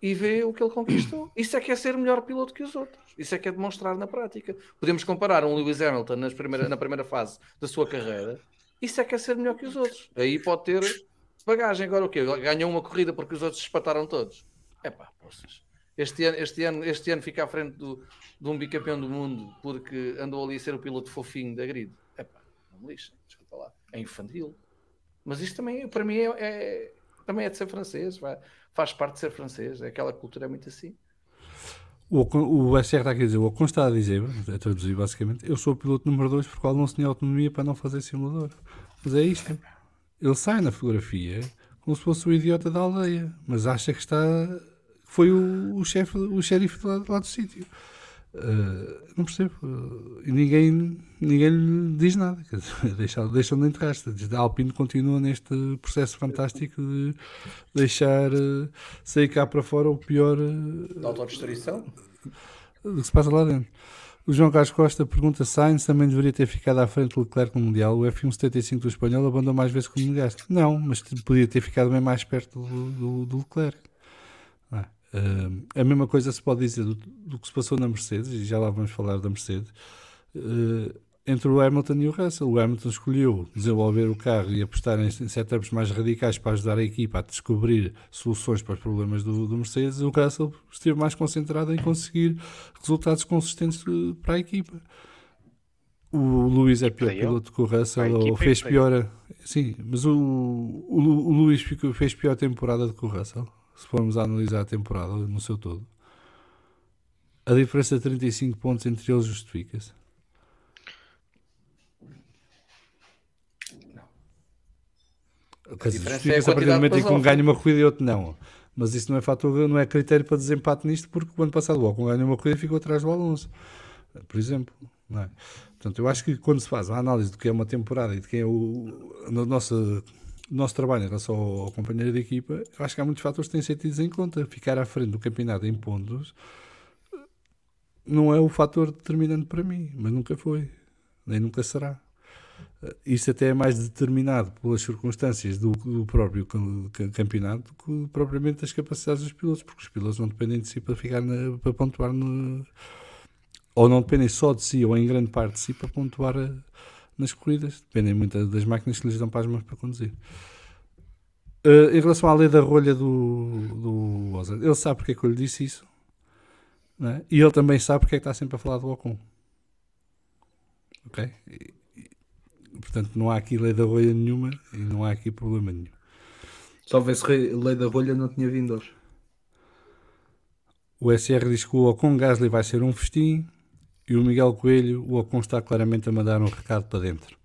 e vê o que ele conquistou. Isso é que é ser melhor piloto que os outros. Isso é que é demonstrar na prática. Podemos comparar um Lewis Hamilton nas primeira, na primeira fase da sua carreira. Isso é que é ser melhor que os outros. Aí pode ter bagagem. Agora o quê? Ganhou uma corrida porque os outros se espataram todos. É pá, poças. Este ano, este, ano, este ano fica à frente do, de um bicampeão do mundo porque andou ali a ser o piloto fofinho da grid. É pá, não me lixem, desculpa lá. É infantil. Mas isto também, para mim, é, é- também é de ser francês. vai- faz parte de ser francês. É aquela cultura é muito assim. O, o SR está aqui a dizer, o Ocon está a dizer, a traduzir basicamente, eu sou o piloto número 2 porque o Alonso tinha autonomia para não fazer simulador. Mas é isto. Ele sai na fotografia como se fosse o idiota da aldeia, mas acha que está. Foi o, o chefe, o xerife lá, lá do sítio. Uh, não percebo. Uh, e ninguém, ninguém lhe diz nada. Deixam, deixam de enterrar. A Alpine continua neste processo fantástico de deixar uh, sair cá para fora o pior uh, Da autodestruição? do que se passa lá dentro. O João Carlos Costa pergunta: Sainz também deveria ter ficado à frente do Leclerc no Mundial. O F1 75 do espanhol abandonou mais vezes que o Monegasco. Não, mas podia ter ficado bem mais perto do, do, do Leclerc. Uh, a mesma coisa se pode dizer do, do, que se passou na Mercedes, e já lá vamos falar da Mercedes. Uh, entre o Hamilton e o Russell. O Hamilton escolheu desenvolver o carro e apostar em setups mais radicais para ajudar a equipa a descobrir soluções para os problemas do, do Mercedes. O Russell esteve mais concentrado em conseguir resultados consistentes para a equipa. O Luís é pior piloto que o Russell, ou fez pior. Sim, mas o, o, o Luís fez pior temporada do que o Russell. Se formos a analisar a temporada no seu todo, a diferença de 35 pontos entre eles justifica-se. Justifica-se é a partir do momento em que um ganha uma corrida e outro não. Mas isso não é fator, não é critério para desempate nisto, porque o ano passado o Ocon ganhou uma corrida e ficou atrás do Alonso, por exemplo. Não é? Portanto, eu acho que quando se faz a análise do que é uma temporada e de quem é o, no nosso, o nosso trabalho em relação ao, companheiro de equipa, acho que há muitos fatores que têm sentido em conta. Ficar à frente do campeonato em pontos não é o fator determinante para mim, mas nunca foi, nem nunca será. Isso até é mais determinado pelas circunstâncias do, do próprio campeonato do que propriamente das capacidades dos pilotos, porque os pilotos não dependem de si para ficar na, para pontuar no, ou não dependem só de si ou em grande parte de si para pontuar a, nas corridas, dependem muito das máquinas que lhes dão para as mãos para conduzir. Uh, em relação à lei da rolha do, do Ozan, ele sabe porque é que eu lhe disse isso é? e ele também sabe porque é que está sempre a falar do Ocon. Ok? Portanto, não há aqui lei da rolha nenhuma e não há aqui problema nenhum. Houvesse lei da rolha, não tinha vindo hoje. O SR diz que o Ocon Gasly vai ser um festim e o Miguel Coelho, o Ocon está claramente a mandar um recado para dentro.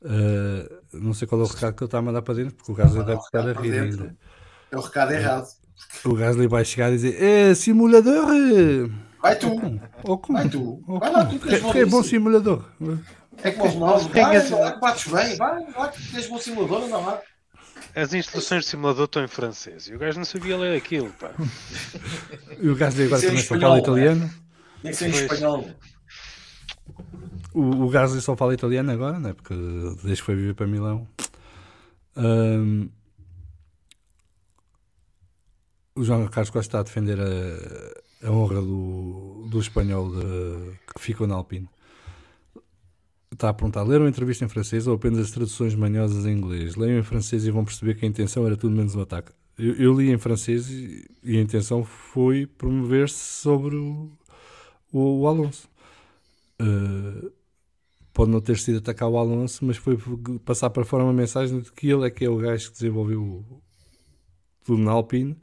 Uh, não sei qual é o recado que ele está a mandar para dentro, porque o Gasly deve estar a rir ainda. É o recado errado. O Gasly vai chegar e dizer: É simulador! Vai tu! Ocon, Ocon, vai tu! Vai lá, tu que é bom simulador. É como os novos. Vai, vai, bates bem, vai, vai, tens bom simulador, anda lá. As instruções de simulador estão em francês e o gajo não sabia ler aquilo, pá. e o gajo agora também só fala italiano. Nem sei em espanhol. O, o Gasly só fala italiano agora, né? porque desde que foi viver para Milão. Um, o João Carlos Costa está a defender a, a honra do, do espanhol de, que ficou na Alpine está a perguntar: leram a entrevista em francês ou apenas as traduções manhosas em inglês? Leiam em francês e vão perceber que a intenção era tudo menos um ataque. Eu, eu li em francês e, e, a intenção foi promover-se sobre o, o, o Alonso. Uh, pode não ter sido atacar o Alonso, mas foi passar para fora uma mensagem de que ele é que é o gajo que desenvolveu tudo na Alpine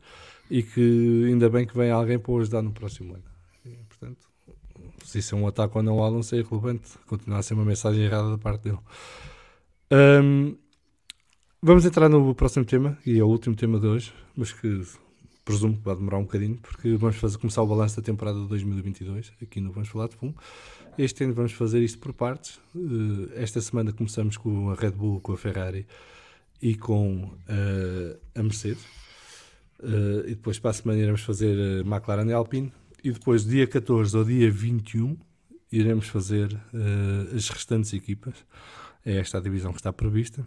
e que ainda bem que vem alguém para o ajudar no próximo ano. E, portanto, se isso é um ataque ou não ao Alonso é irrelevante, continua a ser uma mensagem errada da parte dele. Um, vamos entrar no próximo tema, e é o último tema de hoje, mas que presumo que vai demorar um bocadinho, porque vamos fazer, começar o balanço da temporada de 2022, aqui no Vamos Falar de Fumo. Este ano vamos fazer isto por partes. Uh, esta semana começamos com a Red Bull, com a Ferrari e com uh, a Mercedes. Uh, e depois para a semana iremos fazer McLaren e Alpine e depois, dia 14 ao dia 21, iremos fazer as restantes equipas. É esta a divisão que está prevista.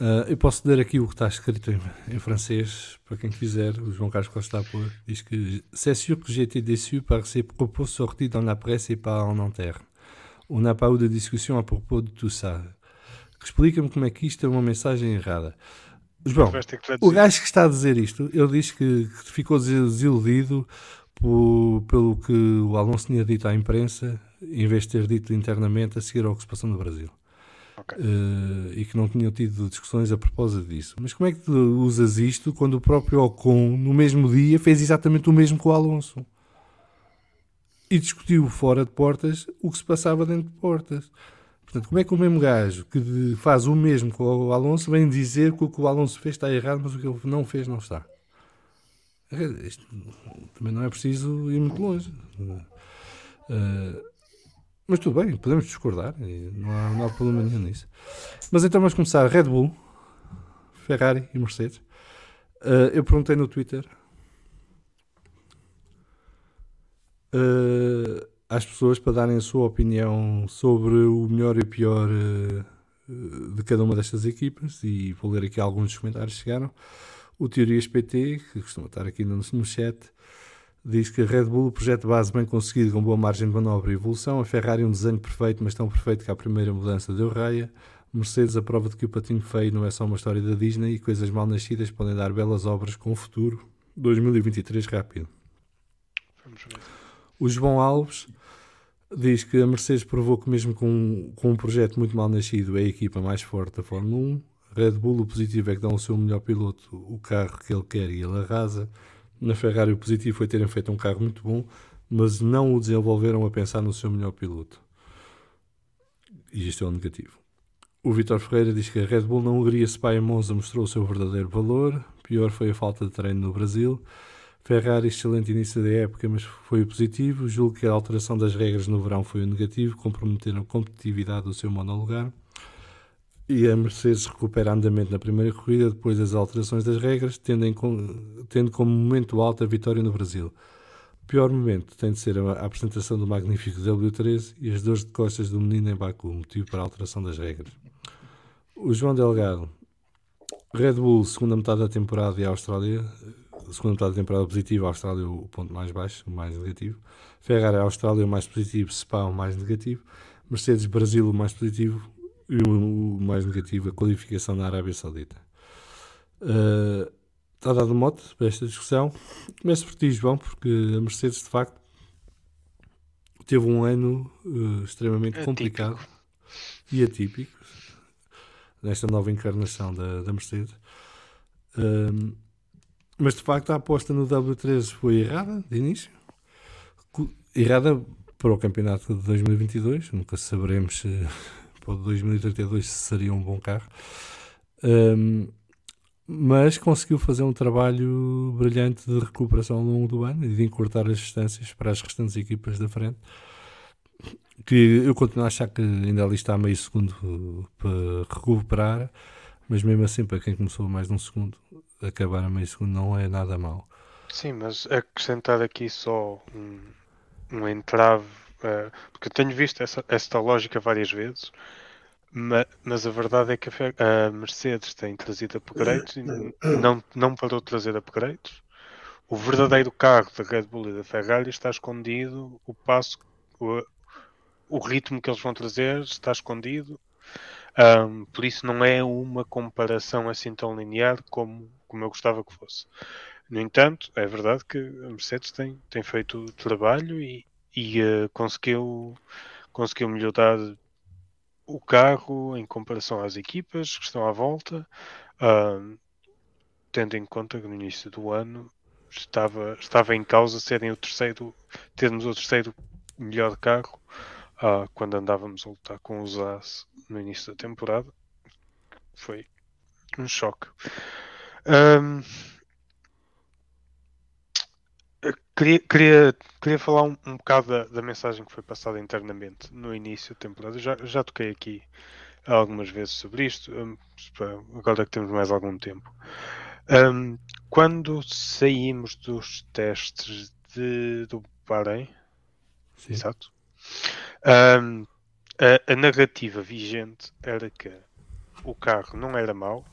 Uh, eu posso ler aqui o que está escrito em, em, francês, para quem quiser. O João Carlos Costa a pôr. Diz que C'est sûr que été déçu par ces propos sortis dans la presse et pas en interne. On n'a pas eu de discussion à propos de tout ça. Explica-me como é que isto é uma mensagem errada. João, o gajo que está a dizer isto, ele diz que, que ficou desiludido por, pelo que o Alonso tinha dito à imprensa, em vez de ter dito internamente a seguir ao que se passou no Brasil. Okay. Uh, e que não tinham tido discussões a propósito disso. Mas como é que tu usas isto quando o próprio Ocon, no mesmo dia, fez exatamente o mesmo com o Alonso? E discutiu fora de portas o que se passava dentro de portas. Portanto, como é que o mesmo gajo que faz o mesmo com o Alonso vem dizer que o que o Alonso fez está errado, mas o que ele não fez não está? Isto também não é preciso ir muito longe. Uh, mas tudo bem, podemos discordar, não há, não há problema nenhum nisso. Mas então vamos começar. Red Bull, Ferrari e Mercedes. Uh, eu perguntei no Twitter uh, às pessoas para darem a sua opinião sobre o melhor e o pior uh, de cada uma destas equipas e vou ler aqui alguns dos comentários que chegaram. O Teorias PT, que costuma estar aqui no, no chat, diz que a Red Bull, o projeto base bem conseguido, com boa margem de manobra e evolução. A Ferrari, um desenho perfeito, mas tão perfeito que a primeira mudança deu raia. Mercedes, a prova de que o patinho feio não é só uma história da Disney e coisas mal nascidas podem dar belas obras com o futuro. 2023 rápido. O João Alves diz que a Mercedes provou que mesmo com, com um projeto muito mal nascido é a equipa mais forte da Fórmula 1. Red Bull, o positivo é que dão ao seu melhor piloto o carro que ele quer e ele arrasa. Na Ferrari, o positivo foi terem feito um carro muito bom, mas não o desenvolveram a pensar no seu melhor piloto. E isto é o negativo. O Vitor Ferreira diz que a Red Bull na Hungria, Spa e Monza mostrou o seu verdadeiro valor. Pior foi a falta de treino no Brasil. Ferrari, excelente início da época, mas foi o positivo. Julgo que a alteração das regras no verão foi o negativo, comprometeram a competitividade do seu monolugar e a Mercedes recupera andamento na primeira corrida depois das alterações das regras, tendo, tendo como momento alto a vitória no Brasil. O pior momento tem de ser a, a apresentação do magnífico W13 e as dores de costas do menino em Baku, motivo para a alteração das regras. O João Delgado, Red Bull, segunda metade da temporada e a Austrália, segunda metade da temporada positiva, a Austrália o ponto mais baixo, o mais negativo. Ferrari, a Austrália o mais positivo, Spa o mais negativo. Mercedes, Brasil o mais positivo, e o, mais negativo, a qualificação na Arábia Saudita. Uh, está dado mote para esta discussão. Começo por ti, João, porque a Mercedes, de facto, teve um ano uh, extremamente atípico. complicado e atípico nesta nova encarnação da, da Mercedes. Uh, mas de facto a aposta no W13 foi errada de início. Errada para o campeonato de 2022. Nunca saberemos se para o 2032 seria um bom carro. Um, mas conseguiu fazer um trabalho brilhante de recuperação ao longo do ano e de encurtar as distâncias para as restantes equipas da frente. Que eu continuo a achar que ainda ali está meio segundo para recuperar, mas mesmo assim, para quem começou mais de um segundo, acabar a meio segundo não é nada mal. Sim, mas acrescentar aqui só um, um entrave Uh, porque eu tenho visto essa, esta lógica várias vezes, mas, mas a verdade é que a, a, Mercedes tem trazido upgrades e não, não parou de trazer upgrades. O verdadeiro carro da Red Bull e da Ferrari está escondido, o passo, o, o ritmo que eles vão trazer está escondido. Um, por isso não é uma comparação assim tão linear como, como eu gostava que fosse. No entanto, é verdade que a Mercedes tem, tem feito trabalho e, e uh, conseguiu, conseguiu melhorar o carro em comparação às equipas que estão à volta, uh, tendo em conta que no início do ano estava, estava em causa serem o terceiro, termos o terceiro melhor carro uh, quando andávamos a lutar com os As no início da temporada. Foi um choque. Um, Queria, queria, queria falar um, um bocado da, da, mensagem que foi passada internamente no início da temporada. Já, já toquei aqui algumas vezes sobre isto, um, agora que temos mais algum tempo. Um, quando saímos dos testes de, do Bahrein, Sim. exato, um, a, a narrativa vigente era que o carro não era mau,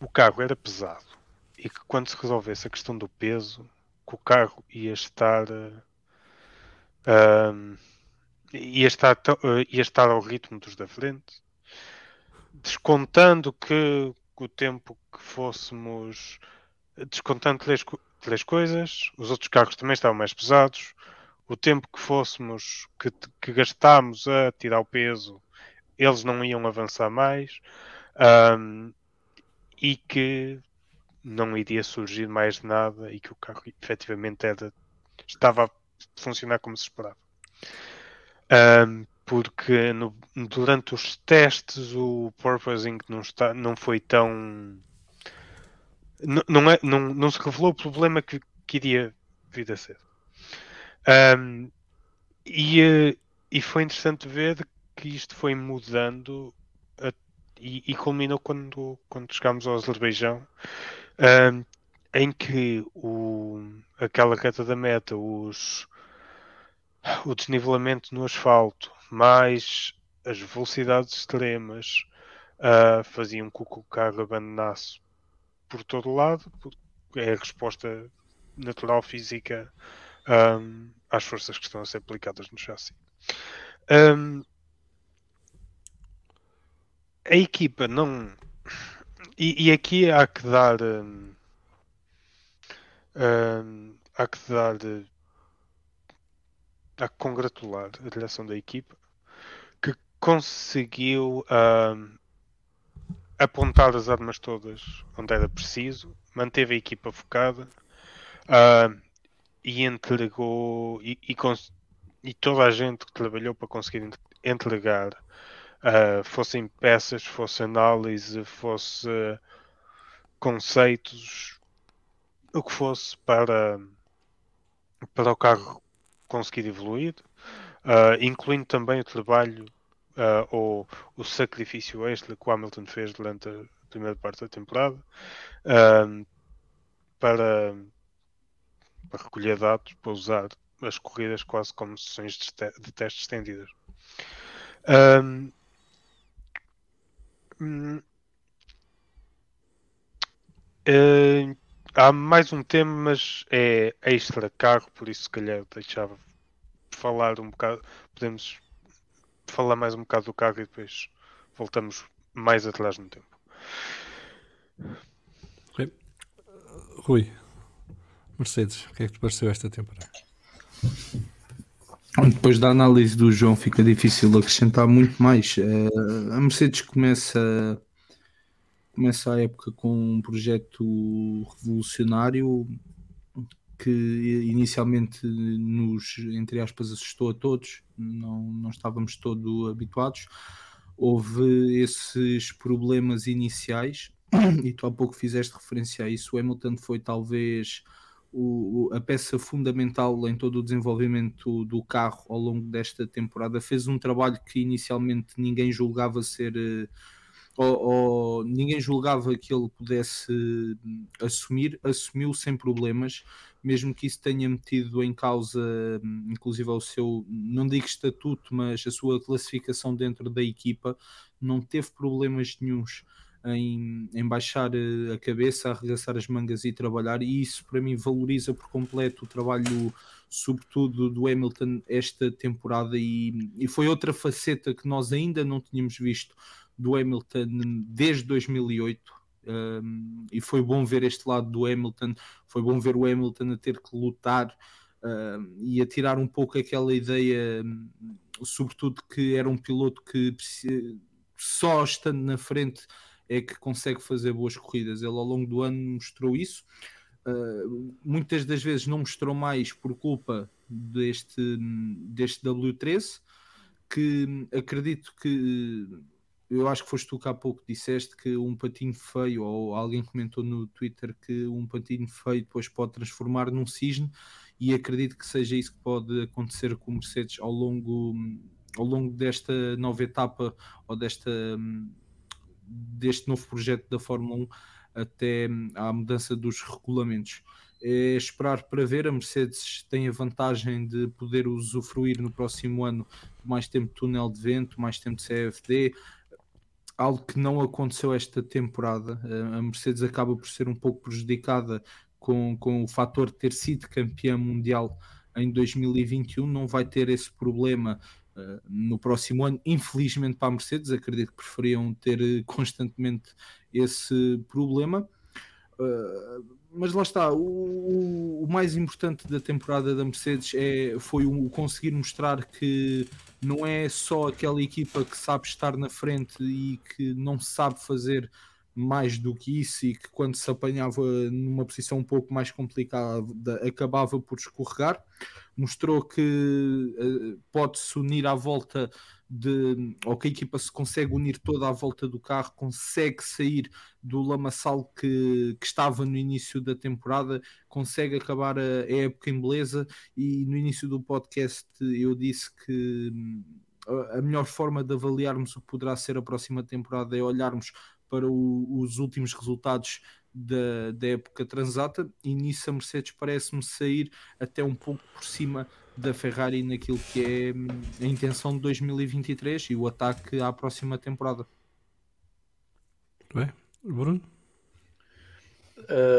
o carro era pesado e que quando se resolvesse a questão do peso, que o carro ia estar uh, ia, estar uh, ia estar ao ritmo dos da frente, descontando que o tempo que fôssemos descontando três, três coisas, os outros carros também estavam mais pesados, o tempo que fôssemos que, que gastámos a tirar o peso, eles não iam avançar mais. Um, e que não iria surgir mais nada e que o carro efetivamente era, estava a funcionar como se esperava. Um, porque no, durante os testes o porpoising não, está, não foi tão. Não, é, não, não se revelou o problema que, que iria vir a ser. Um, e, e foi interessante ver que isto foi mudando a, e, e culminou quando, quando chegámos ao Azerbaijão um, em que o, aquela reta da meta, os, o desnivelamento no asfalto, mais as velocidades extremas, uh, faziam com que o carro abandonasse por todo lado, é a resposta natural física um, às forças que estão a ser aplicadas no chassi. Um, a equipa não. E, e, aqui há que dar. Um, há que dar. Há que congratular a direção da equipa que conseguiu apontar as armas todas onde era preciso, manteve a equipa focada uh, e entregou e, e, e, toda a gente que trabalhou para conseguir entregar uh, fossem peças, fosse análise, fosse conceitos, o que fosse para, para o carro conseguir evoluir, uh, incluindo também o trabalho uh, ou o sacrifício extra que o Hamilton fez durante a primeira parte da temporada uh, para, para recolher dados, para usar as corridas quase como sessões de, te de testes estendidas. Um, uh, há mais um tema, mas é extra carro, por isso se calhar deixava falar um bocado. Podemos falar mais um bocado do carro e depois voltamos mais atrás no tempo. Okay. Rui, Mercedes, o que é que te pareceu esta temporada? Depois da análise do João fica difícil acrescentar muito mais. Uh, a Mercedes começa, começa a época com um projeto revolucionário que inicialmente nos, entre aspas, assustou a todos, não, não estávamos todos habituados. Houve esses problemas iniciais, e tu há pouco fizeste referência a isso. O Hamilton foi talvez o, a peça fundamental em todo o desenvolvimento do carro ao longo desta temporada. Fez um trabalho que inicialmente ninguém julgava ser. Uh, ou, ou, ninguém julgava que ele pudesse hum, assumir, assumiu sem problemas, mesmo que isso tenha metido em causa, hum, inclusive o seu, não digo estatuto, mas a sua classificação dentro da equipa, não teve problemas nenhums em, em baixar a cabeça, arregaçar as mangas e trabalhar, e isso para mim valoriza por completo o trabalho, sobretudo do Hamilton esta temporada, e, e foi outra faceta que nós ainda não tínhamos visto do Hamilton desde 2008. Um, e foi bom ver este lado do Hamilton, foi bom ver o Hamilton a ter que lutar e a tirar um pouco aquela ideia, sobretudo que era um piloto que só estando na frente é que consegue fazer boas corridas. Ele ao longo do ano mostrou isso. Uh, muitas das vezes não mostrou mais por culpa deste, deste W13, que acredito que eu acho que foste tu que há pouco disseste que um patinho feio, ou alguém comentou no Twitter que um patinho feio depois pode transformar num cisne, e acredito que seja isso que pode acontecer com o Mercedes ao longo, ao longo desta nova etapa ou desta, deste novo projeto da Fórmula 1 até à mudança dos regulamentos. É esperar para ver. A Mercedes tem a vantagem de poder usufruir no próximo ano mais tempo de túnel de vento, mais tempo de CFD, algo que não aconteceu esta temporada. A Mercedes acaba por ser um pouco prejudicada com, com o fator de ter sido campeã mundial em 2021, não vai ter esse problema no próximo ano. Infelizmente para a Mercedes, acredito que preferiam ter eh, constantemente esse problema. Uh, mas lá está, o, o, mais importante da temporada da Mercedes é, foi o conseguir mostrar que não é só aquela equipa que sabe estar na frente e que não sabe fazer mais do que isso e que quando se apanhava numa posição um pouco mais complicada acabava por escorregar. Mostrou que uh, pode-se unir à volta de ou que a equipa se consegue unir toda à volta do carro, consegue sair do lamaçal que, que estava no início da temporada, consegue acabar a, a época em beleza. E no início do podcast eu disse que hum, a melhor forma de avaliarmos o que poderá ser a próxima temporada é olharmos para o, os últimos resultados da, da época transata e nisso a Mercedes parece-me sair até um pouco por cima da Ferrari naquilo que é hum, a intenção de 2023 e o ataque à próxima temporada. Bem, Bruno?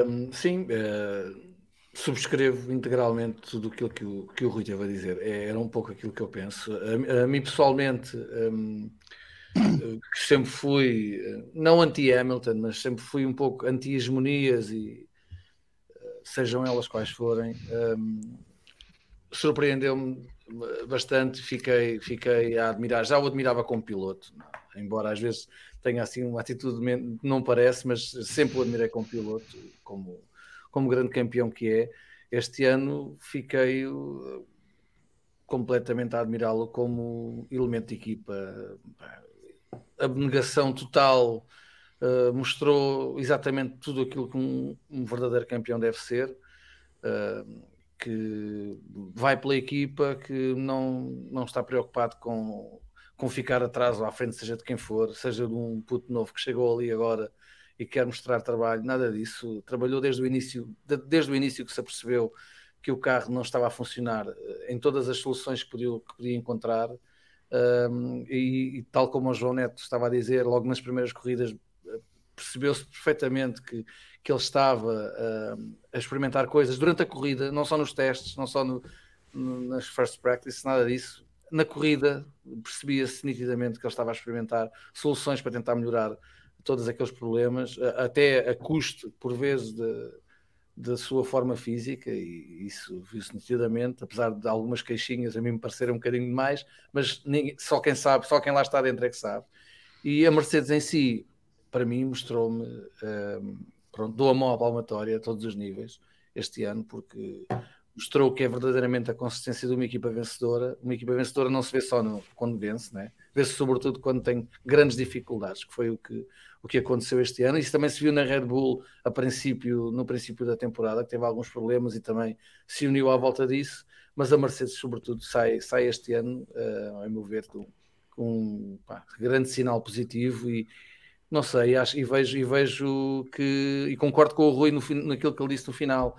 Um, sim, uh, subscrevo integralmente tudo aquilo que o, que o Rui teve a dizer. É, era um pouco aquilo que eu penso. A, a mim, pessoalmente, um, que sempre fui, não anti-Hamilton, mas sempre fui um pouco anti-hegemonias e sejam elas quais forem, um, surpreendeu-me bastante. Fiquei, fiquei a admirar, já o admirava como piloto, embora às vezes tenha assim uma atitude, não parece, mas sempre o admirei como piloto, como como grande campeão que é, este ano fiquei uh, completamente a admirá-lo como elemento de equipa. Abnegação total, uh, mostrou exatamente tudo aquilo que um, um verdadeiro campeão deve ser. Uh, que vai pela equipa, que não, não está preocupado com, com ficar atrás ou à frente, seja de quem for, seja de um puto novo que chegou ali agora e quer mostrar trabalho, nada disso. Trabalhou desde o início, desde o início que se apercebeu que o carro não estava a funcionar eh, em todas as soluções que podia, que podia encontrar. Um, e, e, tal como o João Neto estava a dizer, logo nas primeiras corridas eh, percebeu-se perfeitamente que, que ele estava a experimentar coisas durante a corrida, não só nos testes, não só no, no, nas first practice, nada disso. Na corrida percebia-se nitidamente que ele estava a experimentar soluções para tentar melhorar todos aqueles problemas, até a custo, por vezes, da sua forma física, e isso viu-se nitidamente, apesar de algumas queixinhas a mim me parecerem um bocadinho demais, mas só quem sabe, só quem lá está dentro é que sabe. E a Mercedes em si, para mim, mostrou-me, um, pronto, dou a mão à palmatória a todos os níveis este ano, porque mostrou que é verdadeiramente a consistência de uma equipa vencedora. Uma equipa vencedora não se vê só no, quando vence, né? vê-se sobretudo quando tem grandes dificuldades, que foi o que, o que aconteceu este ano. Isso também se viu na Red Bull a princípio, no princípio da temporada, que teve alguns problemas e também se uniu à volta disso. Mas a Mercedes, sobretudo, sai, sai este ano, uh, a meu ver, com um pá, grande sinal positivo e não sei, acho, e vejo, e vejo que e concordo com o Rui no, naquilo que ele disse no final.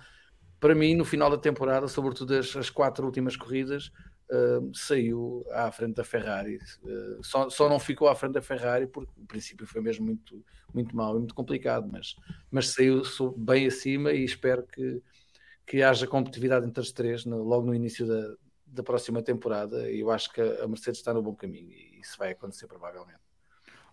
Para mim, no final da temporada, sobretudo as, as quatro últimas corridas, saiu à frente da Ferrari. Uh, só, só não ficou à frente da Ferrari porque o princípio foi mesmo muito, muito mau e muito complicado, mas, mas saiu bem acima e espero que, que haja competitividade entre as três no, logo no início da, da próxima temporada. E eu acho que a Mercedes está no bom caminho e isso vai acontecer provavelmente.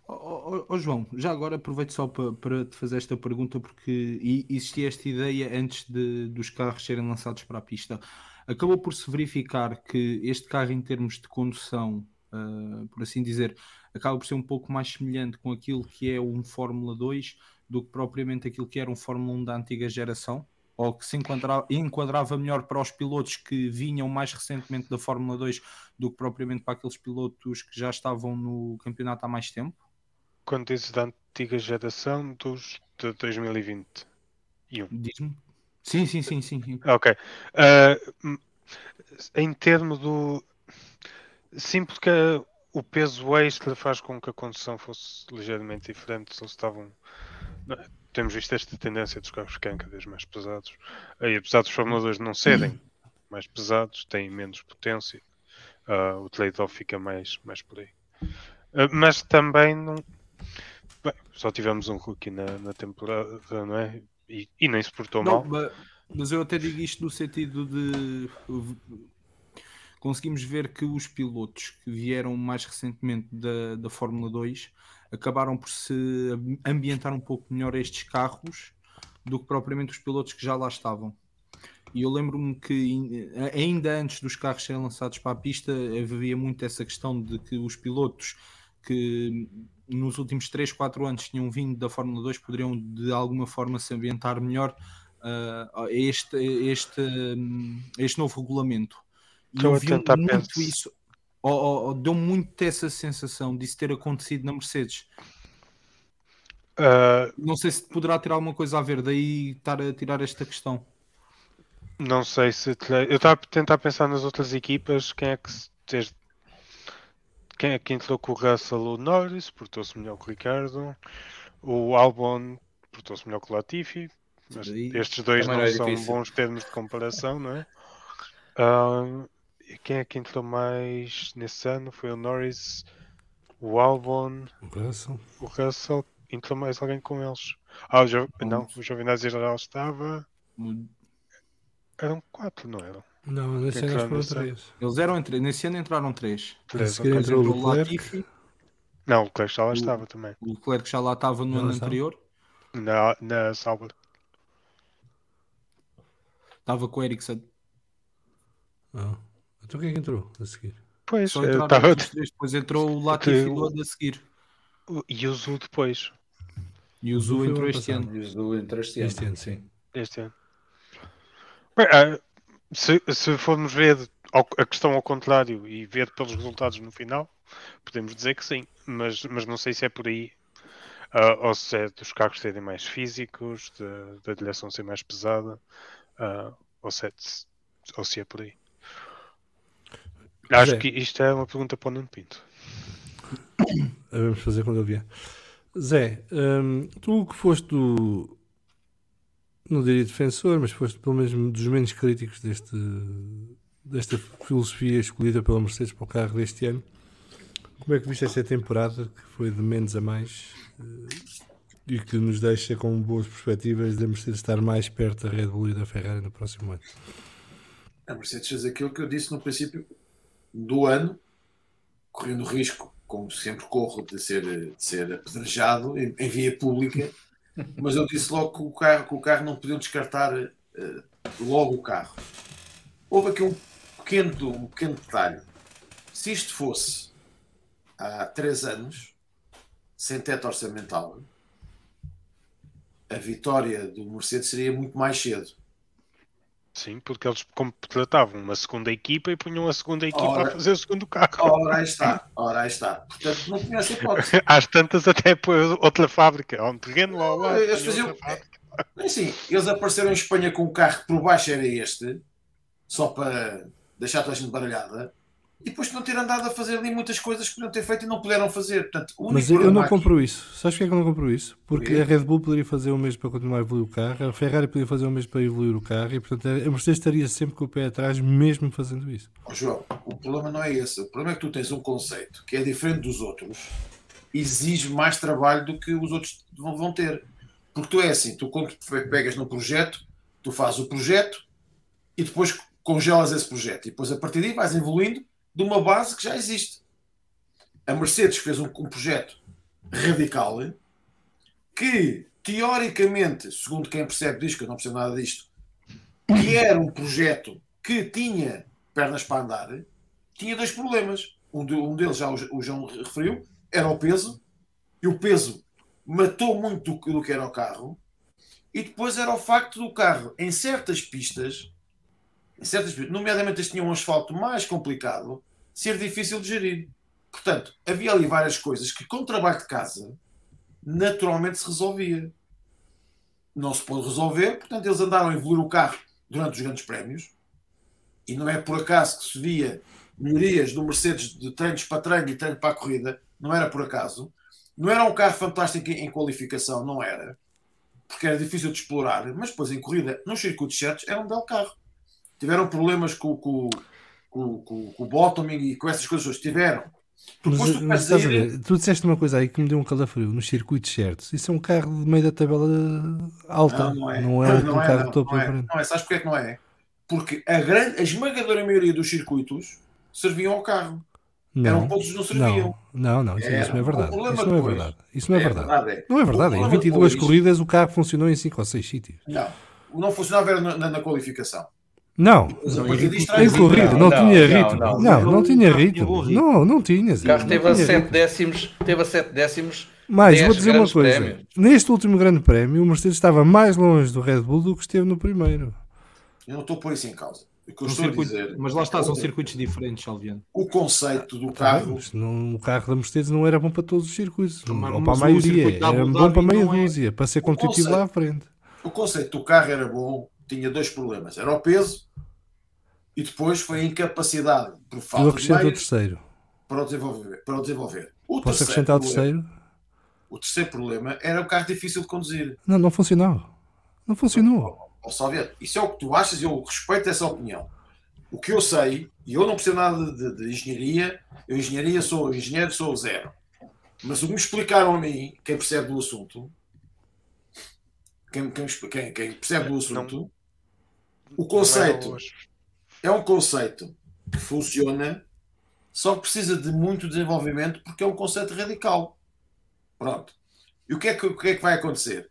Oh, oh, oh, João, já agora aproveito só para, para, te fazer esta pergunta porque existia esta ideia antes de, dos carros serem lançados para a pista acabou por se verificar que este carro, em termos de condução, uh, por assim dizer, acaba por ser um pouco mais semelhante com aquilo que é um Fórmula 2 do que propriamente aquilo que era um Fórmula 1 da antiga geração, ou que se enquadrava, enquadrava melhor para os pilotos que vinham mais recentemente da Fórmula 2 do que propriamente para aqueles pilotos que já estavam no campeonato há mais tempo? Quando dizes da antiga geração, dos de 2021. Diz-me Sim, sim, sim, sim. Ok. Uh, em termos do. Sim, porque o peso extra faz com que a condução fosse ligeiramente diferente. Se eles estavam. Temos visto esta tendência dos carros ficarem cada vez mais pesados. E apesar dos Fórmula 2 não serem mais pesados, têm menos potência. Uh, o trade-off fica mais, mais por aí. Uh, mas também não. Bem, só tivemos um rookie na, na temporada, não é? E, e nem se portou não, mal. Mas, mas eu até digo isto no sentido de conseguimos ver que os pilotos que vieram mais recentemente da, da Fórmula 2 acabaram por se ambientar um pouco melhor estes carros do que propriamente os pilotos que já lá estavam. E eu lembro-me que ainda antes dos carros serem lançados para a pista havia muito essa questão de que os pilotos que nos últimos 3, 4 anos tinham vindo da Fórmula 2 poderiam de alguma forma se ambientar melhor uh, a este, este, este novo regulamento. E eu vi muito pensar. isso, ou, ou, ou, deu muito essa sensação disso ter acontecido na Mercedes. Uh, não sei se poderá ter alguma coisa a ver, daí estar a tirar esta questão. Não sei se. Eu estava a tentar pensar nas outras equipas, quem é que desde quem é que entrou com o Russell? O Norris, portou-se melhor que o Ricardo. O Albon portou-se melhor que o Latifi. Mas estes dois também não é são difícil. bons termos de comparação, não é? Ah, e quem é que entrou mais nesse ano? Foi o Norris, o Albon, O Russell. o Russell. Entrou mais alguém com eles. Ah, o jo... não, o Giovinazzi já estava. Eram quatro, não eram? Não, nesse ano foram três. Eles eram entre... Nesse ano entraram três. Entrou o Entrou o Leclerc. Latifi, Não, o Leclerc já lá O- estava também. o Leclerc já lá estava no Já ano anterior. Na, na Sauber. Estava com o Ericsson. Ah. Então quem é que entrou a seguir? Pois, Só eh, estes três. Depois entrou o Latifi o- do ano a seguir. E o Zu depois, E o O Zu Zu o entrou este ano. E os do entre este ano. Este ano, sim. este ano. Bem, ah, se, se formos ver ao- a questão ao contrário e ver pelos resultados no final, podemos dizer que sim, mas, mas não sei se é por aí. ah, ou se é dos carros serem mais físicos, de- da direção ser mais pesada, ah, ou, se é, de- ou se é por aí. Acho Zé. que isto é uma pergunta para o Nuno Pinto. Ah, Vamos fazer quando eu vier. Zé, hum, tu que foste do. Não diria defensor, mas foste pelo menos dos menos críticos deste, desta filosofia escolhida pela Mercedes para o carro deste ano. Como é que viste esta temporada que foi de menos a mais eh, e que nos deixa com boas perspectivas da Mercedes estar mais perto da Red Bull e da Ferrari no próximo ano? A Mercedes fez aquilo que eu disse no princípio do ano, correndo risco, como sempre corro, de ser, de ser apedrejado em, em via pública, mas eu disse logo que o carro, que o carro não podiam descartar eh, logo o carro. Houve aqui um pequeno, um pequeno detalhe. Se isto fosse há três anos, sem teto orçamental, a vitória do Mercedes seria muito mais cedo. Sim, porque eles contratavam uma segunda equipa e punham a segunda equipa Ora. a fazer o segundo carro. Ora aí está, ora aí está. Portanto, não tinha essa hipótese. Às tantas até outra fábrica, há um terreno lá lado. Eles faziam- fábrica. Assim, eles apareceram em Espanha com um carro que por baixo era este, só para deixar toda a gente baralhada, e depois de não ter andado a fazer ali muitas coisas que podiam ter feito e não puderam fazer. Portanto, o único Mas eu não aqui- compro isso. Sabes porquê é que eu não compro isso? Porque Porquê? a Red Bull poderia fazer o mesmo para continuar a evoluir o carro, a Ferrari poderia fazer o mesmo para evoluir o carro e, portanto, a Mercedes estaria sempre com o pé atrás, mesmo fazendo isso. Ó, João, o problema não é esse. O problema é que tu tens um conceito que é diferente dos outros, exige mais trabalho do que os outros vão ter. Porque tu é assim, tu quando pe- pegas no projeto, tu fazes o projeto e depois congelas esse projeto. E depois a partir daí vais evoluindo de uma base que já existe. A Mercedes fez um, um projeto radical que, teoricamente, segundo quem percebe disto, que eu não percebo nada disto, que era um projeto que tinha pernas para andar, tinha dois problemas. Um, de- um deles, já o, o João referiu, era o peso, e o peso matou muito do, do que era o carro, e depois era o facto do carro, em certas pistas, certas nomeadamente as tinham um asfalto mais complicado, ser difícil de gerir. Portanto, havia ali várias coisas que, com o trabalho de casa, naturalmente se resolvia. Não se pôde resolver, portanto, eles andaram a evoluir o carro durante os grandes prémios, e não é por acaso que se via melhorias do Mercedes de treinos para treino e treino para a corrida, não era por acaso. Não era um carro fantástico em qualificação, não era, porque era difícil de explorar, mas depois em corrida, nos circuitos certos, era um belo carro. Tiveram problemas com, com, com, com, com o bottoming e com essas coisas, tiveram. Mas, mas estás a ver, tu disseste uma coisa aí que me deu um calafrio nos circuitos certos. Isso é um carro de meio da tabela alta, Não, não não é, é. um Não é, carro não, de topo não é. Não é, sabes porque é que não é? Porque a, grande, a esmagadora maioria dos circuitos serviam ao carro. Eram Não, poucos que não serviam. não, não, não, isso, isso não é O verdade. Isso não é depois- verdade. Isso não é verdade. é. Não é verdade. Em problema 22 depois- corridas o carro funcionou em 5 ou 6 sítios. Não, não funcionava era na, na- na qualificação. Não, a Não, não, não, não, tinha não, ritmo. não. Não, não, tinha Não, ritmo. tinha ritmo. Não, não tinhas. O carro não teve a tinha 7 ritmo. décimos, teve a 7 décimos. Mas vou 10 dizer uma coisa: prémios. neste último grande prémio, o Mercedes estava mais longe do Red Bull do que esteve no primeiro. Eu não estou a pôr isso em causa. O que eu São estou a circuitos- dizer. Mas lá está, são circuitos diferentes, Salviano. O conceito do Tá carro. não- o carro da Mercedes não era bom para todos os circuitos, Mas- ou mas para a maioria, circuito era bom para meia não é- dúzia, para ser competitivo conceito- lá à frente. O conceito do carro era bom, tinha dois problemas. Era o peso e depois foi a incapacidade por falta de acrescento o meios terceiro. para o desenvolver. Para o desenvolver. O Posso terceiro acrescentar o problema- terceiro? O o terceiro problema era o carro difícil de conduzir. Não, não funcionou. Não funcionou. Ó Salviano, isso é o que tu achas e eu respeito essa opinião. O que eu sei, e eu não percebo nada de, de engenharia, eu engenharia sou engenheiro, sou zero. Mas o que me explicaram a mim, quem percebe do assunto, quem, quem, quem- quem percebe do assunto, o conceito é um conceito que funciona, só que precisa de muito desenvolvimento porque é um conceito radical. Pronto. E o que é que, o que, é que vai acontecer?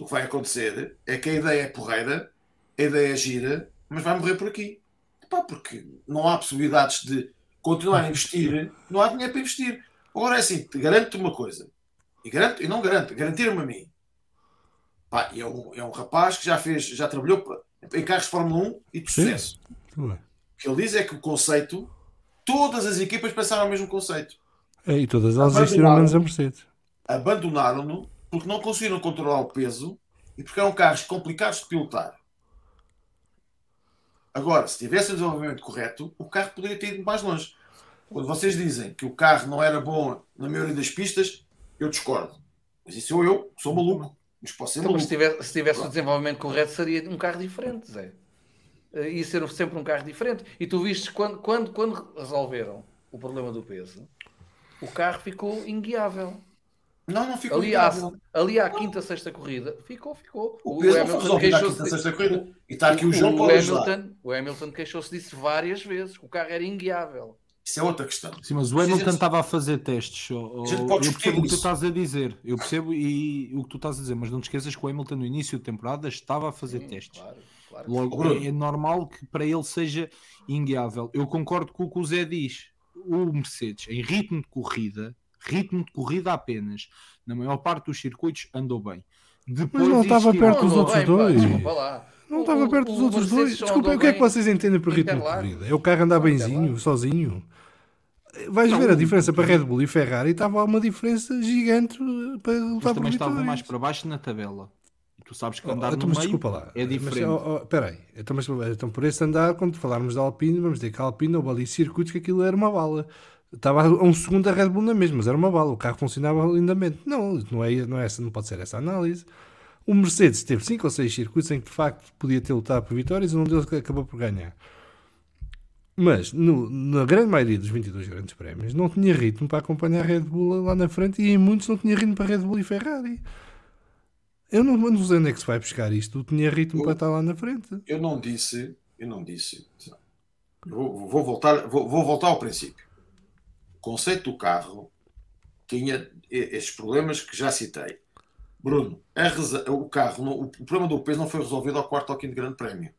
O que vai acontecer é que a ideia é porreira, a ideia é gira, mas vai morrer por aqui. Epá, porque não há possibilidades de continuar a investir, não há dinheiro para investir. Agora é assim, te garanto-te uma coisa, e, garanto, e não garanto, garantir-me a mim. Pá, é, um, é um rapaz que já fez, já trabalhou pa- em carros de Fórmula 1 e de sucesso. O que ele diz é que o conceito, todas as equipas pensaram o mesmo conceito. É, e todas elas existiram menos a Mercedes. Abandonaram-no porque não conseguiram controlar o peso e porque eram carros complicados de pilotar. Agora, se tivesse o desenvolvimento correto, o carro poderia ter ido mais longe. Quando vocês dizem que o carro não era bom na maioria das pistas, eu discordo. Mas isso sou eu, sou maluco. Mas posso ser Então, se tivesse, se tivesse o desenvolvimento correto, seria um carro diferente, Zé. Eh, Ia ser sempre um carro diferente. E tu viste quando, quando, quando resolveram o problema do peso, o carro ficou inguiável. Não, não ficou Ali à, ali à quinta, sexta corrida, ficou, ficou. O peso não foi resolvido na quinta, sexta corrida. E está aqui o João o para ajudar. Hamilton, o Hamilton queixou-se disso várias vezes. O carro era inguiável. Isso é outra questão. Sim, mas o Hamilton estava a fazer testes. ó, A pode eu percebo o que tu estás a dizer. Eu percebo e o que tu estás a dizer, mas não te esqueças que o Hamilton no início da temporada estava a fazer Sim, testes. Claro, claro. Logo, é, é normal que para ele seja inguiável. Eu concordo com o que o Zé diz. O Mercedes, em ritmo de corrida, ritmo de corrida apenas, na maior parte dos circuitos andou bem. Depois não estava existiu- perto dos outros bem, pá, dois. desculpa lá. Não estava perto dos outros Mercedes dois. andou o que é que vocês entendem por ritmo de corrida? É o carro andar benzinho, sozinho. Vais ver a diferença para Red Bull e Ferrari, estava uma diferença gigante para Mas lutar por também estava mais para baixo na tabela. E tu sabes que Oh, andar então, no mas meio desculpa lá. é diferente. Mas, oh, oh, Espera aí. Então, mas, então, por esse andar, quando falarmos da Alpine, vamos dizer que a Alpine houve ali circuitos que aquilo era uma bala. Estava a um segundo a Red Bull na mesma, mas era uma bala. O carro funcionava lindamente. Não, não, é, não, é essa, não pode ser essa análise. O Mercedes teve 5 ou 6 circuitos em que de facto podia ter lutado por vitórias e um deles acabou por ganhar. Mas no- na grande maioria dos 22 grandes prémios não tinha ritmo para acompanhar a Red Bull lá na frente e em muitos não tinha ritmo para Red Bull e Ferrari. Eu não, não sei onde é que se vai buscar isto. Tinha ritmo Eu- para estar lá na frente. Eu não disse, eu não disse. Vou, vou voltar, vou, vou voltar ao princípio. O conceito do carro tinha estes problemas que já citei. Bruno, a o carro, o problema do peso não foi resolvido ao quarto ou quinto grande prémio.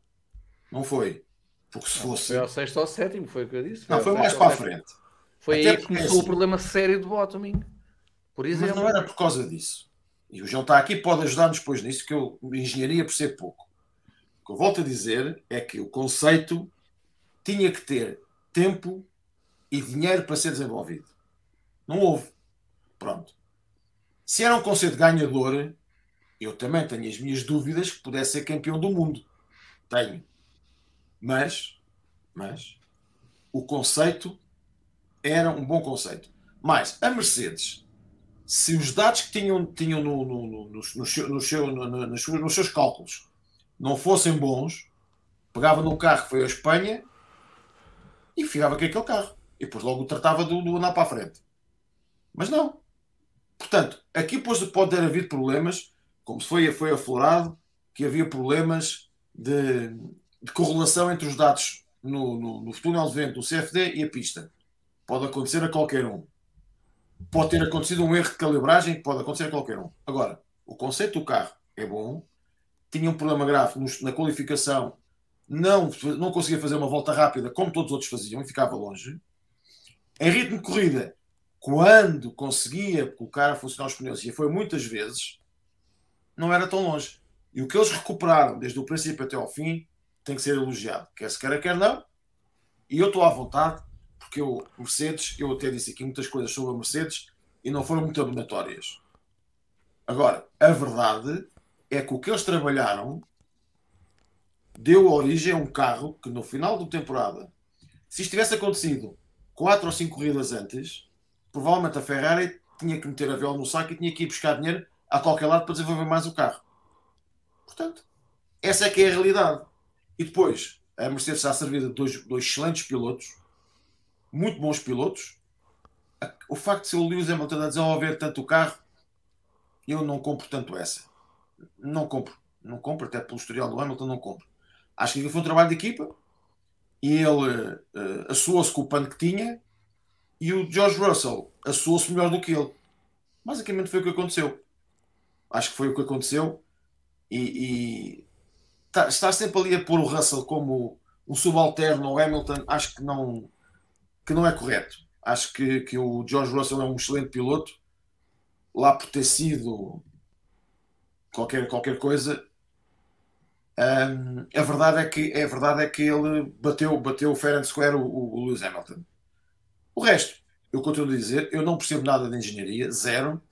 Não foi. Porque se fosse. Foi ao sexto ou sétimo, foi o que eu disse. Não, ao foi mais para a frente. Foi Até aí que porque, começou o assim, problema sério do bottoming. Por Mas exemplo, não era por causa disso. E o João está aqui, pode ajudar-nos depois nisso, que eu, engenharia, percebo pouco. O que eu volto a dizer é que o conceito tinha que ter tempo e dinheiro para ser desenvolvido. Não houve. Pronto. Se era um conceito ganhador, eu também tenho as minhas dúvidas que pudesse ser campeão do mundo. Tenho. Mas, mas, o conceito era um bom conceito. Mas a Mercedes, se os dados que tinham, tinham no, no, no, no, no no seu- no- no- nos seus- nos seus cálculos não fossem bons, pegava num carro que foi à Espanha e ficava com aquele carro. E depois logo tratava do, andar para a frente. Mas não. Portanto, aqui depois pode ter havido problemas, como foi, foi aflorado, que havia problemas de, de correlação entre os dados no, no, no túnel de vento, do CFD e a pista. Pode acontecer a qualquer um. Pode ter acontecido um erro de calibragem, pode acontecer a qualquer um. Agora, o conceito do carro é bom, tinha um problema grave na qualificação, não, não conseguia fazer uma volta rápida como todos os outros faziam e ficava longe. Em ritmo de corrida, quando conseguia colocar a funcionar os pneus, e foi muitas vezes, não era tão longe. E o que eles recuperaram desde o princípio até ao fim tem que ser elogiado, quer se queira, quer não. E eu estou à vontade, porque eu, Mercedes, eu até disse aqui muitas coisas sobre a Mercedes e não foram muito abonatórias. Agora, a verdade é que o que eles trabalharam deu origem a um carro que no final da temporada, se isto tivesse acontecido quatro ou cinco corridas antes, provavelmente a Ferrari tinha que meter a vela no saco e tinha que ir buscar dinheiro a qualquer lado para desenvolver mais o carro. Portanto, essa é que é a realidade. E depois, a Mercedes está servida de dois, dois excelentes pilotos, muito bons pilotos. O facto de ser o Lewis Hamilton a desenvolver tanto o carro, eu não compro tanto essa. Não compro. Não compro, até pelo historial do Hamilton, não compro. Acho que foi um trabalho de equipa e ele uh, assoou-se com o pano que tinha e o George Russell assoou-se melhor do que ele. Basicamente foi o que aconteceu. Acho que foi o que aconteceu e, e tá, estar sempre ali a pôr o Russell como um subalterno ao Hamilton, acho que não, que não é correto. Acho que, que o George Russell é um excelente piloto, lá por ter sido qualquer, qualquer coisa. Um, a verdade é que a verdade é que ele bateu bateu o fair and square o, o Lewis Hamilton. O resto, eu continuo a dizer, eu não percebo nada de engenharia, zero.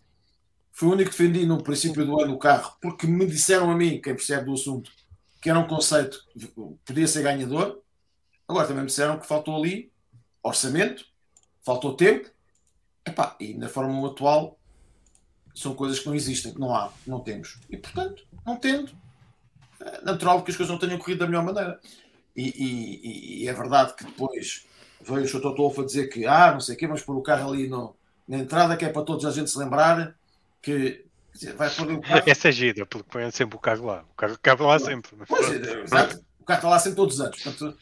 Fui o único que defendi no princípio do ano o carro, porque me disseram a mim, quem percebe do assunto, que era um conceito que podia ser ganhador. Agora também me disseram que faltou ali orçamento, faltou tempo. Epá, e na Fórmula atual são coisas que não existem, que não há, não temos. E portanto, não tendo, é natural que as coisas não tenham corrido da melhor maneira. E, e, e é verdade que depois veio o Sr. Totolfo a dizer que, ah, não sei o quê, vamos pôr o carro ali no, na entrada, que é para todos a gente se lembrar que vai pôr o carro. Essa é gira, porque põe sempre o carro lá. O carro cabe lá sempre. Pois, é, exato. O carro está lá sempre todos os anos. Portanto,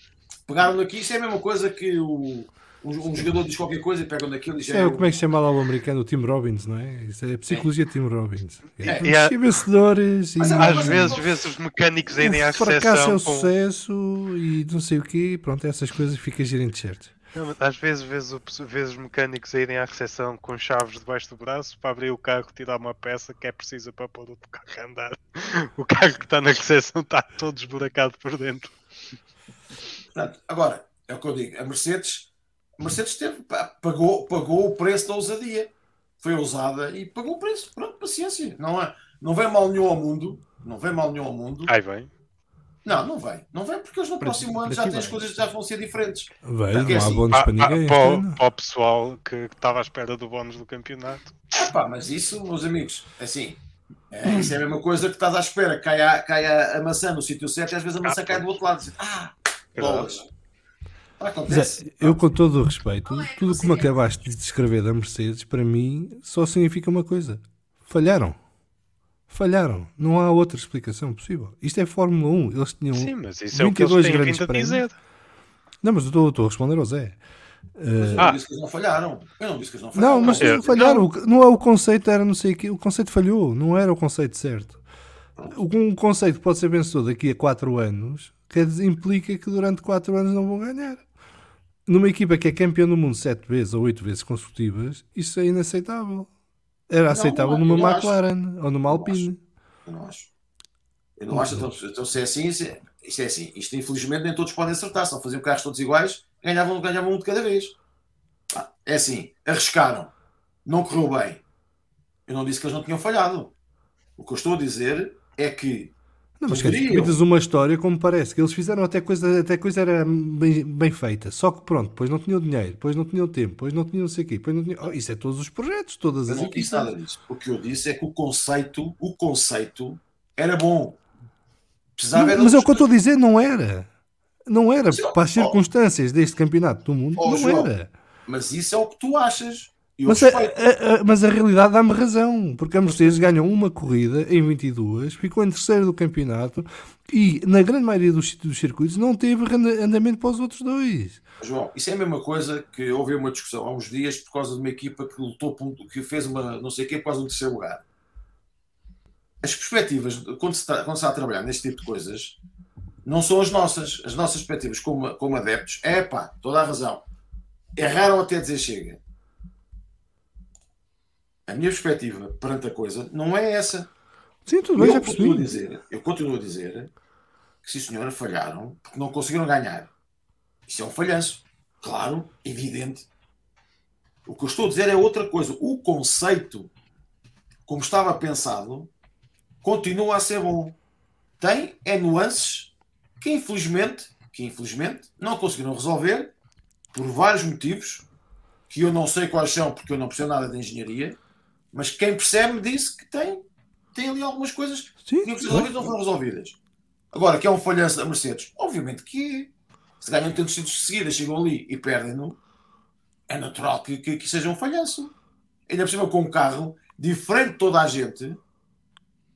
pegaram aqui, isso é a mesma coisa que o, um, jogador diz qualquer coisa e pegam naquilo e já é, como é que se chama lá o americano, o Tim Robbins, não é? Isso é a psicologia de Tim Robbins. É, É, é, e vencedores e Mas Às vezes vês os mecânicos a irem à o fracasso é o com... sucesso e não sei o quê. Pronto, essas coisas fica girando de certo. Não, Às vezes vês, os mecânicos a irem à recepção com chaves debaixo do braço para abrir o carro, tirar uma peça que é precisa para pôr o carro a andar. O carro que está na recepção está todo esburacado por dentro. Agora, é o que eu digo, a Mercedes, a Mercedes teve, pagou, pagou o preço da ousadia. Foi ousada e pagou o preço. Pronto, paciência. Não, é, não vem mal nenhum ao mundo. Não vem mal nenhum ao mundo. Aí vem. Não, não vem. Não vem porque eles no próximo ano já têm as coisas que já vão ser diferentes. Porque não há assim, bónus Ah, para ah, ninguém. para, o, ano. para o pessoal que estava à espera do bónus do campeonato. Epá, mas isso, meus amigos, assim, é, isso é a mesma coisa que estás à espera, cai a, cai a, a maçã no sítio certo e às vezes a maçã Ah, cai do outro lado. Diz, Ah, bolas. Acontece. eu, com todo o respeito, tudo o que me acabaste de descrever da Mercedes, para mim, só significa uma coisa: falharam. Falharam. Não há outra explicação possível. Isto é Fórmula 1. Eles tinham. Sim, mas isso é o que eles 22 têm grandes vindo a prémios. dizer. Não, mas eu estou, estou a responder ao Zé. Mas eu Ah. não disse que eles não falharam. Eu não disse que eles não falharam. Não, mas Eu- não falharam. O- Não é o conceito, era não sei o quê. O conceito falhou. Não era o conceito certo. Um conceito que pode ser vencedor daqui a 4 anos quer dizer, implica que durante 4 anos não vão ganhar. Numa equipa que é campeão do mundo 7 vezes ou 8 vezes consecutivas, isso é inaceitável. Era aceitável não, numa acho. McLaren ou numa Eu Alpine. Eu não acho. Eu não acho. Então, então se é assim, é, isto é assim. Isto infelizmente nem todos podem acertar. Se não faziam carros todos iguais, ganhavam, ganhavam um de cada vez. É assim, arriscaram. Não correu bem. Eu não disse que eles não tinham falhado. O que eu estou a dizer é que Não, mas contas uma história como parece que eles fizeram até coisa, até coisa era bem, bem feita. Só que pronto, depois não tinham dinheiro, depois não tinham tempo, depois não tinham não sei o quê, depois não tinham... Oh, isso é todos os projetos, todas eu as não disse nada disso. O que eu disse é que o conceito, o conceito era bom. Precisava Não, era mas é o que eu estou a dizer, não era. Não era. Ó, Para as ó. circunstâncias deste campeonato do mundo, Ó, não João, era. Mas isso é o que tu achas. Mas a, a- a- mas a realidade dá-me razão, porque a Mercedes ganhou uma corrida em 22, ficou em terceiro do campeonato e, na grande maioria dos, dos circuitos, não teve anda- andamento para os outros dois. João, isso é a mesma coisa que houve uma discussão há uns dias por causa de uma equipa que lutou, por que fez uma não sei o quê, por causa um terceiro lugar. As perspectivas, quando se, está, quando se está a trabalhar neste tipo de coisas, não são as nossas. As nossas perspectivas como, como adeptos, é pá, toda a razão. Erraram até dizer chega. A minha perspectiva perante a coisa não é essa. Sim, tudo bem, eu já continuo a dizer, eu continuo a dizer que sim senhora falharam porque não conseguiram ganhar. Isso é um falhanço, claro, evidente. O que eu estou a dizer é outra coisa. O conceito, como estava pensado, continua a ser bom. Tem é nuances que infelizmente, que infelizmente não conseguiram resolver por vários motivos que eu não sei quais são porque eu não percebo nada de engenharia Mas quem percebe disse que tem, tem ali algumas coisas que Sim, que não foram resolvidas. Agora, que é um falhanço da Mercedes? Obviamente que é. Se ganham tantos títulos de seguida, chegam ali e perdem-no, é natural que, que, que seja um falhanço. Ainda por cima com um carro diferente de toda a gente,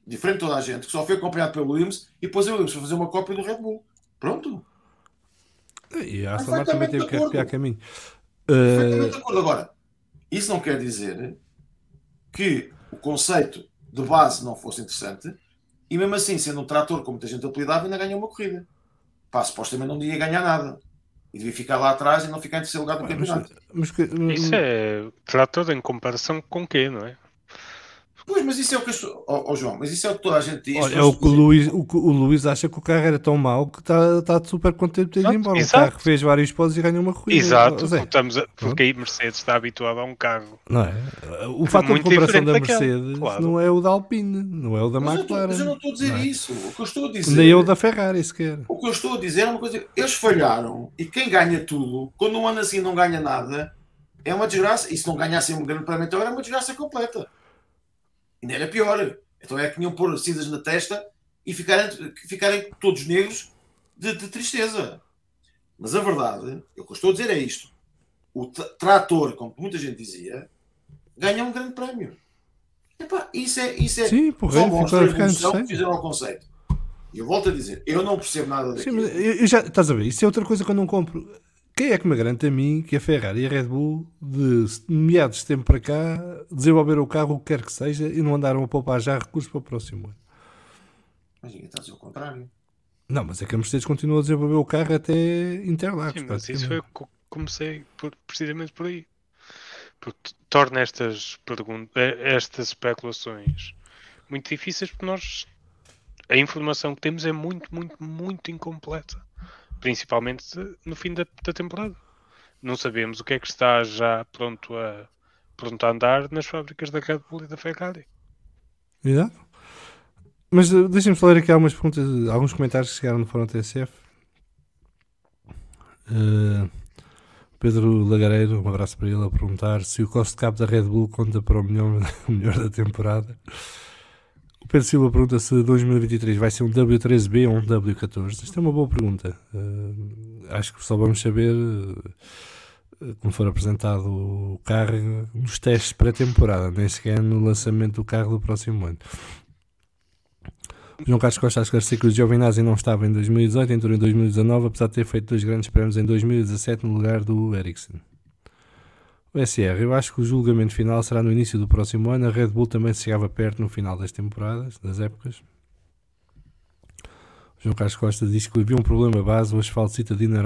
diferente de toda a gente, que só foi acompanhado pelo Williams e depois o Williams foi fazer uma cópia do Red Bull. Pronto. E a Aston Martin também teve que arrepiar caminho. Perfeitamente Uh, de acordo. Agora, isso não quer dizer que o conceito de base não fosse interessante e mesmo assim, sendo um trator como muita gente apelidava, ainda ganhou uma corrida. Pá, supostamente não ia ganhar nada. E devia ficar lá atrás e não ficar em terceiro lugar do mas, campeonato. mas que- Isso é trator em comparação com o quê, não é? Pois, mas isso é o que as pessoas- ó, ó, João, mas isso é o que toda a gente diz. Olha, é o que o Luís, o, que o Luís acha que o carro era tão mau que está tá super contente de ter ido Exato, embora. O exato. carro fez vários pódios e ganhou uma corrida. Exato, porque, estamos a- porque aí Mercedes está habituado a um carro. não é? O fator de muito comparação da Mercedes claro. não é o da Alpine, não é o da Mas eu, tô- McLaren. mas eu não estou a dizer é? isso. O que eu estou a dizer. Nem eu da Ferrari sequer. O que eu estou a dizer é uma coisa. Eles falharam e quem ganha tudo, quando um ano assim não ganha nada, é uma desgraça. E se não ganhassem um grande prémio, então era uma desgraça completa. Ainda era pior. Então é que tinham pôr cinzas na testa e ficarem, ficarem todos negros de, de tristeza. Mas a verdade, o que eu estou a dizer é isto: o tra- trator, como muita gente dizia, ganha um grande prémio. Epá, isso é, isso é Sim, só porreiro, mostra a evolução que fizeram ao conceito. E eu volto a dizer, eu não percebo nada Sim, daquilo. mas eu, eu já, estás a ver, isso é outra coisa que eu não compro. Quem é que me garante a mim que a Ferrari e a Red Bull, de meados de tempo para cá, desenvolveram o carro o que quer que seja e não andaram a poupar já recursos para o próximo ano? Mas está a dizer o contrário. Não, mas é que a Mercedes continua a desenvolver o carro até Interlagos. Sim, mas isso foi comecei por- precisamente por aí. Porque torna estas perguntas, estas especulações muito difíceis porque nós a informação que temos é muito, muito, muito incompleta. Principalmente no fim da, da temporada. Não sabemos o que é que está já pronto a, pronto a andar nas fábricas da Red Bull e da Ferrari. Exato. Mas uh, deixem-me ler aqui algumas perguntas, alguns comentários que chegaram no Fórum TSF. Uh, Pedro Lagareiro, um abraço para ele, a perguntar se o costo de cabo da Red Bull conta para o melhor, o melhor da temporada. O Pedro Silva pergunta se 2023 vai ser um W13B ou um W14. Isto é uma boa pergunta. Uh, acho que só vamos saber uh, quando for apresentado o carro nos testes pré-temporada, nem sequer no lançamento do carro do próximo ano. João Carlos Costa a esclarecer que o Giovinazzi não estava em 2018, entrou em 2019, apesar de ter feito dois grandes prémios em 2017 no lugar do Ericsson. O SR, eu acho que o julgamento final será no início do próximo ano. A Red Bull também se chegava perto no final das temporadas, das épocas. O João Carlos Costa diz que havia um problema base, o asfalto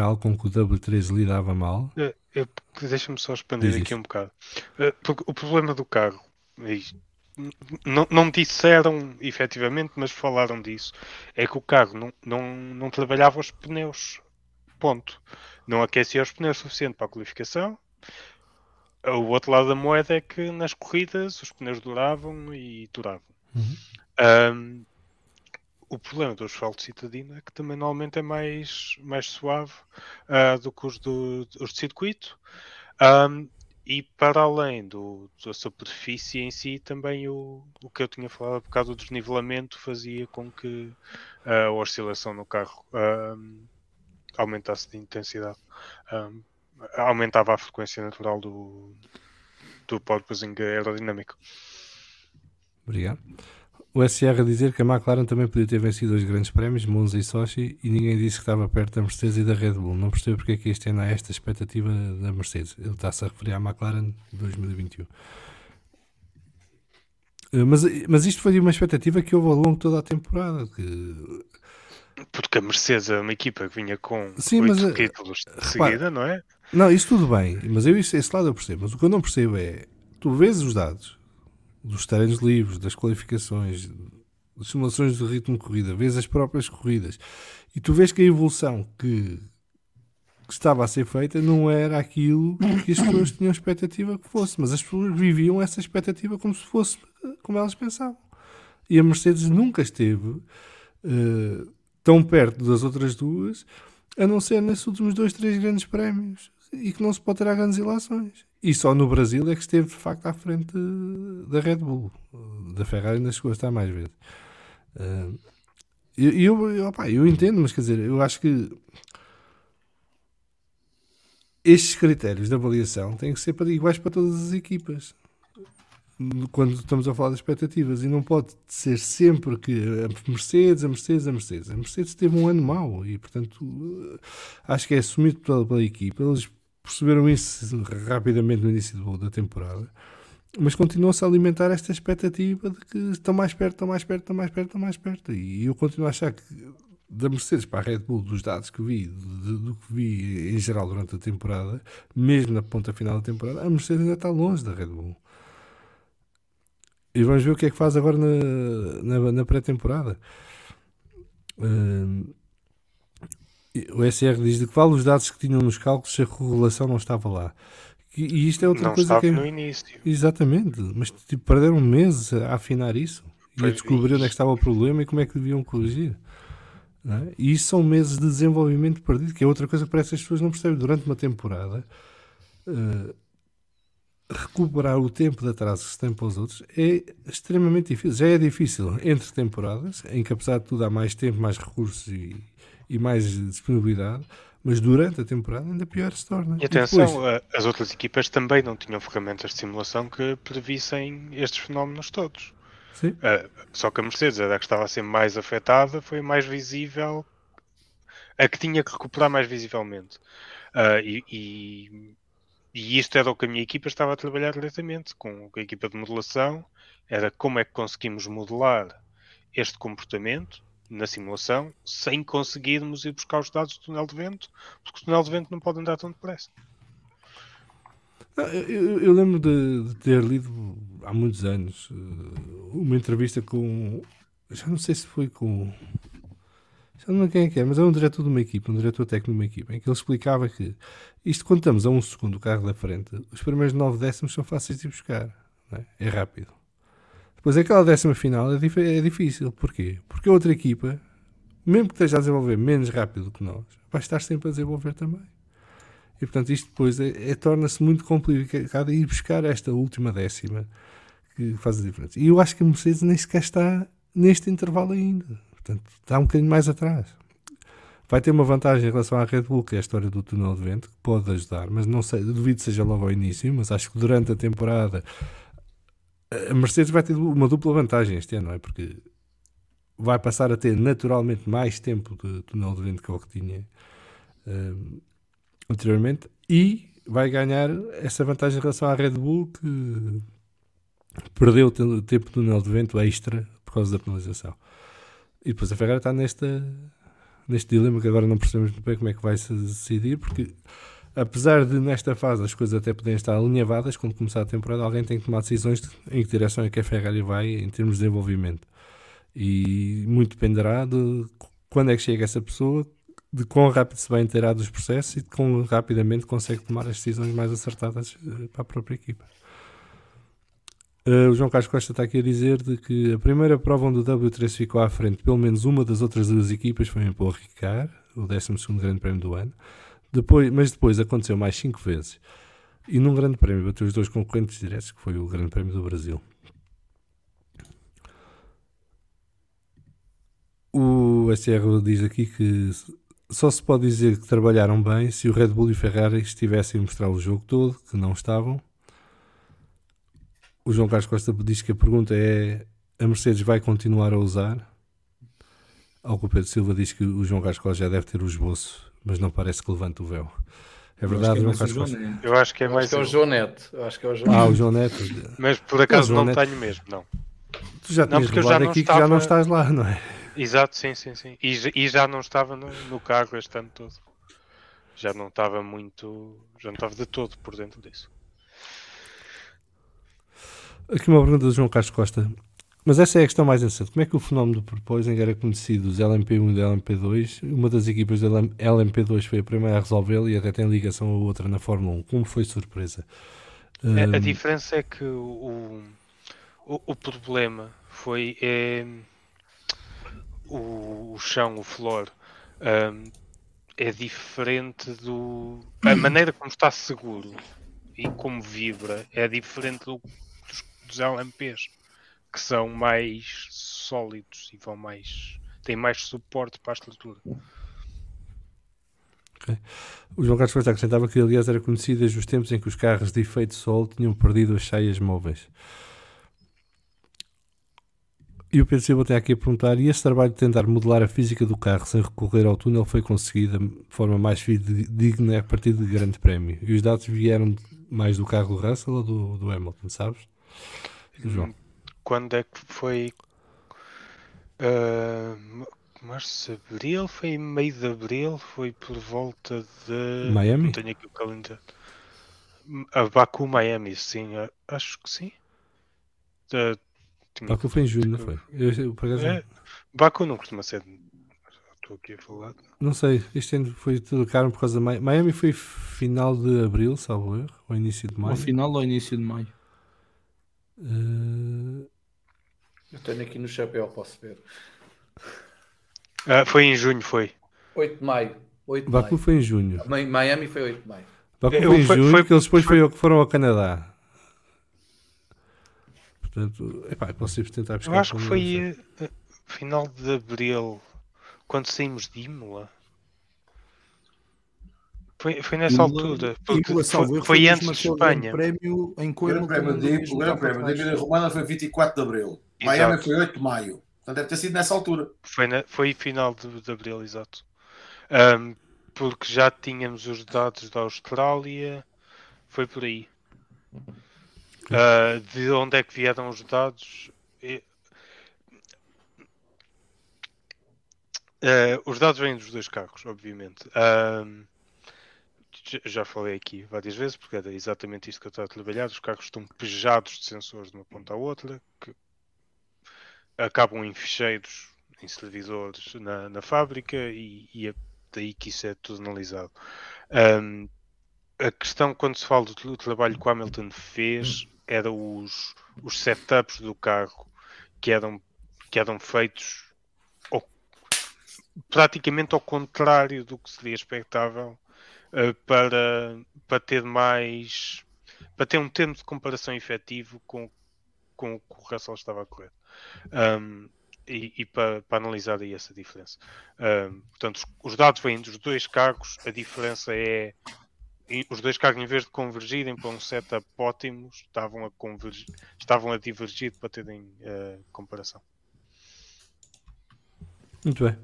algo com que o W13 lidava mal. Eh, eu- Deixa-me só expandir Diz aqui isso. um bocado. Eh, porque o problema do carro, não, não disseram efetivamente, mas falaram disso, é que o carro não, não, não trabalhava os pneus. Ponto. Não aquecia os pneus suficiente para a qualificação. O outro lado da moeda é que nas corridas os pneus duravam e duravam. Uhum. Ahm, o problema do asfalto citadino é que também normalmente é mais, mais suave ah, do que os, do, os de circuito. Ahm, e para além do, da superfície em si, também o, o que eu tinha falado há bocado, o desnivelamento fazia com que ah, a oscilação no carro ahm, aumentasse de intensidade. Aumentava a frequência natural do, do porpoising aerodinâmico. Obrigado. O SR a dizer que a McLaren também podia ter vencido os grandes prémios, Monza e Sochi, e ninguém disse que estava perto da Mercedes e da Red Bull. Não percebo porque é que este ano há esta expectativa da Mercedes. Ele está-se a referir à McLaren de 2021. Eh, Mas, mas isto foi uma expectativa que houve ao longo de toda a temporada. Que, Porque a Mercedes é uma equipa que vinha com Sim, oito mas, eh, títulos de repara, seguida, não é? Não, isso tudo bem, mas eu, isso, esse lado eu percebo. Mas o que eu não percebo é: tu vês os dados dos treinos livres, das qualificações, das simulações de ritmo de corrida, vês as próprias corridas e tu vês que a evolução que, que estava a ser feita não era aquilo que as pessoas tinham expectativa que fosse, mas as pessoas viviam essa expectativa como se fosse como elas pensavam. E a Mercedes nunca esteve eh, tão perto das outras duas, a não ser nesses últimos dois, três grandes prémios. E que não se pode ter grandes ilações. E só no Brasil é que esteve de facto à frente da Red Bull. Da Ferrari ainda chegou a estar mais vezes. E eu, eu, opa, eu entendo, mas quer dizer, eu acho que estes critérios de avaliação têm que ser iguais para todas as equipas quando estamos a falar de expectativas e não pode ser sempre que a Mercedes, a Mercedes, a Mercedes. A Mercedes teve um ano mau e, portanto, acho que é assumido pela, pela equipa. Eles perceberam isso rapidamente no início da temporada, mas continuam-se a alimentar esta expectativa de que estão mais perto, estão mais perto, estão mais perto, estão mais perto. E eu continuo a achar que da Mercedes para a Red Bull, dos dados que vi, do que vi em geral durante a temporada, mesmo na ponta final da temporada, a Mercedes ainda está longe da Red Bull. E vamos ver o que é que faz agora na, na, na pré-temporada. Uh, o SR diz de que vale os dados que tinham nos cálculos se a correlação não estava lá. E, isto é outra não coisa estava que é... no início. Exatamente, mas tipo, perderam meses a afinar isso e a descobrir onde é que estava o problema e como é que deviam corrigir. É? E isso são meses de desenvolvimento perdido, que é outra coisa que parece que as pessoas não percebem. Durante uma temporada, uh, recuperar o tempo de atraso que se tem para os outros é extremamente difícil. Já é difícil entre temporadas, em que apesar de tudo há mais tempo, mais recursos e, e mais disponibilidade, mas durante a temporada ainda pior se torna. E atenção, e depois... as outras equipas também não tinham ferramentas de simulação que previssem estes fenómenos todos. Sim. Uh, só que a Mercedes era a que estava a ser mais afetada, foi a mais visível, a que tinha que recuperar mais visivelmente. Uh, e, e e isto era o que a minha equipa estava a trabalhar diretamente com a equipa de modelação. Era como é que conseguimos modelar este comportamento na simulação sem conseguirmos ir buscar os dados do túnel de vento, porque o túnel de vento não pode andar tão depressa. Eu, eu, eu, lembro de, de, ter lido há muitos anos eh, uma entrevista com. Já não sei se foi com já não quem é que é, mas é um diretor de uma equipa, um diretor técnico de uma equipa, em que ele explicava que isto, quando estamos a um segundo o carro da frente, os primeiros 9 décimos são fáceis de buscar, é? é? rápido. Depois aquela décima final é, é, difícil. Porquê? Porque a outra equipa, mesmo que esteja a desenvolver menos rápido que nós, vai estar sempre a desenvolver também. E portanto isto depois é, é torna-se muito complicado ir buscar esta última décima que faz a diferença. E eu acho que a Mercedes nem sequer está neste intervalo ainda. Portanto, está um bocadinho mais atrás. Vai ter uma vantagem em relação à Red Bull, que é a história do túnel de vento, que pode ajudar, mas não sei, duvido seja logo ao início, mas acho que durante a temporada a Mercedes vai ter uma dupla vantagem este ano, não é? Porque vai passar a ter naturalmente mais tempo de túnel de vento que o que tinha uh, anteriormente e vai ganhar essa vantagem em relação à Red Bull que perdeu tempo de túnel de vento extra por causa da penalização. E depois a Ferrari está nesta, neste dilema que agora não percebemos bem como é que vai se decidir, porque apesar de nesta fase as coisas até poderem estar alinhavadas, quando começar a temporada alguém tem que tomar decisões de em que direção é que a Ferrari vai em termos de desenvolvimento. E muito dependerá de quando é que chega essa pessoa, de quão rápido se vai inteirar dos processos e de quão rapidamente consegue tomar as decisões mais acertadas eh, para a própria equipa. Uh, o João Carlos Costa está aqui a dizer de que a primeira prova onde o W3 ficou à frente, pelo menos uma das outras duas equipas, foi em Paul Ricard, o 12 Grande Prémio do ano. Depois, mas depois aconteceu mais 5 vezes. E num Grande Prémio bateu os dois concorrentes diretos, que foi o Grande Prémio do Brasil. O SR diz aqui que só se pode dizer que trabalharam bem se o Red Bull e o Ferrari estivessem a mostrar o jogo todo, que não estavam o João Carlos Costa diz que a pergunta é: a Mercedes vai continuar a usar? Ao Pedro Silva diz que o João Carlos Costa já deve ter o esboço, mas não parece que levante o véu. É verdade, João Carlos Costa? Eu acho que é mais. Acho que é o João Neto. Eu acho que é o João ah, o João Neto. Mas por acaso não, Neto... tenho mesmo, não. Tu já tinhas não, já aqui estava... que já não estás lá, não é? Exato, sim, sim, sim. E, e já não estava no, no carro este ano todo. Já não estava muito. Já não estava de todo por dentro disso. Aqui uma pergunta do João Carlos Costa. Mas essa é a questão mais interessante. Como é que o fenómeno do proposing era conhecido dos LMP1 e do LMP2? Uma das equipas do LMP2 foi a primeira a resolvê-lo e até tem ligação a outra na Fórmula 1. Como foi surpresa? A, a diferença é que o, o, o problema foi é, o, o, chão, o floor, um, é diferente do. A maneira como está seguro e como vibra é diferente do, dos, dos LMPs, que são mais sólidos e vão mais. têm mais suporte para a estrutura. O João Carlos Costa acrescentava que, aliás, era conhecido desde os tempos em que os carros de efeito sol tinham perdido as saias móveis. E o Pedro Silva tem aqui a perguntar: e esse trabalho de tentar modelar a física do carro sem recorrer ao túnel foi conseguido de forma mais digna a partir de grande prémio? E os dados vieram mais do carro do Russell ou do, do Hamilton, sabes? João. Quando é que foi? Uh, março, abril? Foi em meio de abril? Foi por volta de. Miami? Não tenho aqui o calendário. A Baku, Miami, sim, acho que sim. Uh, Baku foi em julho, não foi? Eu, eu, por acaso, é, Baku não costuma ser. Estou aqui a falar. Não sei, este ano foi tudo caro por causa da Miami. Miami foi final de abril, salvo erro, ou início de maio. Ou final ou início de maio. Uh... Eu tenho aqui no chapéu, posso ver. Ah, foi em junho, foi. 8 de maio. 8 de Baku maio. foi em junho. Miami foi 8 de maio. Baku Eu- foi em foi- junho, foi- que eles depois foi- foi- foram ao Canadá. Portanto, epá, posso ir tentar buscar. Eu acho que foi eh, final de abril, quando saímos de Imola. Foi, foi nessa altura. Porque foi, foi mesmo antes de Espanha. prémio em O Coimbra. Grande Prémio de, o grande prémio da. Emília Romana foi 24 de Abril. Exato. Miami foi 8 de Maio. Portanto, deve ter sido nessa altura. Foi, na- foi final de, de abril, exato. Ahm, porque já tínhamos os dados da Austrália. Foi por aí. Ah, de onde é que vieram os dados? Ah, os dados vêm dos dois carros, obviamente. J- já falei aqui várias vezes, porque era exatamente isto que eu estava a trabalhar. Os carros estão pejados de sensores de uma ponta à outra, que acabam em ficheiros, em servidores na, na fábrica e, e é daí que isso é tudo analisado. Ahm, a questão quando se fala do, trabalho que o Hamilton fez era os, os setups do carro que eram, que eram feitos praticamente ao contrário do que seria expectável eh, para, para ter mais para ter um termo de comparação efetivo com, com o que o Russell estava a correr. Um, e, e para, para analisar aí essa diferença. Um, portanto, os, os dados vêm dos dois carros, a diferença é os dois carros, em vez de convergirem para um setup ótimo, estavam a, convergir, estavam a divergir para terem uh, comparação. Muito bem.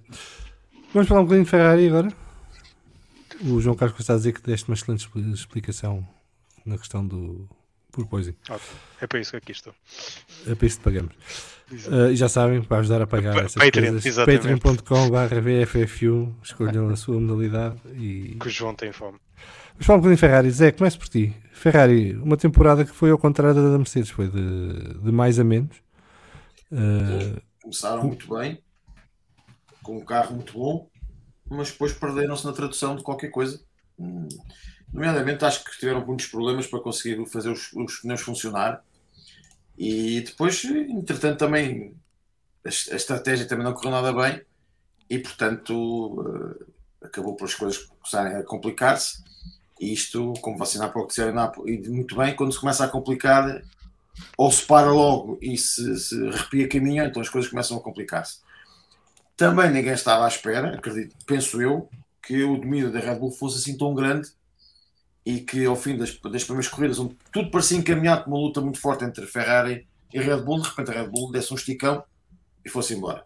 Vamos falar um bocadinho de Ferrari agora. O João Carlos está a dizer que deste uma excelente expli- explicação na questão do porpoising. Ok, É para isso que aqui estou. É para isso que pagamos. Uh, e já sabem, para ajudar a pagar Pa- essas Patreon, coisas, patreon.com.br VFF1, escolham a sua modalidade e Que o João tem fome. Vamos falar um bocadinho de Ferrari. Zé, comece por ti. Ferrari, uma temporada que foi ao contrário da Mercedes, foi de, de mais a menos. Uh, Começaram muito bem, com um carro muito bom, mas depois perderam-se na tradução de qualquer coisa. Hum, Nomeadamente, acho que tiveram muitos problemas para conseguir fazer os, os pneus funcionar. E depois, entretanto, também a, a estratégia também não correu nada bem e, portanto, eh, acabou por as coisas começarem a complicar-se. E isto, como você há pouco disseram, e muito bem, quando se começa a complicar, ou se para logo e se, se arrepia caminho, então as coisas começam a complicar-se. Também ninguém estava à espera, acredito, penso eu, que o domínio da Red Bull fosse assim tão grande e que ao fim das, das primeiras corridas, onde tudo parecia encaminhado para uma luta muito forte entre Ferrari e Red Bull, de repente a Red Bull desse um esticão e fosse embora.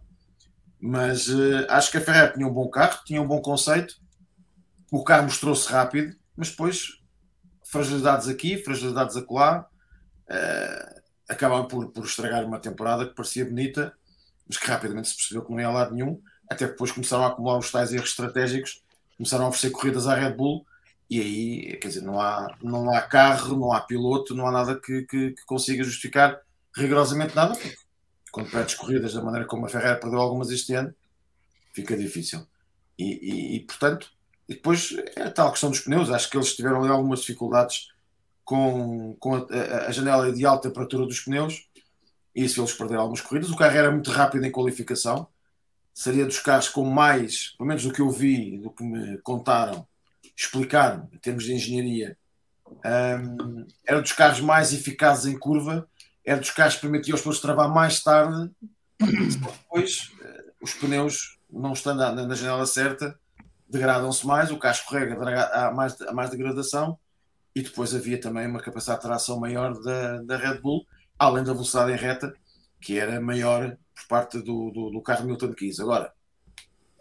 Mas uh, acho que a Ferrari tinha um bom carro, tinha um bom conceito, o carro mostrou-se rápido, mas depois fragilidades aqui, fragilidades acolá, uh, por, por estragar uma temporada que parecia bonita, mas que rapidamente se percebeu que não ia a lado nenhum, até que depois começaram a acumular os tais erros estratégicos, começaram a oferecer corridas à Red Bull, e aí, quer dizer, não há, não há carro, não há piloto, não há nada que, que, que consiga justificar rigorosamente nada, porque quando perdes corridas da maneira como a Ferrari perdeu algumas este ano, fica difícil. E, e, e, portanto, e depois é a tal questão dos pneus, acho que eles tiveram ali algumas dificuldades com, com a, a, janela de alta temperatura dos pneus, isso eles perderam algumas corridas. O carro era muito rápido em qualificação, seria dos carros com mais, pelo menos do que eu vi, do que me contaram, explicaram, em termos de engenharia, um, era dos carros mais eficazes em curva, era dos carros que permitiam os pilotos travar mais tarde, depois uh, os pneus, não estando na, janela certa, degradam-se mais, o carro escorrega, há mais, mais degradação, e depois havia também uma capacidade de tração maior da, da Red Bull, além da velocidade em reta, que era maior por parte do, do, do carro Milton Keynes. Agora,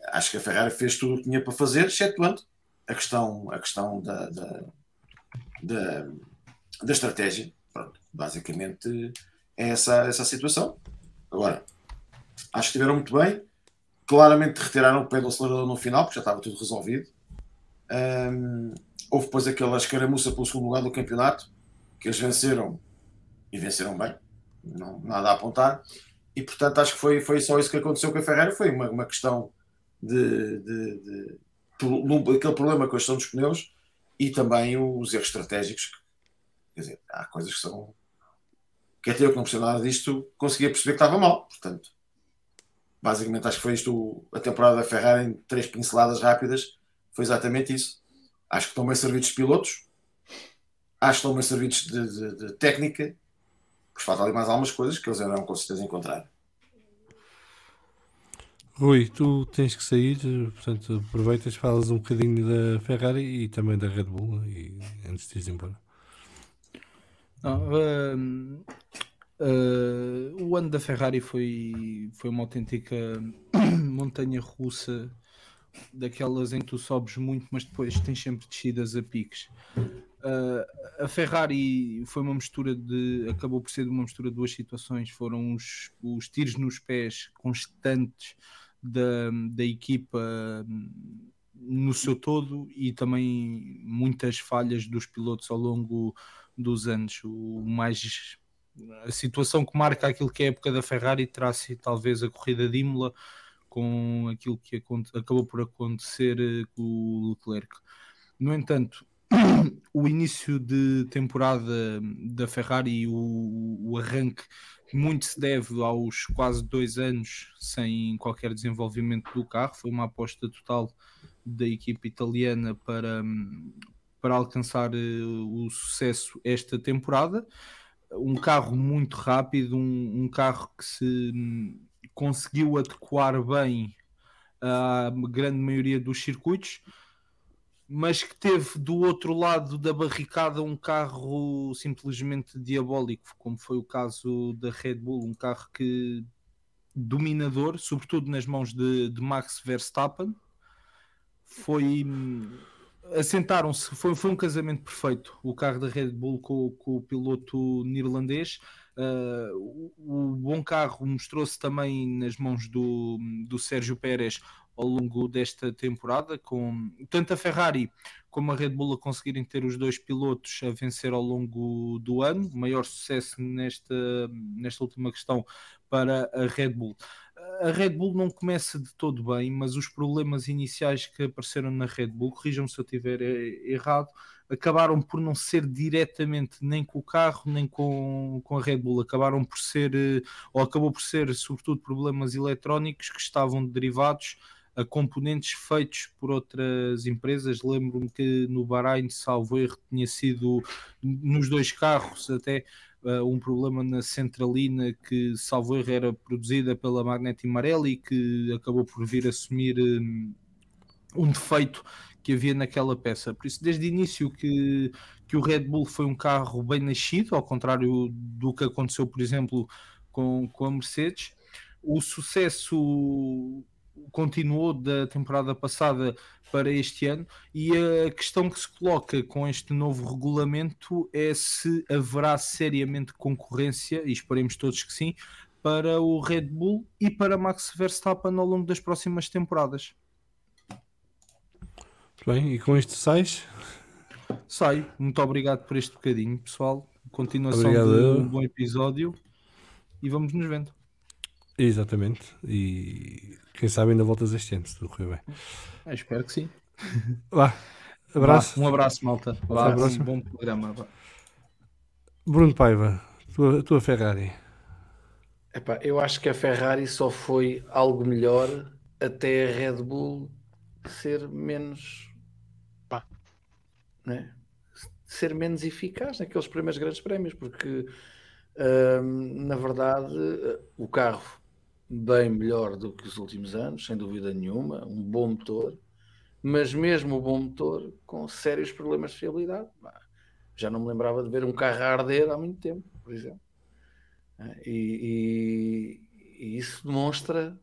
acho que a Ferrari fez tudo o que tinha para fazer, excetuando a questão, a questão da, da, da, da estratégia. Pronto, basicamente é essa, essa situação. Agora, acho que estiveram muito bem. Claramente retiraram o pé do acelerador no final, porque já estava tudo resolvido. Um, houve depois aquela escaramuça pelo segundo lugar do campeonato, que eles venceram e venceram bem, não, nada a apontar. E portanto acho que foi, foi só isso que aconteceu com a Ferrari. Foi uma, uma questão de, de, de, de aquele problema com a gestão dos pneus e também os erros estratégicos. Quer dizer, há coisas que são. Que até eu que não percebo nada disto conseguia perceber que estava mal. Portanto, basicamente acho que foi isto a temporada da Ferrari em três pinceladas rápidas. Foi exatamente isso. Acho que estão bem servidos de pilotos, acho que estão bem servidos de, de, de técnica, porque falta ali mais algumas coisas que eles irão com certeza encontrar. Rui, tu tens que sair, portanto aproveitas, falas um bocadinho da Ferrari e também da Red Bull e antes de ir embora. Não, uh, uh, o ano da Ferrari foi, foi uma autêntica montanha russa daquelas em que tu sobes muito, mas depois tens sempre descidas a piques. Uh, a Ferrari foi uma mistura de. acabou por ser uma mistura de duas situações. Foram os, os tiros nos pés constantes da, da equipa no seu todo e também muitas falhas dos pilotos ao longo dos anos. O mais a situação que marca aquilo que é a época da Ferrari terá sido talvez a corrida de Imola com aquilo que acabou por acontecer eh, com o Leclerc. No entanto, o início de temporada da Ferrari, o, o arranque muito se deve aos quase dois anos sem qualquer desenvolvimento do carro. Foi uma aposta total da equipe italiana para, para alcançar eh, o sucesso esta temporada. Um carro muito rápido, um, um carro que se hum, conseguiu adequar bem à grande maioria dos circuitos mas que teve do outro lado da barricada um carro simplesmente diabólico, como foi o caso da Red Bull, um carro que dominador, sobretudo nas mãos de, de Max Verstappen, foi assentaram-se, foi, foi um casamento perfeito o carro da Red Bull com, com o piloto neerlandês. Uh, o, o, bom carro mostrou-se também nas mãos do, do Sérgio Pérez ao longo desta temporada, com tanto a Ferrari como a Red Bull a conseguirem ter os dois pilotos a vencer ao longo do ano. Maior sucesso nesta, nesta última questão para a Red Bull. A Red Bull não começa de todo bem, mas os problemas iniciais que apareceram na Red Bull, corrijam-me se eu estiver errado, acabaram por não ser diretamente nem com o carro nem com, com a Red Bull, acabaram por ser, eh, ou acabou por ser, sobretudo, problemas eletrónicos que estavam derivados a componentes feitos por outras empresas. Lembro-me que no Bahrein, salvo erro, tinha sido nos dois carros até uh, um problema na centralina que, salvo erro, era produzida pela Magneti Marelli que acabou por vir assumir um, um defeito que havia naquela peça. Por isso, desde o início que, que o Red Bull foi um carro bem nascido, ao contrário do que aconteceu, por exemplo, com, com a Mercedes. O sucesso continuou da temporada passada para este ano e a questão que se coloca com este novo regulamento é se haverá seriamente concorrência, e esperemos todos que sim, para o Red Bull e para Max Verstappen ao longo das próximas temporadas. Bem, e com isto sais? Sai. Muito obrigado por este bocadinho, pessoal. Continuação obrigado. de um bom episódio e vamos nos vendo. Exatamente. E quem sabe ainda voltas este ano, se tudo correr bem. Eu espero que sim. Vá. Abraço. um abraço, malta. Vá, um bom programa. Vá. Bruno Paiva, tua, tua Ferrari. Epá, eu acho que a Ferrari só foi algo melhor até a Red Bull ser menos Pá. né? ser menos eficaz naqueles primeiros grandes prémios, porque hum, na verdade o carro bem melhor do que os últimos anos, sem dúvida nenhuma, um bom motor, mas mesmo o bom motor com sérios problemas de fiabilidade. Já não me lembrava de ver um carro a arder há muito tempo, por exemplo. Eh, E, e- e isso demonstra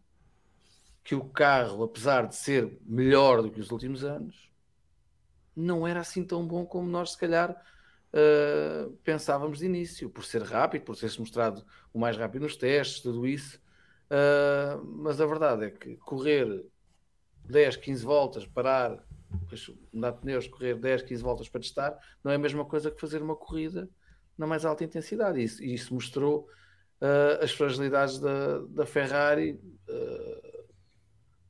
que o carro, apesar de ser melhor do que os últimos anos, não era assim tão bom como nós, se calhar, eh, pensávamos de início, por ser rápido, por ser-se mostrado o mais rápido nos testes, tudo isso. Uh, mas a verdade é que correr 10, 15 voltas, parar, de pneus, correr 10, 15 voltas para testar, não é a mesma coisa que fazer uma corrida na mais alta intensidade. E isso, isso mostrou uh, as fragilidades da, da Ferrari uh,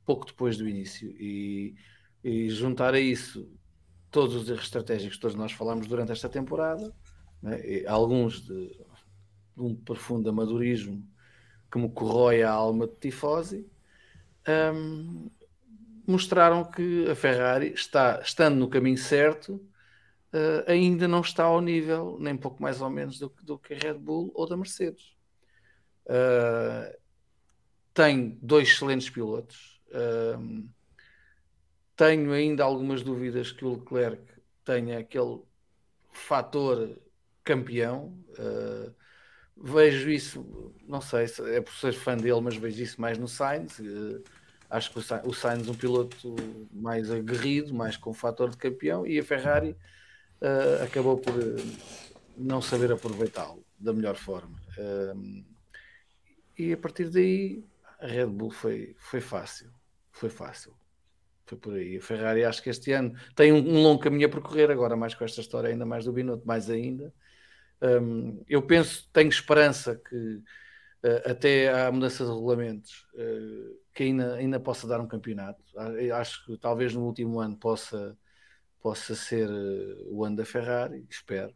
pouco depois do início. E, e juntar a isso todos os erros estratégicos que todos nós falámos durante esta temporada, né, alguns de, de um profundo amadorismo que me corrói a alma de tifosi, hum, mostraram que a Ferrari está, estando no caminho certo, uh, ainda não está ao nível, nem pouco mais ou menos, do, do que a Red Bull ou da Mercedes. Uh, tem dois excelentes pilotos. Uh, tenho ainda algumas dúvidas que o Leclerc tenha aquele fator campeão. Uh, vejo isso, não sei se é por ser fã dele, mas vejo isso mais no Sainz. Uh, acho que o Sainz é um piloto mais aguerrido, mais com fator de campeão, e a Ferrari uh, acabou por não saber aproveitá-lo da melhor forma. e a partir daí, a Red Bull foi, foi fácil. Foi fácil. Foi por aí. A Ferrari acho que este ano tem um, um longo caminho a percorrer, agora mais com esta história ainda mais do Binotto, mais ainda. Um, eu penso, tenho esperança que uh, até à mudança de regulamentos uh, que ainda, ainda possa dar um campeonato. Acho que talvez no último ano possa, possa ser uh, o ano da Ferrari, espero.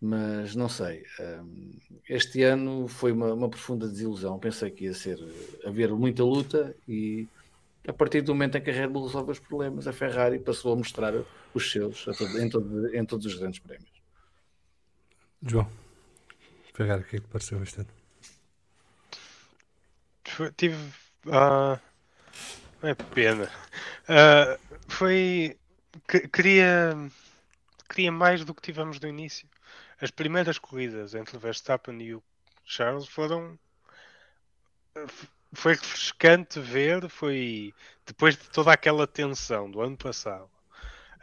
Mas não sei. Um, este ano foi uma, uma, profunda desilusão. Pensei que ia ser haver muita luta e a partir do momento em que a Red Bull resolve os problemas, a Ferrari passou a mostrar os seus todo, em, todo, em todos os grandes prémios. João, Ferrari, o que é que pareceu este ano? Tive. Uh, é pena. Uh, foi. Que, queria. Queria mais do que tivemos no início. As primeiras corridas entre o Verstappen e o Charles foram. Foi refrescante ver. Foi. Depois de toda aquela tensão do ano passado,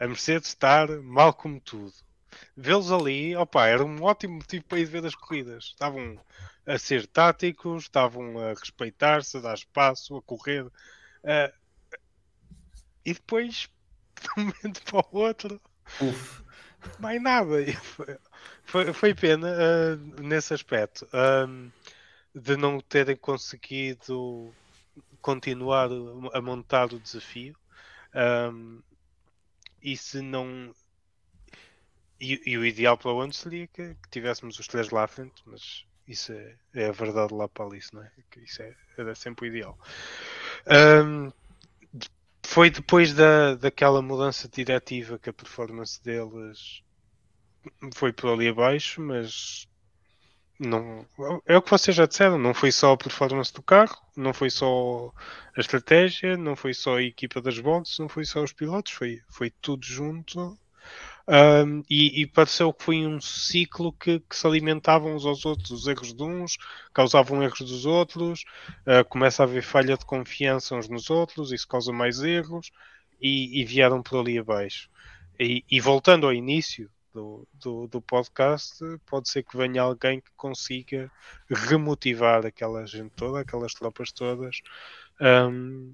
a Mercedes estar mal como tudo vê-los ali, opa, era um ótimo motivo para ir ver as corridas. Estavam a ser táticos, estavam a respeitar-se, a dar espaço, a correr. Uh, e depois, de um momento para o outro, Uf. mais nada. Foi, foi, foi pena uh, nesse aspecto um, de não terem conseguido continuar a montar o desafio. Um, e se não e, e, o ideal para o ano seria que, que, tivéssemos os três lá à frente, mas isso é, é a verdade lá para ali, não é? Que isso é, era sempre o ideal. Um, foi depois da, daquela mudança diretiva que a performance deles foi por ali abaixo, mas não é o que vocês já disseram, não foi só a performance do carro, não foi só a estratégia, não foi só a equipa das boxes, não foi só os pilotos, foi, foi tudo junto um, e, e, pareceu que foi um ciclo que, que, se alimentavam uns aos outros. Os erros de uns causavam erros dos outros, uh, começa a haver falha de confiança uns nos outros, isso causa mais erros e, e vieram por ali abaixo. E, e voltando ao início do, do, do, podcast, pode ser que venha alguém que consiga remotivar aquela gente toda, aquelas tropas todas, um,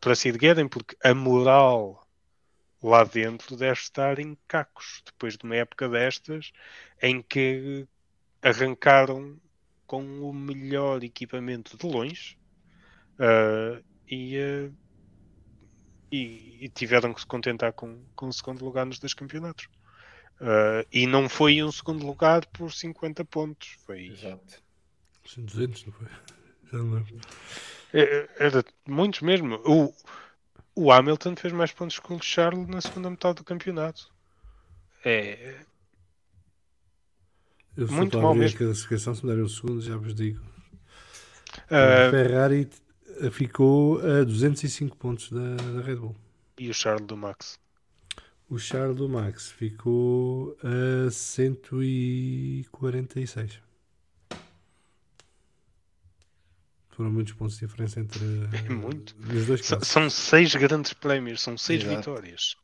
para, se erguerem, porque a moral lá dentro deve estar em cacos, depois de uma época destas em que arrancaram com o melhor equipamento de longe uh, e, uh, e, e, tiveram que se contentar com, com o segundo lugar nos dois campeonatos. Uh, e não foi um segundo lugar por 50 pontos. Foi Exato. 200, não foi? Já não lembro. É- Era muitos mesmo. O, o Hamilton fez mais pontos que o Charles na segunda metade do campeonato. É, Eu só Muito mal mesmo. a classificação, se me derem o segundo, já vos digo. ah, a Ferrari eh, ficou a 205 pontos da, da Red Bull. e o Charles do Max. O Charles do Max ficou a 146. Foram muitos pontos de diferença entre É muito. os dois São, casos. são seis grandes prémios, são seis Exato. vitórias.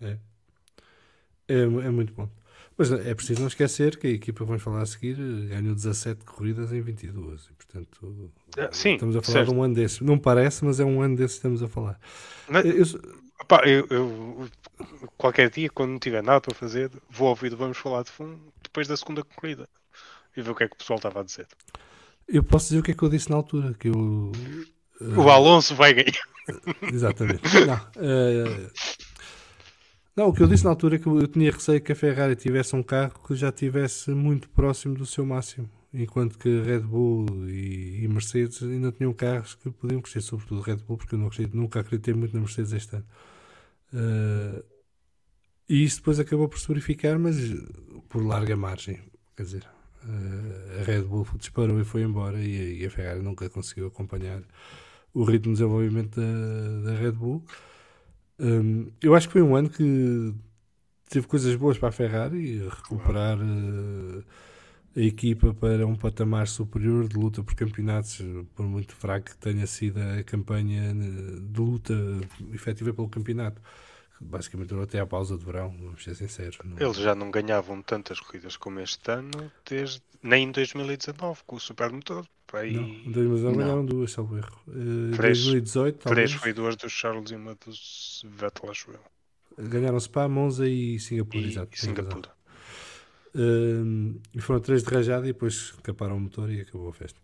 É. É, é muito bom. Mas é preciso não esquecer que a equipa que vamos falar a seguir ganhou 17 corridas em 22. E, portanto, Ah, sim, estamos a falar certo. de um ano desse. Não parece, mas é um ano desse que estamos a falar. Mas- Eu- Pá, eu, eu- qualquer dia, quando não tiver nada para fazer, vou ouvir Vamos Falar de Fundo depois da segunda corrida e ver o que é que o pessoal estava a dizer. Eu posso dizer o que é que eu disse na altura, que eu... eh, O Alonso vai ganhar. Exatamente. Não, eh, não, o que eu disse na altura é que eu, tinha receio que a Ferrari tivesse um carro que já estivesse muito próximo do seu máximo, enquanto que Red Bull e, e Mercedes ainda tinham carros que podiam crescer, sobretudo Red Bull, porque eu não acredito- nunca acreditei muito na Mercedes este ano. Eh, e isso depois acabou por se verificar, mas por larga margem. Quer dizer, eh, a Red Bull disparou e foi embora, e, a- Ferrari nunca conseguiu acompanhar o ritmo de desenvolvimento da, da Red Bull. Hum, eu acho que foi um ano que teve coisas boas para a Ferrari, recuperar eh, a equipa para um patamar superior de luta por campeonatos, por muito fraco que tenha sido a campanha eh, de luta efetiva pelo campeonato. Basicamente durou até à pausa de verão, vamos ser sinceros. não- Eles já não ganhavam tantas corridas como este ano, desde, nem em 2019, com o Supermotor. Pá, Não, em 2019 Não. ganharam duas, salvo erro. Em Três. 2018, três talvez, foi duas dos Charles e uma dos Vettel, acho eu. ganharam Spa, Monza e Singapura, E, exato. e. Singapura. Um, e foram três de rajada e depois caparam o motor e acabou a festa.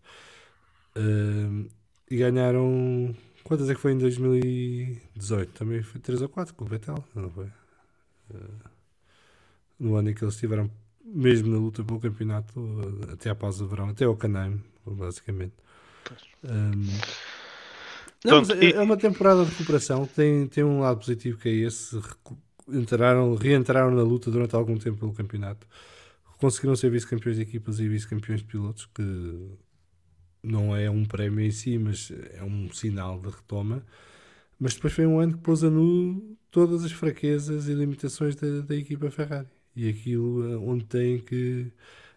Um, e ganharam. Quantas é que foi em 2018? Também foi 3 ou 4 com o Vettel, não foi? Uh, no ano em que eles estiveram mesmo na luta pelo campeonato, uh, até à pausa de verão, até ao Canaim, basicamente. Um, não, mas Pronto, é, é uma temporada de recuperação, tem, tem um lado positivo que é esse. Entraram, reentraram na luta durante algum tempo pelo campeonato. Conseguiram ser vice-campeões de equipas e vice-campeões de pilotos, que não é um prémio em si, mas é um sinal de retoma. Mas depois foi um ano que pôs a nu todas as fraquezas e limitações da, da equipa Ferrari. E aquilo eh, onde tem que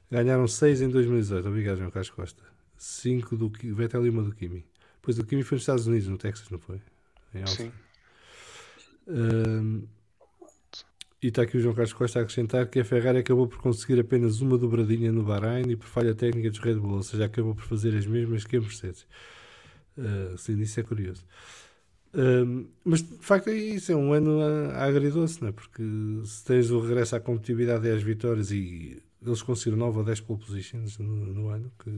ganharam 6 em 2018. Obrigado, João Carlos Costa. 5 do Vettel e uma do Kimi. Depois do Kimi foi nos Estados Unidos, no Texas, não foi? Sim. Ahm, e está aqui o João Carlos Costa a acrescentar que a Ferrari acabou por conseguir apenas uma dobradinha no Bahrein e por falha técnica dos Red Bull, ou seja, acabou por fazer as mesmas que a Mercedes. Ah, sim, isso é curioso. Ahm, mas de facto isso é um ano agridoce, não é? porque se tens o regresso à competitividade e às vitórias e eles conseguiram 9 ou 10 pole positions no, no ano, que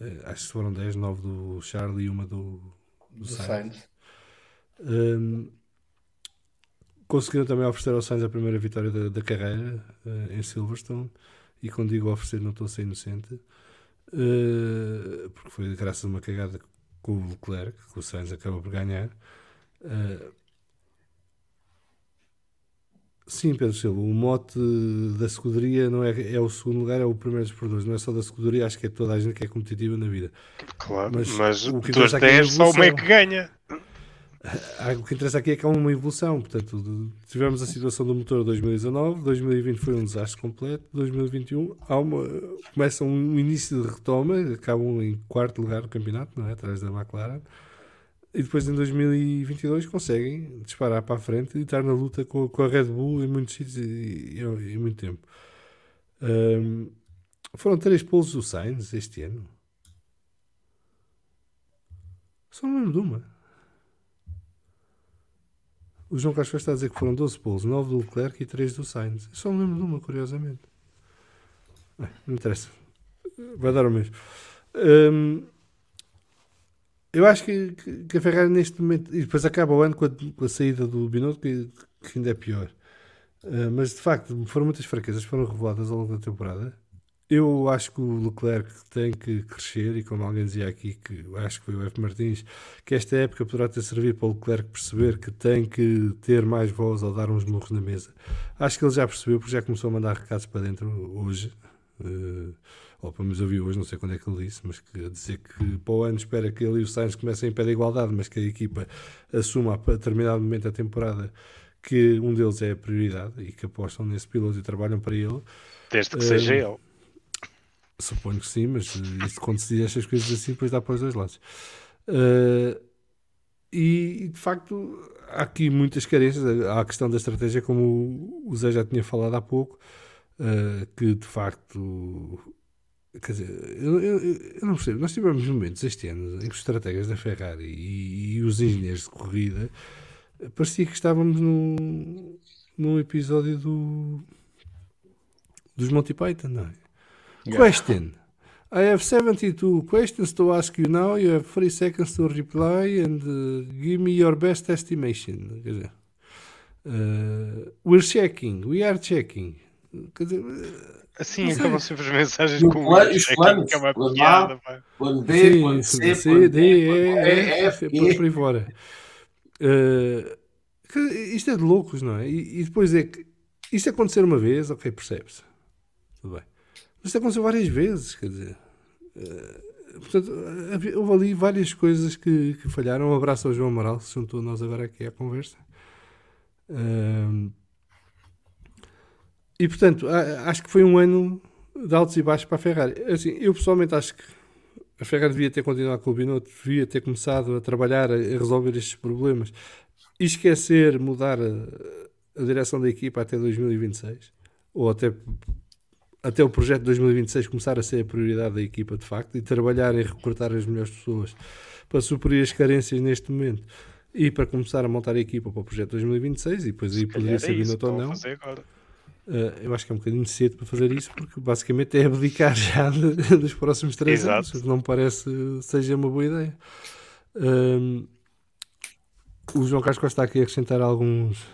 eh, eh, acho que foram 10, 9 do Charlie e uma do, do Do Sainz. Sainz. Um, conseguiram também oferecer ao Sainz a primeira vitória da, da carreira uh, em Silverstone. E quando digo oferecer, não estou a ser inocente, uh, porque foi graças a uma cagada com o Leclerc que o Sainz acabou por ganhar. Uh, sim, Pedro Silva, o mote da escuderia não é, é o segundo lugar, é o primeiro dos perdedores, não é só da escuderia, acho que é toda a gente que é competitiva na vida. Claro, Mas mas, o que interessa aqui é a 10 só o meio que ganha. Ah, O que interessa aqui é que há uma evolução. Portanto, tivemos a situação do motor 2019, 2020 foi um desastre completo, 2021 há uma, começa um início de retoma, acabam em quarto lugar no campeonato, não é? atrás da McLaren, e depois em 2022 conseguem disparar para a frente e estar na luta com, com a Red Bull em muitos sítios e, e, e muito tempo. Ahm, foram três polos do Sainz este ano. Só não lembro de uma. O João Castro está a dizer que foram 12 polos, 9 do Leclerc e 3 do Sainz. Eu só me lembro de uma, curiosamente. Não interessa. Vai dar o mesmo. Hum, eu acho que- que a Ferrari neste momento. E depois acaba o ano com a, com a saída do Binotto, que, que ainda é pior. Uh, mas de facto foram muitas fraquezas, foram reveladas ao longo da temporada. Eu acho que o Leclerc tem que crescer e como alguém dizia aqui, que acho que foi o F. Martins, que esta época poderá ter servido para o Leclerc perceber que tem que ter mais voz ou dar uns murros na mesa. Acho que ele já percebeu porque já começou a mandar recados para dentro hoje. Uh, ou pelo menos eu vi hoje, não sei quando é que ele disse, mas que dizer que para o ano espera que ele e o Sainz comecem em pé de igualdade, mas que a equipa assuma a determinado momento da temporada que um deles é a prioridade e que apostam nesse piloto e trabalham para ele. Desde que uh, seja ele. Suponho que sim, mas isso, quando se diz estas coisas assim, depois dá para os dois lados. Uh, e, de facto, há aqui muitas carências. Há a questão da estratégia, como o Zé já tinha falado há pouco, uh, que de facto. Quer dizer, eu, eu, eu, não percebo. Nós tivemos momentos este ano em que os estrategas da Ferrari e, e os engenheiros de corrida parecia que estávamos num, num episódio do, dos Monty Python, não é? Yeah. Question. I have 72 questions to ask you now. You have 3 seconds to reply and uh, give me your best estimation. Quer dizer, uh, we're checking. We are checking. Quer dizer, assim acabam sempre as mensagens com plano, os planos. Que é uma plano piada, A, plano B, Sim, plano C, C D, E, F, F, por aí fora. Uh, isto é de loucos, não é? E, e depois é que isto acontecer uma vez, ok, percebe-se. Tudo bem. Isto aconteceu várias vezes, quer dizer. Uh, portanto, houve ali várias coisas que, que, falharam. Um abraço ao João Amaral, que se juntou a nós agora aqui à conversa. Uh, e portanto, acho que foi um ano de altos e baixos para a Ferrari. Assim, eu pessoalmente acho que a Ferrari devia ter continuado com o Binotto, devia ter começado a trabalhar a resolver estes problemas e esquecer mudar a, a direção da equipa até 2026 ou até até o projeto de 2026 começar a ser a prioridade da equipa de facto e trabalhar em recrutar as melhores pessoas para suprir as carências neste momento e para começar a montar a equipa para o projeto de 2026 e depois aí poderia ser Binotto ou não. Uh, eu acho que é um bocadinho cedo para fazer isso porque basicamente é abdicar já de, dos próximos três Exato. anos, não me parece seja uma boa ideia. Uh, o João Carlos Costa está aqui a acrescentar alguns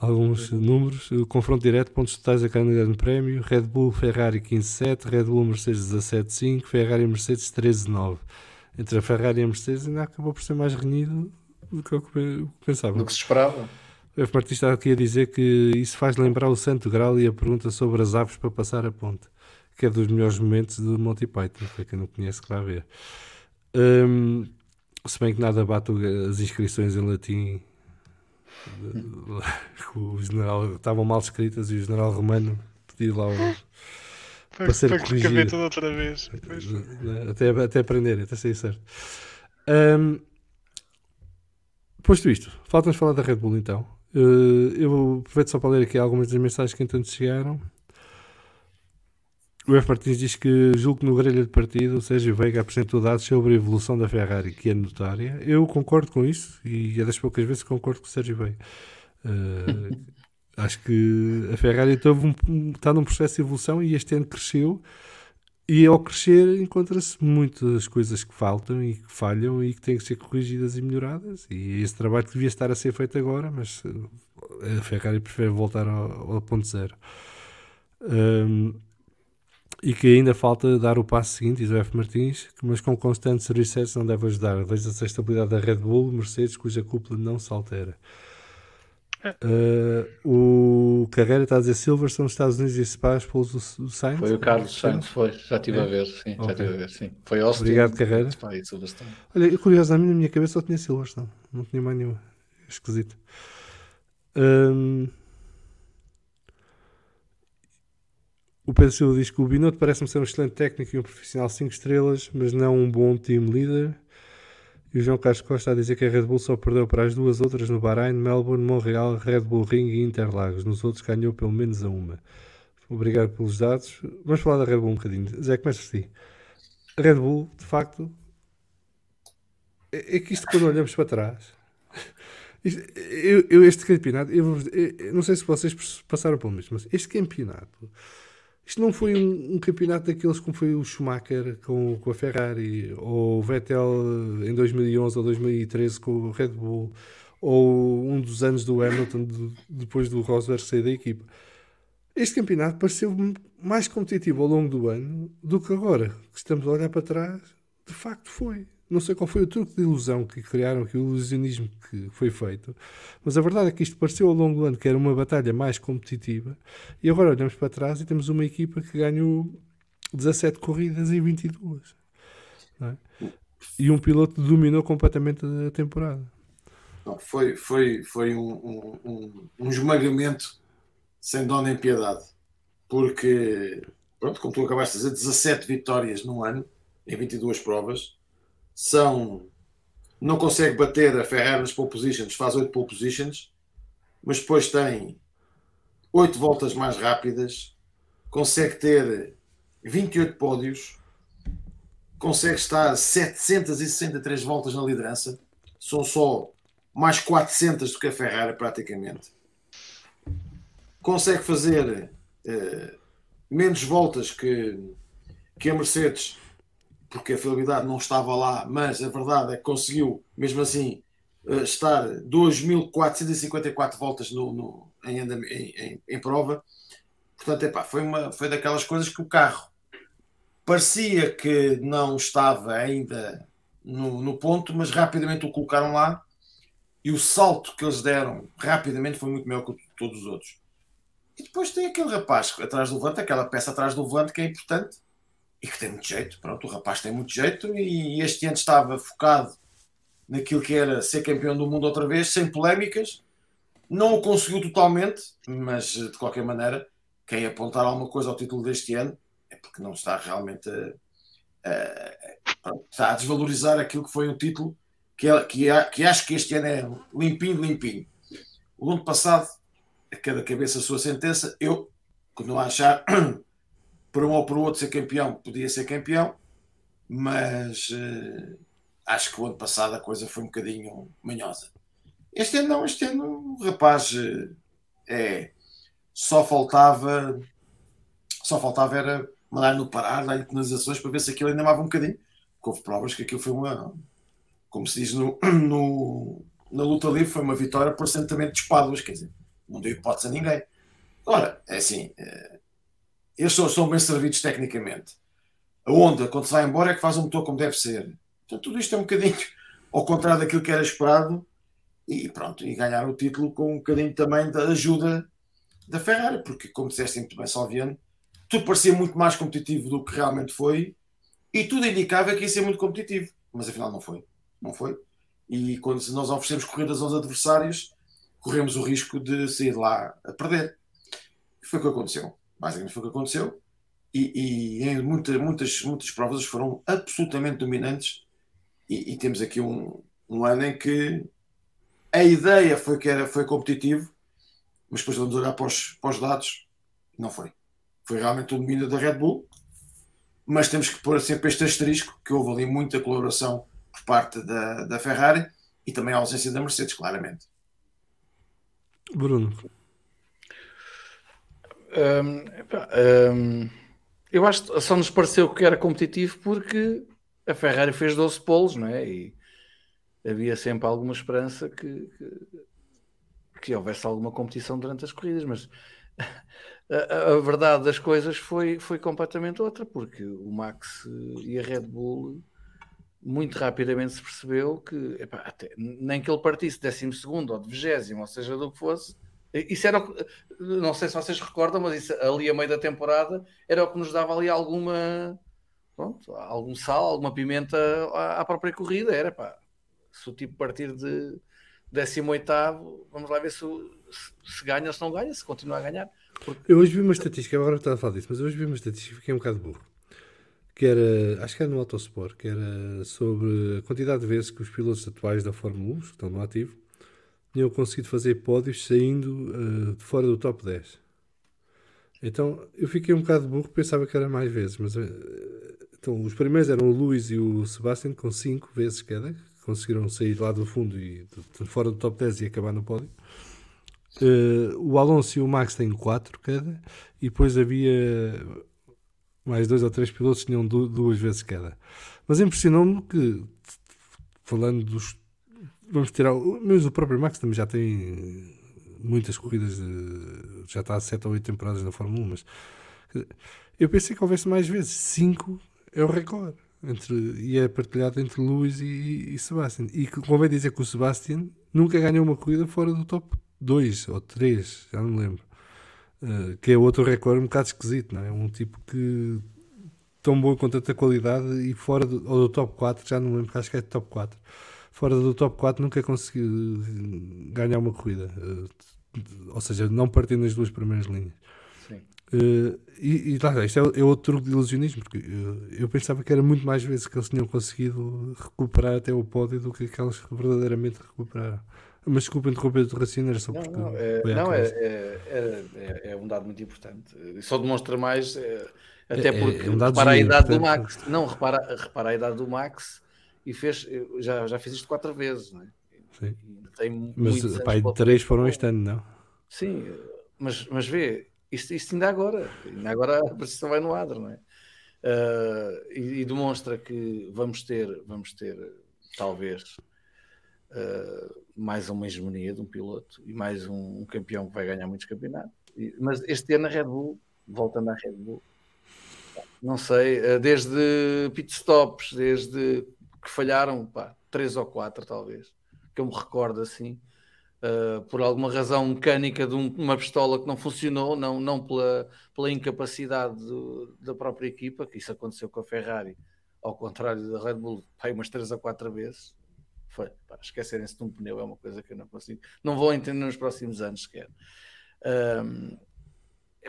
alguns números. O confronto direto, pontos totais a cada grande prémio. Red Bull, Ferrari 15-7, Red Bull, Mercedes 17-5, Ferrari e Mercedes 13-9. Entre a Ferrari e a Mercedes ainda acabou por ser mais renhido do que eu pensava. Do que se esperava. O F. Martins está aqui a dizer que isso faz lembrar o Santo Grau e a pergunta sobre as aves para passar a ponte, que é dos melhores momentos do Monty Python, para quem não conhece que vai ver. Um, se bem que nada bate as inscrições em latim o general estavam mal escritas e o general Romano pediu lá o, para, ser para corrigido. tudo outra vez. Até, até aprender, até sair certo. Um, posto isto, falta-nos falar da Red Bull então. Uh, eu aproveito só para ler aqui algumas das mensagens que entanto chegaram. O F. Martins diz que julgo que no grelha de partido o Sérgio Veiga apresentou dados sobre a evolução da Ferrari, que é notória. Eu concordo com isso e é das poucas vezes que concordo com o Sérgio Veiga. Uh, acho que a Ferrari um, está num processo de evolução e este ano cresceu. E ao crescer encontra-se muitas coisas que faltam e que falham e que têm que ser corrigidas e melhoradas. E esse trabalho devia estar a ser feito agora, mas a Ferrari prefere voltar ao, ao ponto zero. Um, e que ainda falta dar o passo seguinte, diz o F. Martins, mas com constantes resets não deve ajudar. Veja-se a estabilidade da Red Bull, Mercedes, cuja cúpula não se altera. Uh, o Carreira está a dizer Silverstone, Estados Unidos e Spa, pousos do, do Sainz. Foi o Carlos Sainz, foi. Já estive é? a ver, sim. Okay. Já estive a ver, sim. Foi Austin. Obrigado, Carreira. Spa e Silverstone. Olha, curiosamente, na minha cabeça só tinha Silverstone. Não tinha mais nenhuma. Esquisito. Um, O Pedro Silva diz que o Binotto parece-me ser um excelente técnico e um profissional 5 estrelas, mas não um bom team leader. E o João Carlos Costa a dizer que a Red Bull só perdeu para as duas outras no Bahrein, Melbourne, Montreal, Red Bull Ring e Interlagos. Nos outros ganhou pelo menos a uma. Obrigado pelos dados. Vamos falar da Red Bull um bocadinho. Zé, começa si. A Red Bull, de facto, é, é que isto quando olhamos para trás. Isto, eu, eu, este campeonato, eu, eu, não sei se vocês passaram pelo mesmo, mas este campeonato isto não foi um, um, campeonato daqueles como foi o Schumacher com, com a Ferrari, ou o Vettel em 2011 ou 2013 com o Red Bull, ou um dos anos do Hamilton de, depois do Rosberg sair da equipa. este campeonato pareceu mais competitivo ao longo do ano do que agora, que estamos a olhar para trás, de facto foi. Não sei qual foi o truque de ilusão que criaram, que o ilusionismo que foi feito, mas a verdade é que isto pareceu ao longo do ano que era uma batalha mais competitiva e agora olhamos para trás e temos uma equipa que ganhou 17 corridas em 22. É? E um piloto dominou completamente a temporada. Foi, foi, foi um, um, um, um esmagamento sem dó nem piedade. Porque, pronto, como tu acabaste de dizer, 17 vitórias num ano, em 22 provas, são. Não consegue bater a Ferrari nas pole positions, faz 8 pole positions, mas depois tem 8 voltas mais rápidas, consegue ter 28 pódios, consegue estar 763 voltas na liderança, são só mais 400 do que a Ferrari praticamente. Consegue fazer uh, menos voltas que, que a Mercedes, porque a fiabilidade não estava lá, mas a verdade é que conseguiu, mesmo assim, uh, estar 2.454 voltas no, no em, em, em, em, prova. Portanto, epá, foi, uma, foi daquelas coisas que o carro parecia que não estava ainda no, no ponto, mas rapidamente o colocaram lá e o salto que eles deram rapidamente foi muito maior que todos os outros. E depois tem aquele rapaz atrás do volante, aquela peça atrás do volante que é importante e que tem muito jeito. Pronto, o rapaz tem muito jeito e este ano estava focado naquilo que era ser campeão do mundo outra vez, sem polémicas. Não o conseguiu totalmente, mas de qualquer maneira, quem apontar alguma coisa ao título deste ano é porque não está realmente a, a, a, a desvalorizar aquilo que foi um título que, é, que, é, que acho que este ano é limpinho, limpinho. O ano passado, a cada cabeça a sua sentença, eu continuo a achar, por um ou por outro, ser campeão, podia ser campeão, mas uh, acho que o ano passado a coisa foi um bocadinho manhosa. Este ano não, este ano o rapaz uh, é só faltava só faltava era mandar no parar, dar penalizações para ver se aquilo ainda amava um bocadinho. Houve provas que aquilo foi uma, como se diz no, no, na luta livre, foi uma vitória por assentamento de espadas, quer dizer, não deu hipótese a ninguém. Ora, é assim, eh, eles são, são bem servidos tecnicamente. A Honda, quando se vai embora, é que faz o motor como deve ser. Então, tudo isto é um bocadinho ao contrário daquilo que era esperado e pronto, e ganhar o título com um bocadinho também da ajuda da Ferrari, porque, como disseste muito bem, Salviano, tudo parecia muito mais competitivo do que realmente foi e tudo indicava que ia ser muito competitivo, mas afinal não foi não foi? E quando nós oferecemos corridas aos adversários, corremos o risco de sair lá a perder. Foi o que aconteceu. Basicamente foi o que aconteceu. E, e em muita, muitas, muitas provas foram absolutamente dominantes. E, e, temos aqui um, um ano em que a ideia foi que era, foi competitivo, mas depois vamos olhar para os, para os dados, não foi. Foi realmente o domínio da Red Bull, mas temos que pôr sempre este asterisco que houve ali muita colaboração por parte da, da Ferrari e também a ausência da Mercedes, claramente. Bruno. Um, um, eu acho que só nos pareceu que era competitivo porque a Ferrari fez 12 polos, não é? E havia sempre alguma esperança que, que, que houvesse alguma competição durante as corridas, mas a, a, verdade das coisas foi, foi completamente outra, porque o Max e a Red Bull muito rapidamente se percebeu que epá, até, nem que ele partisse décimo segundo ou de vigésimo, ou seja do que fosse, isso era, não sei se vocês recordam, mas isso ali a meio da temporada era o que nos dava ali alguma, pronto, algum sal, alguma pimenta à, à própria corrida, era pá, se o tipo partir de 18 vamos lá ver se, se, se ganha ou se não ganha, se continua a ganhar. Porque... Eu hoje vi uma estatística, agora estava a falar disso, mas hoje vi uma estatística que fiquei um bocado burro que era, acho que era no Autosport, que era sobre a quantidade de vezes que os pilotos atuais da Fórmula 1, que estão no ativo, tinham conseguido fazer pódios saindo uh, de fora do top 10. Então eu fiquei um bocado burro, pensava que era mais vezes, mas uh, então, os primeiros eram o Luís e o Sebastian com 5 vezes cada, que conseguiram sair lá do fundo e de, de fora do top 10 e acabar no pódio. Uh, o Alonso e o Max têm 4 cada, e depois havia mais dois ou três pilotos tinham duas vezes cada. Mas impressionou-me que, falando dos. Vamos tirar. Mesmo o próprio Max também já tem muitas corridas, de, já está há 7 ou 8 temporadas na Fórmula 1, mas eu pensei que houvesse mais vezes, 5 é o recorde. Entre, e é partilhado entre Lewis e, e Sebastian. E convém dizer que o Sebastian nunca ganhou uma corrida fora do top 2 ou 3, já não me lembro. Uh, que é outro recorde um bocado esquisito, não é? Um tipo que tão bom com tanta qualidade e fora do, ou do top 4, já não lembro, acho que é top 4. Fora do top 4 nunca conseguiu ganhar uma corrida, uh, ou seja, não partindo nas duas primeiras linhas. Uh, e, e lá, isto é, é, outro truque de ilusionismo, porque eu, eu, pensava que era muito mais vezes que eles tinham conseguido recuperar até o pódio do que aquelas que verdadeiramente recuperaram. Mas desculpa interromper o raciocínio, era só porque. Não, é, não é, é, é, é, um dado muito importante. Só demonstra mais, é, até porque um repara a idade do Max. Não, repara, repara a idade do Max e fez. Já, já fiz isto quatro vezes, não é? Sim. Tem mas pai, três foram este ano, não? Sim, mas, mas vê, isto, isto ainda agora, ainda agora a precisão vai no adro, não é? Uh, e, e, demonstra que vamos ter, vamos ter talvez uh, mais uma hegemonia de um piloto e mais um, um campeão que vai ganhar muitos campeonatos. E, mas este ano a Red Bull, voltando à Red Bull, não sei, uh, desde pitstops, desde que falharam, pá, três ou quatro talvez, que eu me recordo assim, uh, por alguma razão mecânica de um, uma pistola que não funcionou, não, não pela, pela incapacidade do, da própria equipa, que isso aconteceu com a Ferrari, ao contrário da Red Bull, pai, umas três ou quatro vezes. Foi, esquecerem-se de um pneu é uma coisa que eu não consigo, não vou entender nos próximos anos sequer. Um,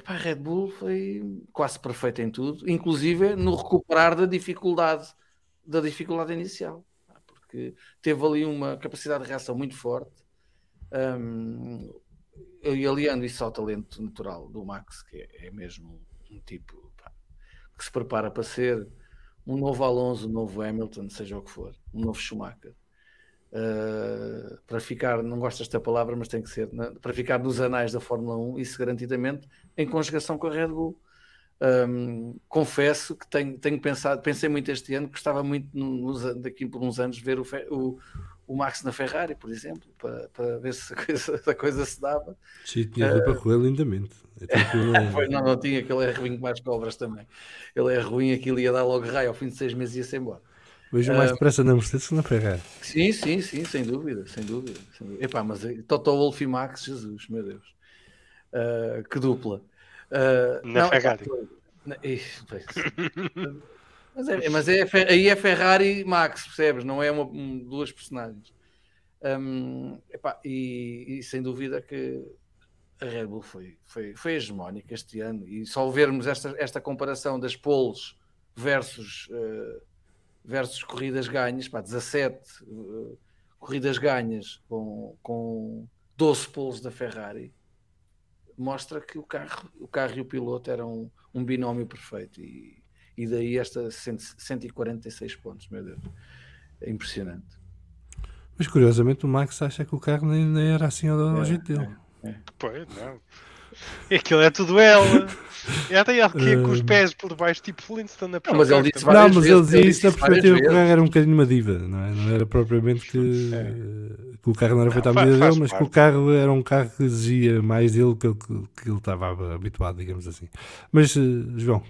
a Red Bull foi quase perfeita em tudo, inclusive no recuperar da dificuldade da dificuldade inicial, porque teve ali uma capacidade de reação muito forte um, e aliando isso ao talento natural do Max, que é, é mesmo um tipo pá, que se prepara para ser um novo Alonso, um novo Hamilton, seja o que for, um novo Schumacher. Uh, para ficar, não gosto desta palavra, mas tem que ser, né? para ficar nos anais da Fórmula 1, isso garantidamente em conjugação com a Red Bull. Um, confesso que tenho, tenho, pensado, pensei muito este ano, gostava muito nos, daqui por uns anos ver o, o, o Max na Ferrari, por exemplo, para, para ver se a, coisa, se a coisa se dava. Sim, tinha uh, para correr lindamente. Foi, não, não tinha, aquele é ruim com mais cobras também. Ele é ruim, aquilo ia dar logo raio, ao fim de seis meses ia-se embora. Vejo mais uh, depressa na Mercedes que na Ferrari. Sim, sim, sim, sem dúvida, sem dúvida. Sem dúvida. Epá, mas Toto Wolff e Max, Jesus, meu Deus. Uh, que dupla. Uh, na não, Ferrari. Na, Mas, é, mas é, aí é Ferrari e Max, percebes? Não é uma, um, duas personagens. Um, epá, e, e, sem dúvida que a Red Bull foi, foi, foi hegemónica este ano. E só vermos esta, esta comparação das poles versus, uh, versus corridas ganhas, pá, 17 uh, corridas ganhas com, com 12 poles da Ferrari, mostra que o carro, o carro e o piloto eram um, um binómio perfeito. E, e daí esta 146 pontos, meu Deus, é impressionante. Mas curiosamente o Max acha que o carro nem, nem era assim ao, é, jeito dele. É, é. Pois, não. Aquilo é tudo ela. É até aqui com os pés por debaixo, tipo Flintstone na Não, mas ele disse Não, mas ele dizia isso na perspectiva que o carro era um bocadinho uma diva, não, é? não era propriamente que, é. que o carro não era feito à medida dele, mas parte. que o carro era um carro que exigia mais dele que, que, que ele estava habituado, digamos assim. Mas, eh, João,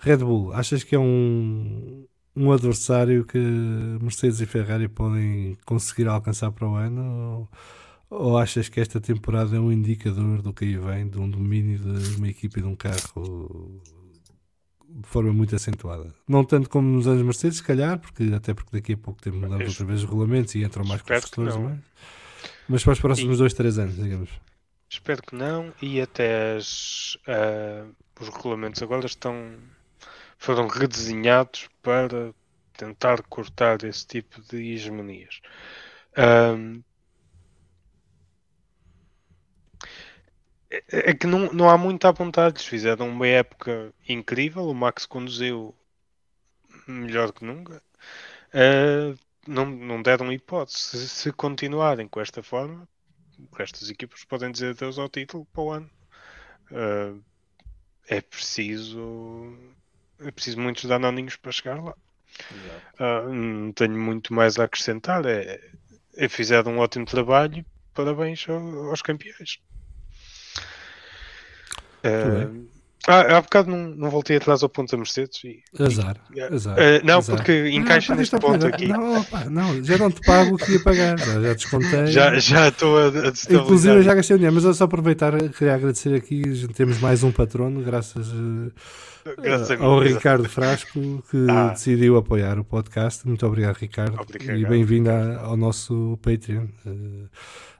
Red Bull, achas que é um, um adversário que Mercedes e Ferrari podem conseguir alcançar para o ano? Ou, ou, achas que esta temporada é um indicador do que aí vem, de um domínio de uma equipe e de um carro de forma muito acentuada? Não tanto como nos anos Mercedes, se calhar, porque, até porque daqui a pouco temos mudado outra vez os regulamentos e entram mais construtores, mas, mas para os próximos e... dois, três anos, digamos. Espero que não, e até as, uh, os regulamentos agora estão foram redesenhados para tentar cortar esse tipo de hegemonias. Um, é, é que não, não há muito a apontar. Eles fizeram uma época incrível. O Max conduziu melhor que nunca. Uh, não, não deram hipótese. Se, se, continuarem com esta forma, estas equipas podem dizer adeus ao título para o ano. Uh, é preciso é preciso muitos danoninhos para chegar lá. Uh, não tenho muito mais a acrescentar. É, é, fizeram um ótimo trabalho. parabéns ao- aos campeões. Ah, há bocado não, não voltei atrás ao ponto da Mercedes. E, Azar. e- azar Ah, não, azar. porque encaixa Não, neste pá, ponto aqui. Não, pá, não, já não te pago o que ia pagar, já, já descontei. Já já estou a, a. Inclusive eu já gastei o dinheiro, mas eu só aproveitar, queria agradecer aqui, temos mais um patrono, graças Graças a ao. Ricardo Frasco, que Ah. decidiu apoiar o podcast. Muito obrigado, Ricardo. Obrigado. E bem-vindo ao nosso Patreon. Eh,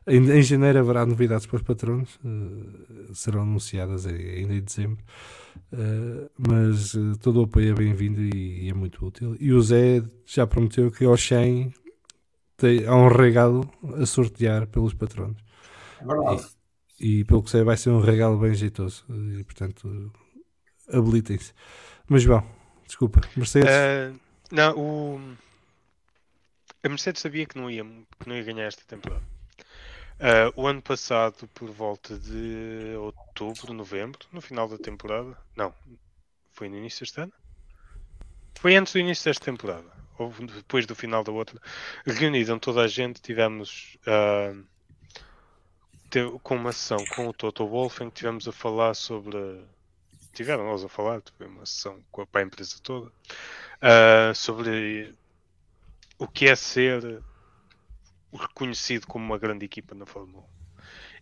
em, em janeiro haverá novidades para os patronos, eh, serão anunciadas ai- ainda em dezembro. Eh, mas eh, todo o apoio é bem-vindo e, e é muito útil. E o Zé já prometeu que ao 100 tem, há um regalo a sortear pelos patronos. É verdade. E pelo que sei, vai ser um regalo bem jeitoso. E portanto, habilitem-se. Mas bom, desculpa, Mercedes. Ah, não, o... a Mercedes sabia que não ia, que não ia ganhar esta temporada. Ah, o ano passado, por volta de outubro, novembro, no final da temporada, não, foi no início deste ano? Foi antes do início desta temporada, ou depois do final da outra. Reuniram toda a gente, tivemos te- com uma sessão com o Toto Wolff em que tivemos a falar sobre. Tiveram nós a falar, foi uma sessão com para a empresa toda, ah, sobre o que é ser reconhecido como uma grande equipa na Fórmula 1.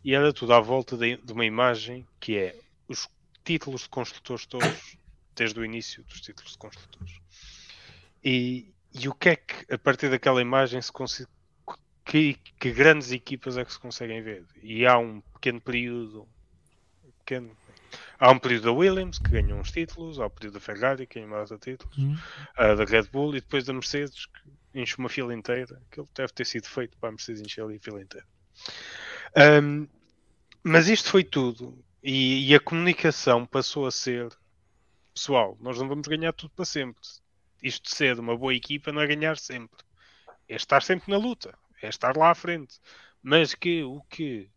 E era tudo à volta de, de uma imagem que é os títulos de construtores todos, desde o início dos títulos de construtores. E, e o que é que, a partir daquela imagem, se consegue. Que, que grandes equipas é que se conseguem ver? E há um pequeno período. Pequeno, há um período da Williams que ganhou uns títulos, há o período da Ferrari que ganhou mais títulos, Hum. a da Red Bull e depois da Mercedes que enche uma fila inteira. Aquilo deve ter sido feito para a Mercedes encher ali a fila inteira. Ahm, mas isto foi tudo. E, e a comunicação passou a ser pessoal, nós não vamos ganhar tudo para sempre. Isto de ser uma boa equipa não é ganhar sempre. É estar sempre na luta. É estar lá à frente. Mas que o que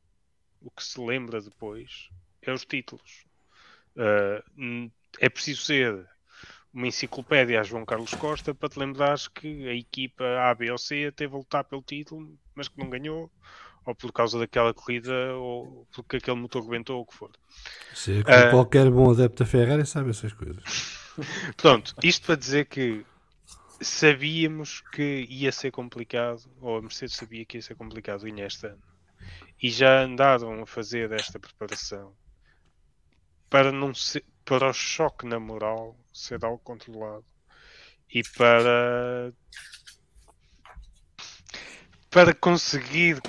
o que se lembra depois é os títulos. Hum, é preciso ser uma enciclopédia a João Carlos Costa para te lembrares que a equipa A, B ou C teve a lutar pelo título, mas que não ganhou, ou por causa daquela corrida, ou porque aquele motor rebentou, ou o que for. Se Ah. qualquer bom adepto da Ferrari sabe essas coisas. Pronto, isto para dizer que sabíamos que ia ser complicado, ou a Mercedes sabia que ia ser complicado ganhar este ano. E já andaram a fazer esta preparação para não ser, para o choque na moral ser algo controlado e para para conseguir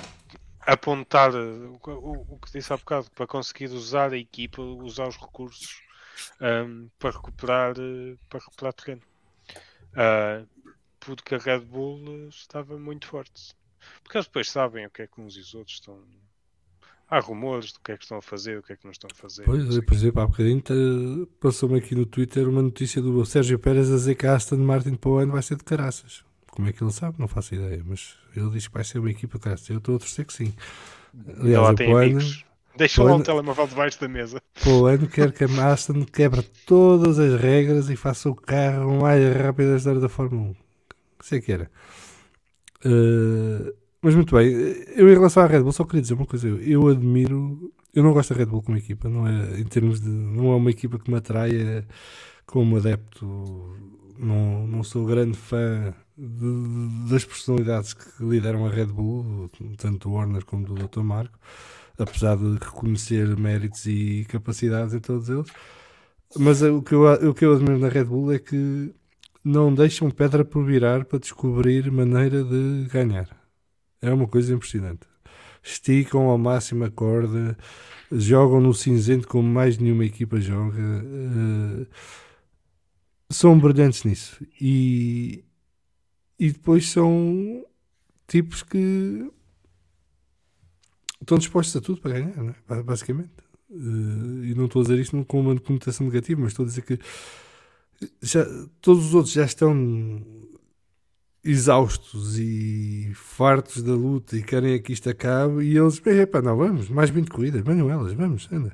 apontar o, o- que disse há bocado, para conseguir usar a equipa, usar os recursos ahm, para recuperar para recuperar terreno. Ah, porque a Red Bull estava muito forte. Porque eles depois sabem o que é que uns e os outros estão. Há rumores do que é que estão a fazer, o que é que não estão a fazer. Pois, sei por exemplo, há bocadinho passou-me aqui no Twitter uma notícia do Sérgio Pérez a dizer que a Aston Martin para o ano vai ser de caraças. Como é que ele sabe? Não faço ideia, mas ele diz que vai ser uma equipa de caraças. Eu estou a torcer que sim. quê. Aliás, Ela tem ano. Deixa lá ano- telemóvel debaixo da mesa. para o ano quero que a Aston quebre todas as regras e faça o carro mais rápido da história da Fórmula 1. Isso é que era. Uh, mas muito bem, eu em relação à Red Bull só queria dizer uma coisa, eu, eu admiro, eu não gosto da Red Bull como equipa, não é em termos de, não é uma equipa que me atraia como adepto, não, não sou grande fã de- das personalidades que lideram a Red Bull, tanto do Warner como do Dr. Marco, apesar de reconhecer méritos e capacidades em todos eles. Mas o que eu, o que eu admiro na Red Bull é que não deixam pedra por virar para descobrir maneira de ganhar. É uma coisa impressionante. Esticam a corda, jogam no cinzento como mais nenhuma equipa joga. eh, são brilhantes nisso. E, e depois são tipos que estão dispostos a tudo para ganhar, é? Ba- basicamente. Eh, e não estou a dizer isto com uma conotação negativa, mas estou a dizer que já, todos os outros já estão exaustos e fartos da luta e querem é que isto acabe e eles, epá, não, vamos, mais 20 corridas, venham elas, vamos, anda.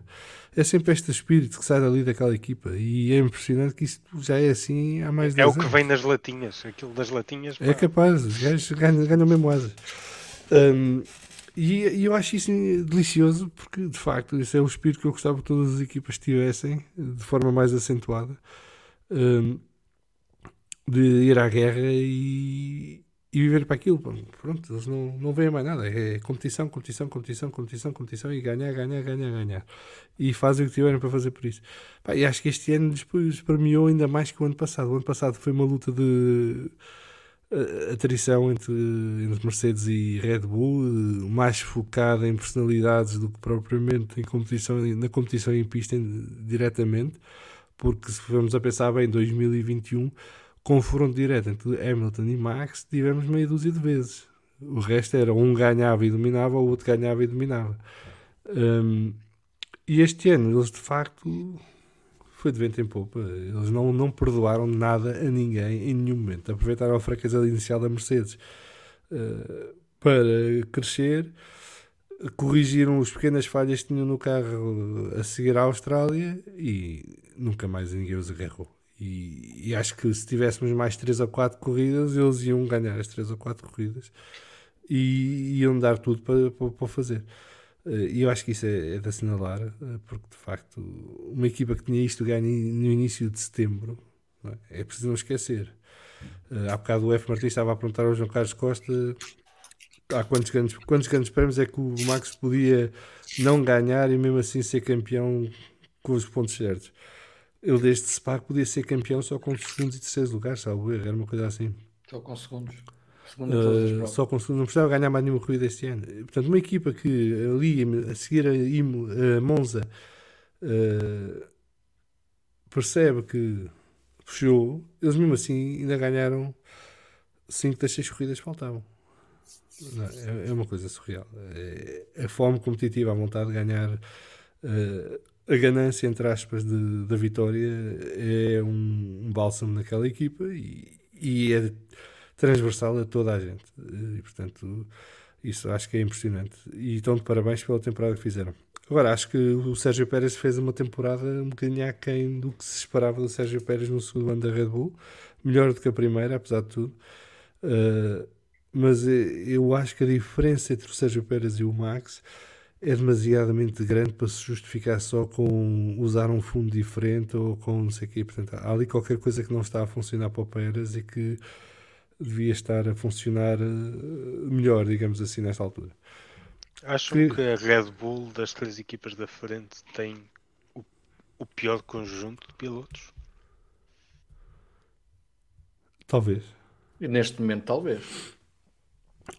É sempre este espírito que sai dali daquela equipa e é impressionante que isto já é assim há mais de É o 10 que anos. vem nas latinhas. Aquilo das latinhas. É pá, capaz, os gajos ganham, ganham mesmo asas. Hum, E, e eu acho isso delicioso porque, de facto, esse é o espírito que eu gostava que todas as equipas tivessem de forma mais acentuada um, de ir à guerra e, e viver para aquilo. Pronto, eles não, não veem mais nada. É competição, competição, competição, competição, competição e ganhar, ganhar, ganhar, ganhar. E fazem o que tiverem para fazer por isso. Pá, e acho que este ano depois premiou ainda mais que o ano passado. O ano passado foi uma luta de atrição entre, entre Mercedes e Red Bull, mais focada em personalidades do que propriamente em competição, na competição em pista diretamente, porque se formos a pensar bem, em 2021, confronto direto entre Hamilton e Max, tivemos meia dúzia de vezes. O resto era um ganhava e dominava, o outro ganhava e dominava. Um, e este ano eles de facto foi de vento em popa. Eles não, não perdoaram nada a ninguém em nenhum momento. Aproveitaram a fraqueza inicial da Mercedes uh, para crescer, corrigiram as pequenas falhas que tinham no carro a seguir à Austrália e nunca mais ninguém os agarrou. E, e, acho que se tivéssemos mais 3 ou 4 corridas, eles iam ganhar as 3 ou 4 corridas e iam dar tudo para, para, para fazer. Eh, e eu acho que isso é, é de assinalar, eh, porque de facto, uma equipa que tinha isto ganho no início de setembro, é? é? preciso não esquecer. Uh, há bocado o F. Martins estava a perguntar ao João Carlos Costa há quantos grandes, quantos grandes prémios é que o Max podia não ganhar e mesmo assim ser campeão com os pontos certos. Ele desde Spa podia ser campeão só com segundos e terceiros lugares, sabe? Era uma coisa assim. Só com segundos. Uh, só com não precisava ganhar mais nenhuma corrida este ano. Portanto, uma equipa que ali a seguir a, Imo, a Monza uh, percebe que fechou, eles mesmo assim ainda ganharam 5 das 6 corridas que faltavam. Não, é, é, uma coisa surreal. É, a fome competitiva, a vontade de ganhar, uh, a ganância, entre aspas, de, da vitória é um, um bálsamo naquela equipa e, e é transversal a toda a gente. E, portanto, isso acho que é impressionante. E estão de parabéns pela temporada que fizeram. Agora, acho que o Sérgio Pérez fez uma temporada um bocadinho aquém do que se esperava do Sérgio Pérez no segundo ano da Red Bull. Melhor do que a primeira, apesar de tudo. Uh, mas eu acho que a diferença entre o Sérgio Pérez e o Max é demasiadamente grande para se justificar só com usar um fundo diferente ou com não sei o quê. Portanto, há ali qualquer coisa que não está a funcionar para o Pérez e que devia estar a funcionar eh, melhor, digamos assim, nesta altura. Acham que... que a Red Bull das três equipas da frente tem o, o pior conjunto de pilotos? Talvez. E neste momento, talvez.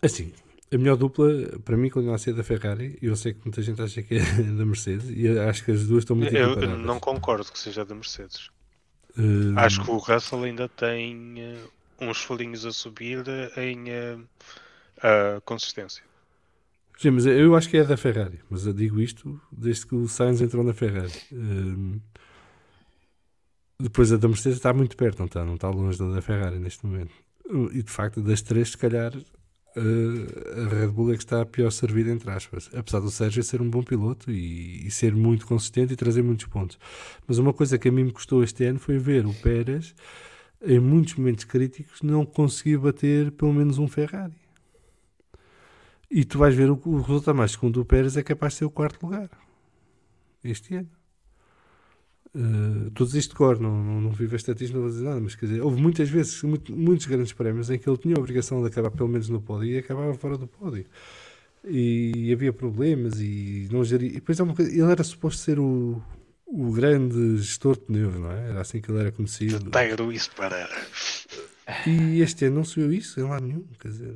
Assim, a melhor dupla para mim continua a ser da Ferrari. Eu sei que muita gente acha que é da Mercedes e acho que as duas estão muito Eu, eu não concordo que seja da Mercedes. Uh... Acho que o Russell ainda tem uh, uns folhinhos a subir em uh, consistência. Sim, mas eu acho que é da Ferrari, mas eu digo isto desde que o Sainz entrou na Ferrari. Um, depois a da Mercedes está muito perto, não está, não está longe da, da Ferrari neste momento. E de facto, das três, se calhar, uh, a Red Bull é que está a pior servida, entre aspas. Apesar do Sérgio ser um bom piloto e, e, ser muito consistente e trazer muitos pontos. Mas uma coisa que a mim me custou este ano foi ver o Pérez em muitos momentos críticos, não conseguia bater pelo menos um Ferrari. E tu vais ver o, o resultado mais segundo o Pérez é capaz de ser o quarto lugar este ano. Uh, todos isto de cor, não, não, não vivo a estatística, não vou dizer nada, mas quer dizer, houve muitas vezes, muito, muitos grandes prémios em que ele tinha a obrigação de acabar pelo menos no pódio e acabava fora do pódio. E, havia problemas e não geria. E depois é uma coisa, ele era suposto ser o, o grande gestor de pneus, não é? Era assim que ele era conhecido. Tiger isso para. E este ano não se viu isso em lado nenhum, quer dizer,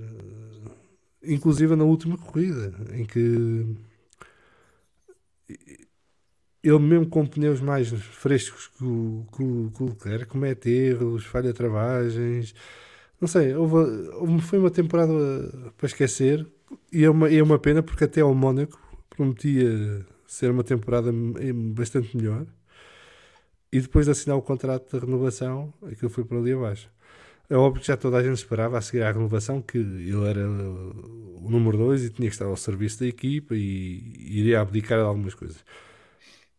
inclusive na última corrida, em que ele mesmo com pneus mais frescos que o, que Leclerc comete erros, falha travagens, não sei, houve, foi uma temporada para esquecer e é uma, é uma pena porque até ao Mónaco prometia ser uma temporada bastante melhor. E depois de assinar o contrato de renovação, aquilo foi por ali abaixo. É óbvio que já toda a gente esperava a seguir à renovação que ele era o número 2 e tinha que estar ao serviço da equipa e iria abdicar de algumas coisas.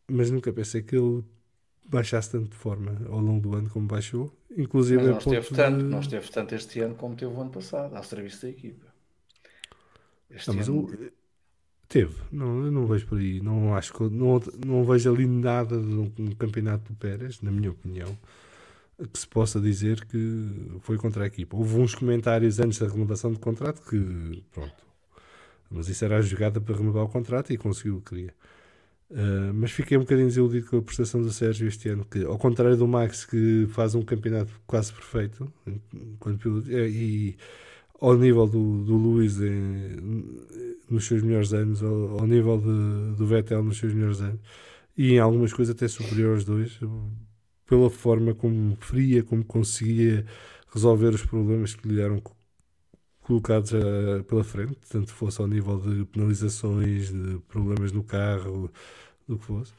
Mas nunca pensei que ele baixasse tanto de forma ao longo do ano como baixou. Inclusive Mas não esteve, tanto, de... não esteve tanto este ano como teve o ano passado, ao serviço da equipa. Este não, ano... Teve, não, eu não vejo por aí, não acho que não, não vejo ali nada de um, campeonato do Pérez, na minha opinião, que se possa dizer que foi contra a equipa. Houve uns comentários antes da renovação do contrato que, pronto, mas isso era a jogada para renovar o contrato e conseguiu o que queria. Uh, mas fiquei um bocadinho desiludido com a prestação do Sérgio este ano, que ao contrário do Max, que faz um campeonato quase perfeito, quando, e ao nível do, do Luís nos seus melhores anos, ao, ao nível de, do Vettel nos seus melhores anos, e em algumas coisas até superior aos dois, pela forma como fria, como conseguia resolver os problemas que lhe eram colocados uh, pela frente, tanto fosse ao nível de penalizações, de problemas no carro, do que fosse.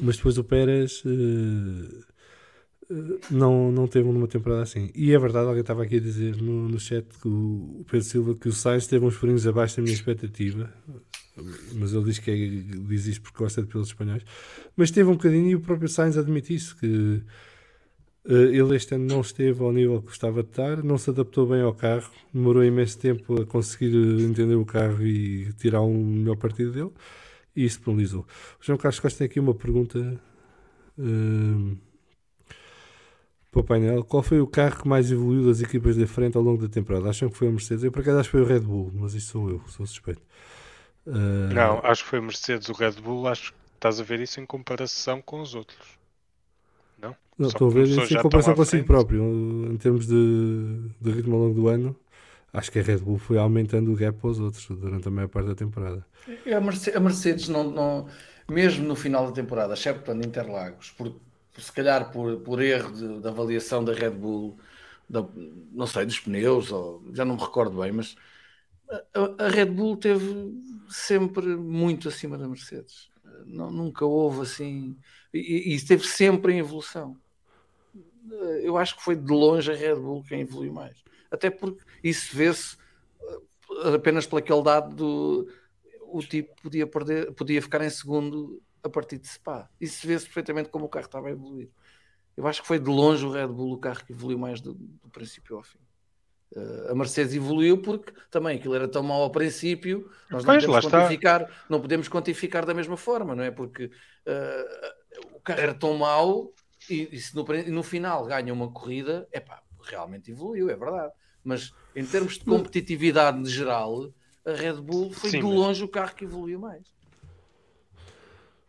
Mas depois o Pérez uh, não, não teve uma temporada assim. E é verdade, alguém estava aqui a dizer no, no chat que o, o Pedro Silva que o Sainz teve uns furinhos abaixo da minha expectativa, mas ele diz que é, diz isto porque gosta de pilotos espanhóis. Mas teve um bocadinho e o próprio Sainz admite isso, que uh, ele este ano não esteve ao nível que gostava de estar, não se adaptou bem ao carro, demorou imenso tempo a conseguir entender o carro e tirar um melhor partido dele, e isso penalizou. O João Carlos Costa tem aqui uma pergunta. Uh, para o painel, qual foi o carro que mais evoluiu das equipas da frente ao longo da temporada? Acham que foi a Mercedes? Eu por acaso acho que foi o Red Bull, mas isso sou eu, sou suspeito. Uh... Não, acho que foi a Mercedes, o Red Bull, acho que estás a ver isso em comparação com os outros. Não? Não, estou a ver isso em comparação consigo próprio, em termos de, de ritmo ao longo do ano. Acho que a Red Bull foi aumentando o gap aos outros durante a maior parte da temporada. A Mercedes, a Mercedes não, não, mesmo no final da temporada, excepto em Interlagos, por se calhar por, por erro de, de avaliação da Red Bull, da, não sei, dos pneus, ou, já não me recordo bem, mas a, a Red Bull teve sempre muito acima da Mercedes. Não, nunca houve assim. E, e esteve sempre em evolução. Eu acho que foi de longe a Red Bull quem evoluiu mais. Até porque isso vê-se eh, apenas pelo aquele dado do o tipo podia perder, podia ficar em segundo a partir de Spa. Isso vê-se perfeitamente como o carro estava a evoluir. Eu acho que foi de longe o Red Bull o carro que evoluiu mais do, do princípio ao fim. Uh, a Mercedes evoluiu porque também aquilo era tão mau ao princípio, nós não podemos quantificar, não podemos quantificar da mesma forma, não é? Porque uh, o carro era tão mau e, e se no, no, final ganha uma corrida, é pá, realmente evoluiu, é verdade. Mas em termos de competitividade geral, a Red Bull foi Sim, de longe mas... o carro que evoluiu mais.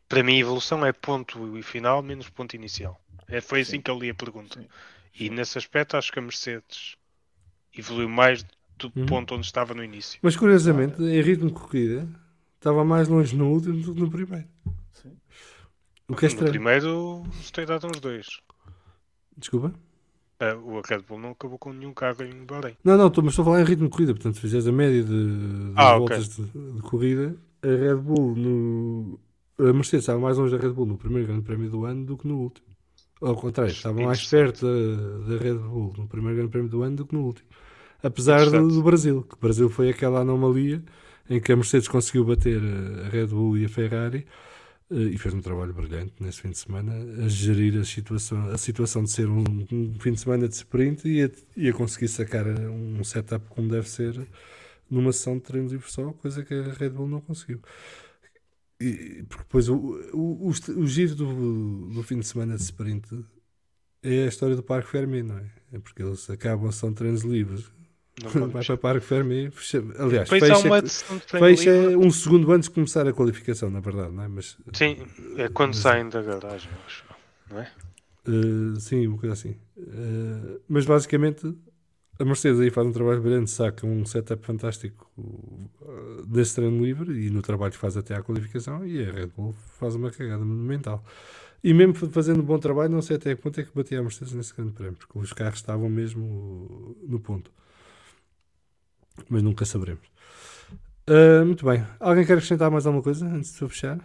Para mim, evolução é ponto e final menos ponto inicial. É, foi assim Sim. que eu li a pergunta. Sim. E nesse aspecto, acho que a Mercedes evoluiu mais do uhum. ponto onde estava no início. Mas curiosamente, em ritmo de corrida, estava mais longe no último do que no primeiro. Sim. O que é estranho. No primeiro, tem dado uns dois. Desculpa? Uh, o Red Bull não acabou com nenhum carro em Bahrein. Não, não, estou, mas estou a falar em ritmo de corrida. Portanto, se fizeres a média de, de ah, voltas okay. de, de, corrida, a Red Bull no, a Mercedes estava mais longe da Red Bull no primeiro Grande Prémio do ano do que no último. Ao contrário, estava mais perto da, da, Red Bull no primeiro Grande Prémio do ano do que no último. Apesar do, do, Brasil, que o Brasil foi aquela anomalia em que a Mercedes conseguiu bater a Red Bull e a Ferrari eh, e fez um trabalho brilhante nesse fim de semana a gerir a situação, a situação de ser um, um fim de semana de sprint e a, e a conseguir sacar um setup como deve ser numa sessão de treinos livre só, coisa que a Red Bull não conseguiu. E, porque depois o, o, o, o giro do, do fim de semana de sprint é a história do Parque Fermi, não é? É porque eles acabam, são treinos livres. Não vai para Parque Fermi, fecha, aliás, fecha, fecha um segundo antes de começar a qualificação, na verdade, não é? Mas, sim, é quando mas, saem da garagem, acho, não é? Uh, sim, uma coisa assim. Uh, mas basicamente a Mercedes aí faz um trabalho brilhante, saca um setup fantástico uh, desse treino livre e no trabalho que faz até à qualificação e a Red Bull faz uma cagada monumental. E mesmo fazendo um bom trabalho, não sei até que ponto é que batia a Mercedes nesse grande prémio, porque os carros estavam mesmo no ponto. Mas nunca saberemos. Uh, muito bem. Alguém quer acrescentar mais alguma coisa antes de fechar?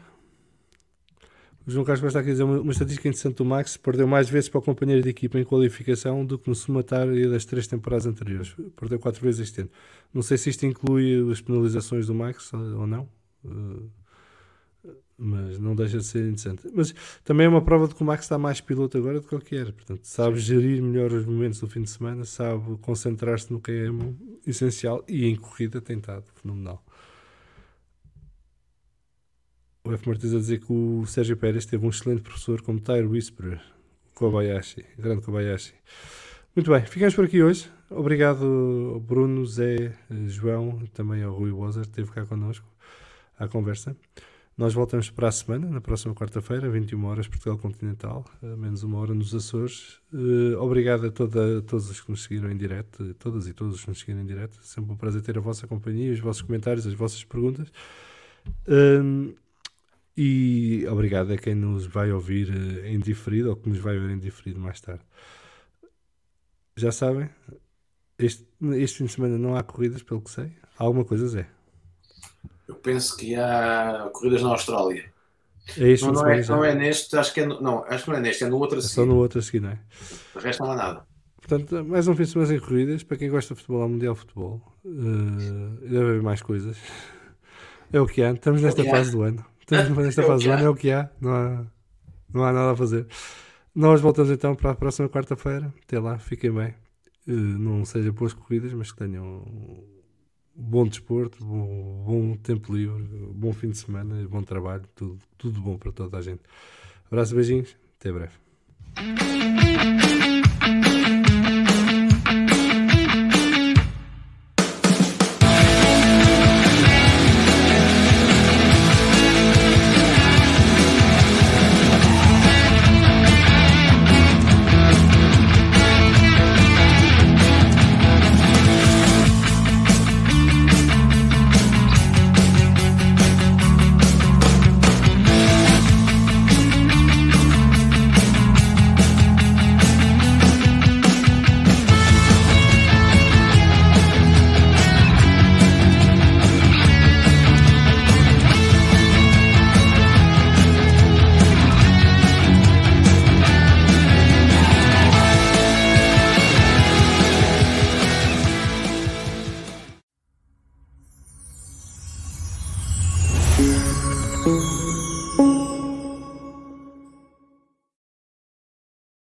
O João Carlos está aqui a dizer uma, uma estatística interessante do Max: perdeu mais vezes para o companheiro de equipa em qualificação do que no somatório das três temporadas anteriores. Perdeu quatro vezes este ano. Não sei se isto inclui as penalizações do Max ou não, eh, mas não deixa de ser interessante. Mas também é uma prova de que o Max está mais piloto agora do que qualquer. Portanto, sabe Sim. gerir melhor os momentos do fim de semana, sabe concentrar-se no que é essencial e em corrida tem estado fenomenal. o F. Martins a dizer que o Sérgio Pérez teve um excelente professor como Tire Whisperer, Kobayashi, grande Kobayashi. Muito bem, ficamos por aqui hoje. Obrigado, Bruno, Zé, João, também ao Rui Wozer, que esteve cá connosco à conversa. Nós voltamos para a semana, na próxima quarta-feira, 21 horas, Portugal Continental, menos uma hora nos Açores. Uh, obrigado a, toda, a, todos os que nos seguiram em direto, todas e todos os que nos seguiram em direto. Sempre um prazer ter a vossa companhia, os vossos comentários, as vossas perguntas. Um, e obrigado a quem nos vai ouvir eh, em diferido ou que nos vai ver em diferido mais tarde. Já sabem, este, este fim de semana não há corridas, pelo que sei. Alguma coisa, Zé? Eu penso que há corridas na Austrália. É este não, não, é, não é neste, acho que é no, não, acho que não é neste, é no outro a É só seguir. no outro a seguir, não é? O resto não há nada. Portanto, mais um fim de semana em corridas. Para quem gosta de futebol, há Mundial de Futebol. Uh, deve haver mais coisas. É o que há. Estamos nesta É que há. fase do ano. Estamos nesta É fase do ano, é o que há. Não há, não há nada a fazer. Nós voltamos então para a próxima quarta-feira. Até lá, fiquem bem. Uh, não seja boas corridas, mas que tenham bom desporto, bom, bom tempo livre, bom fim de semana, bom trabalho, tudo, tudo bom para toda a gente. Abraço, beijinhos, até breve.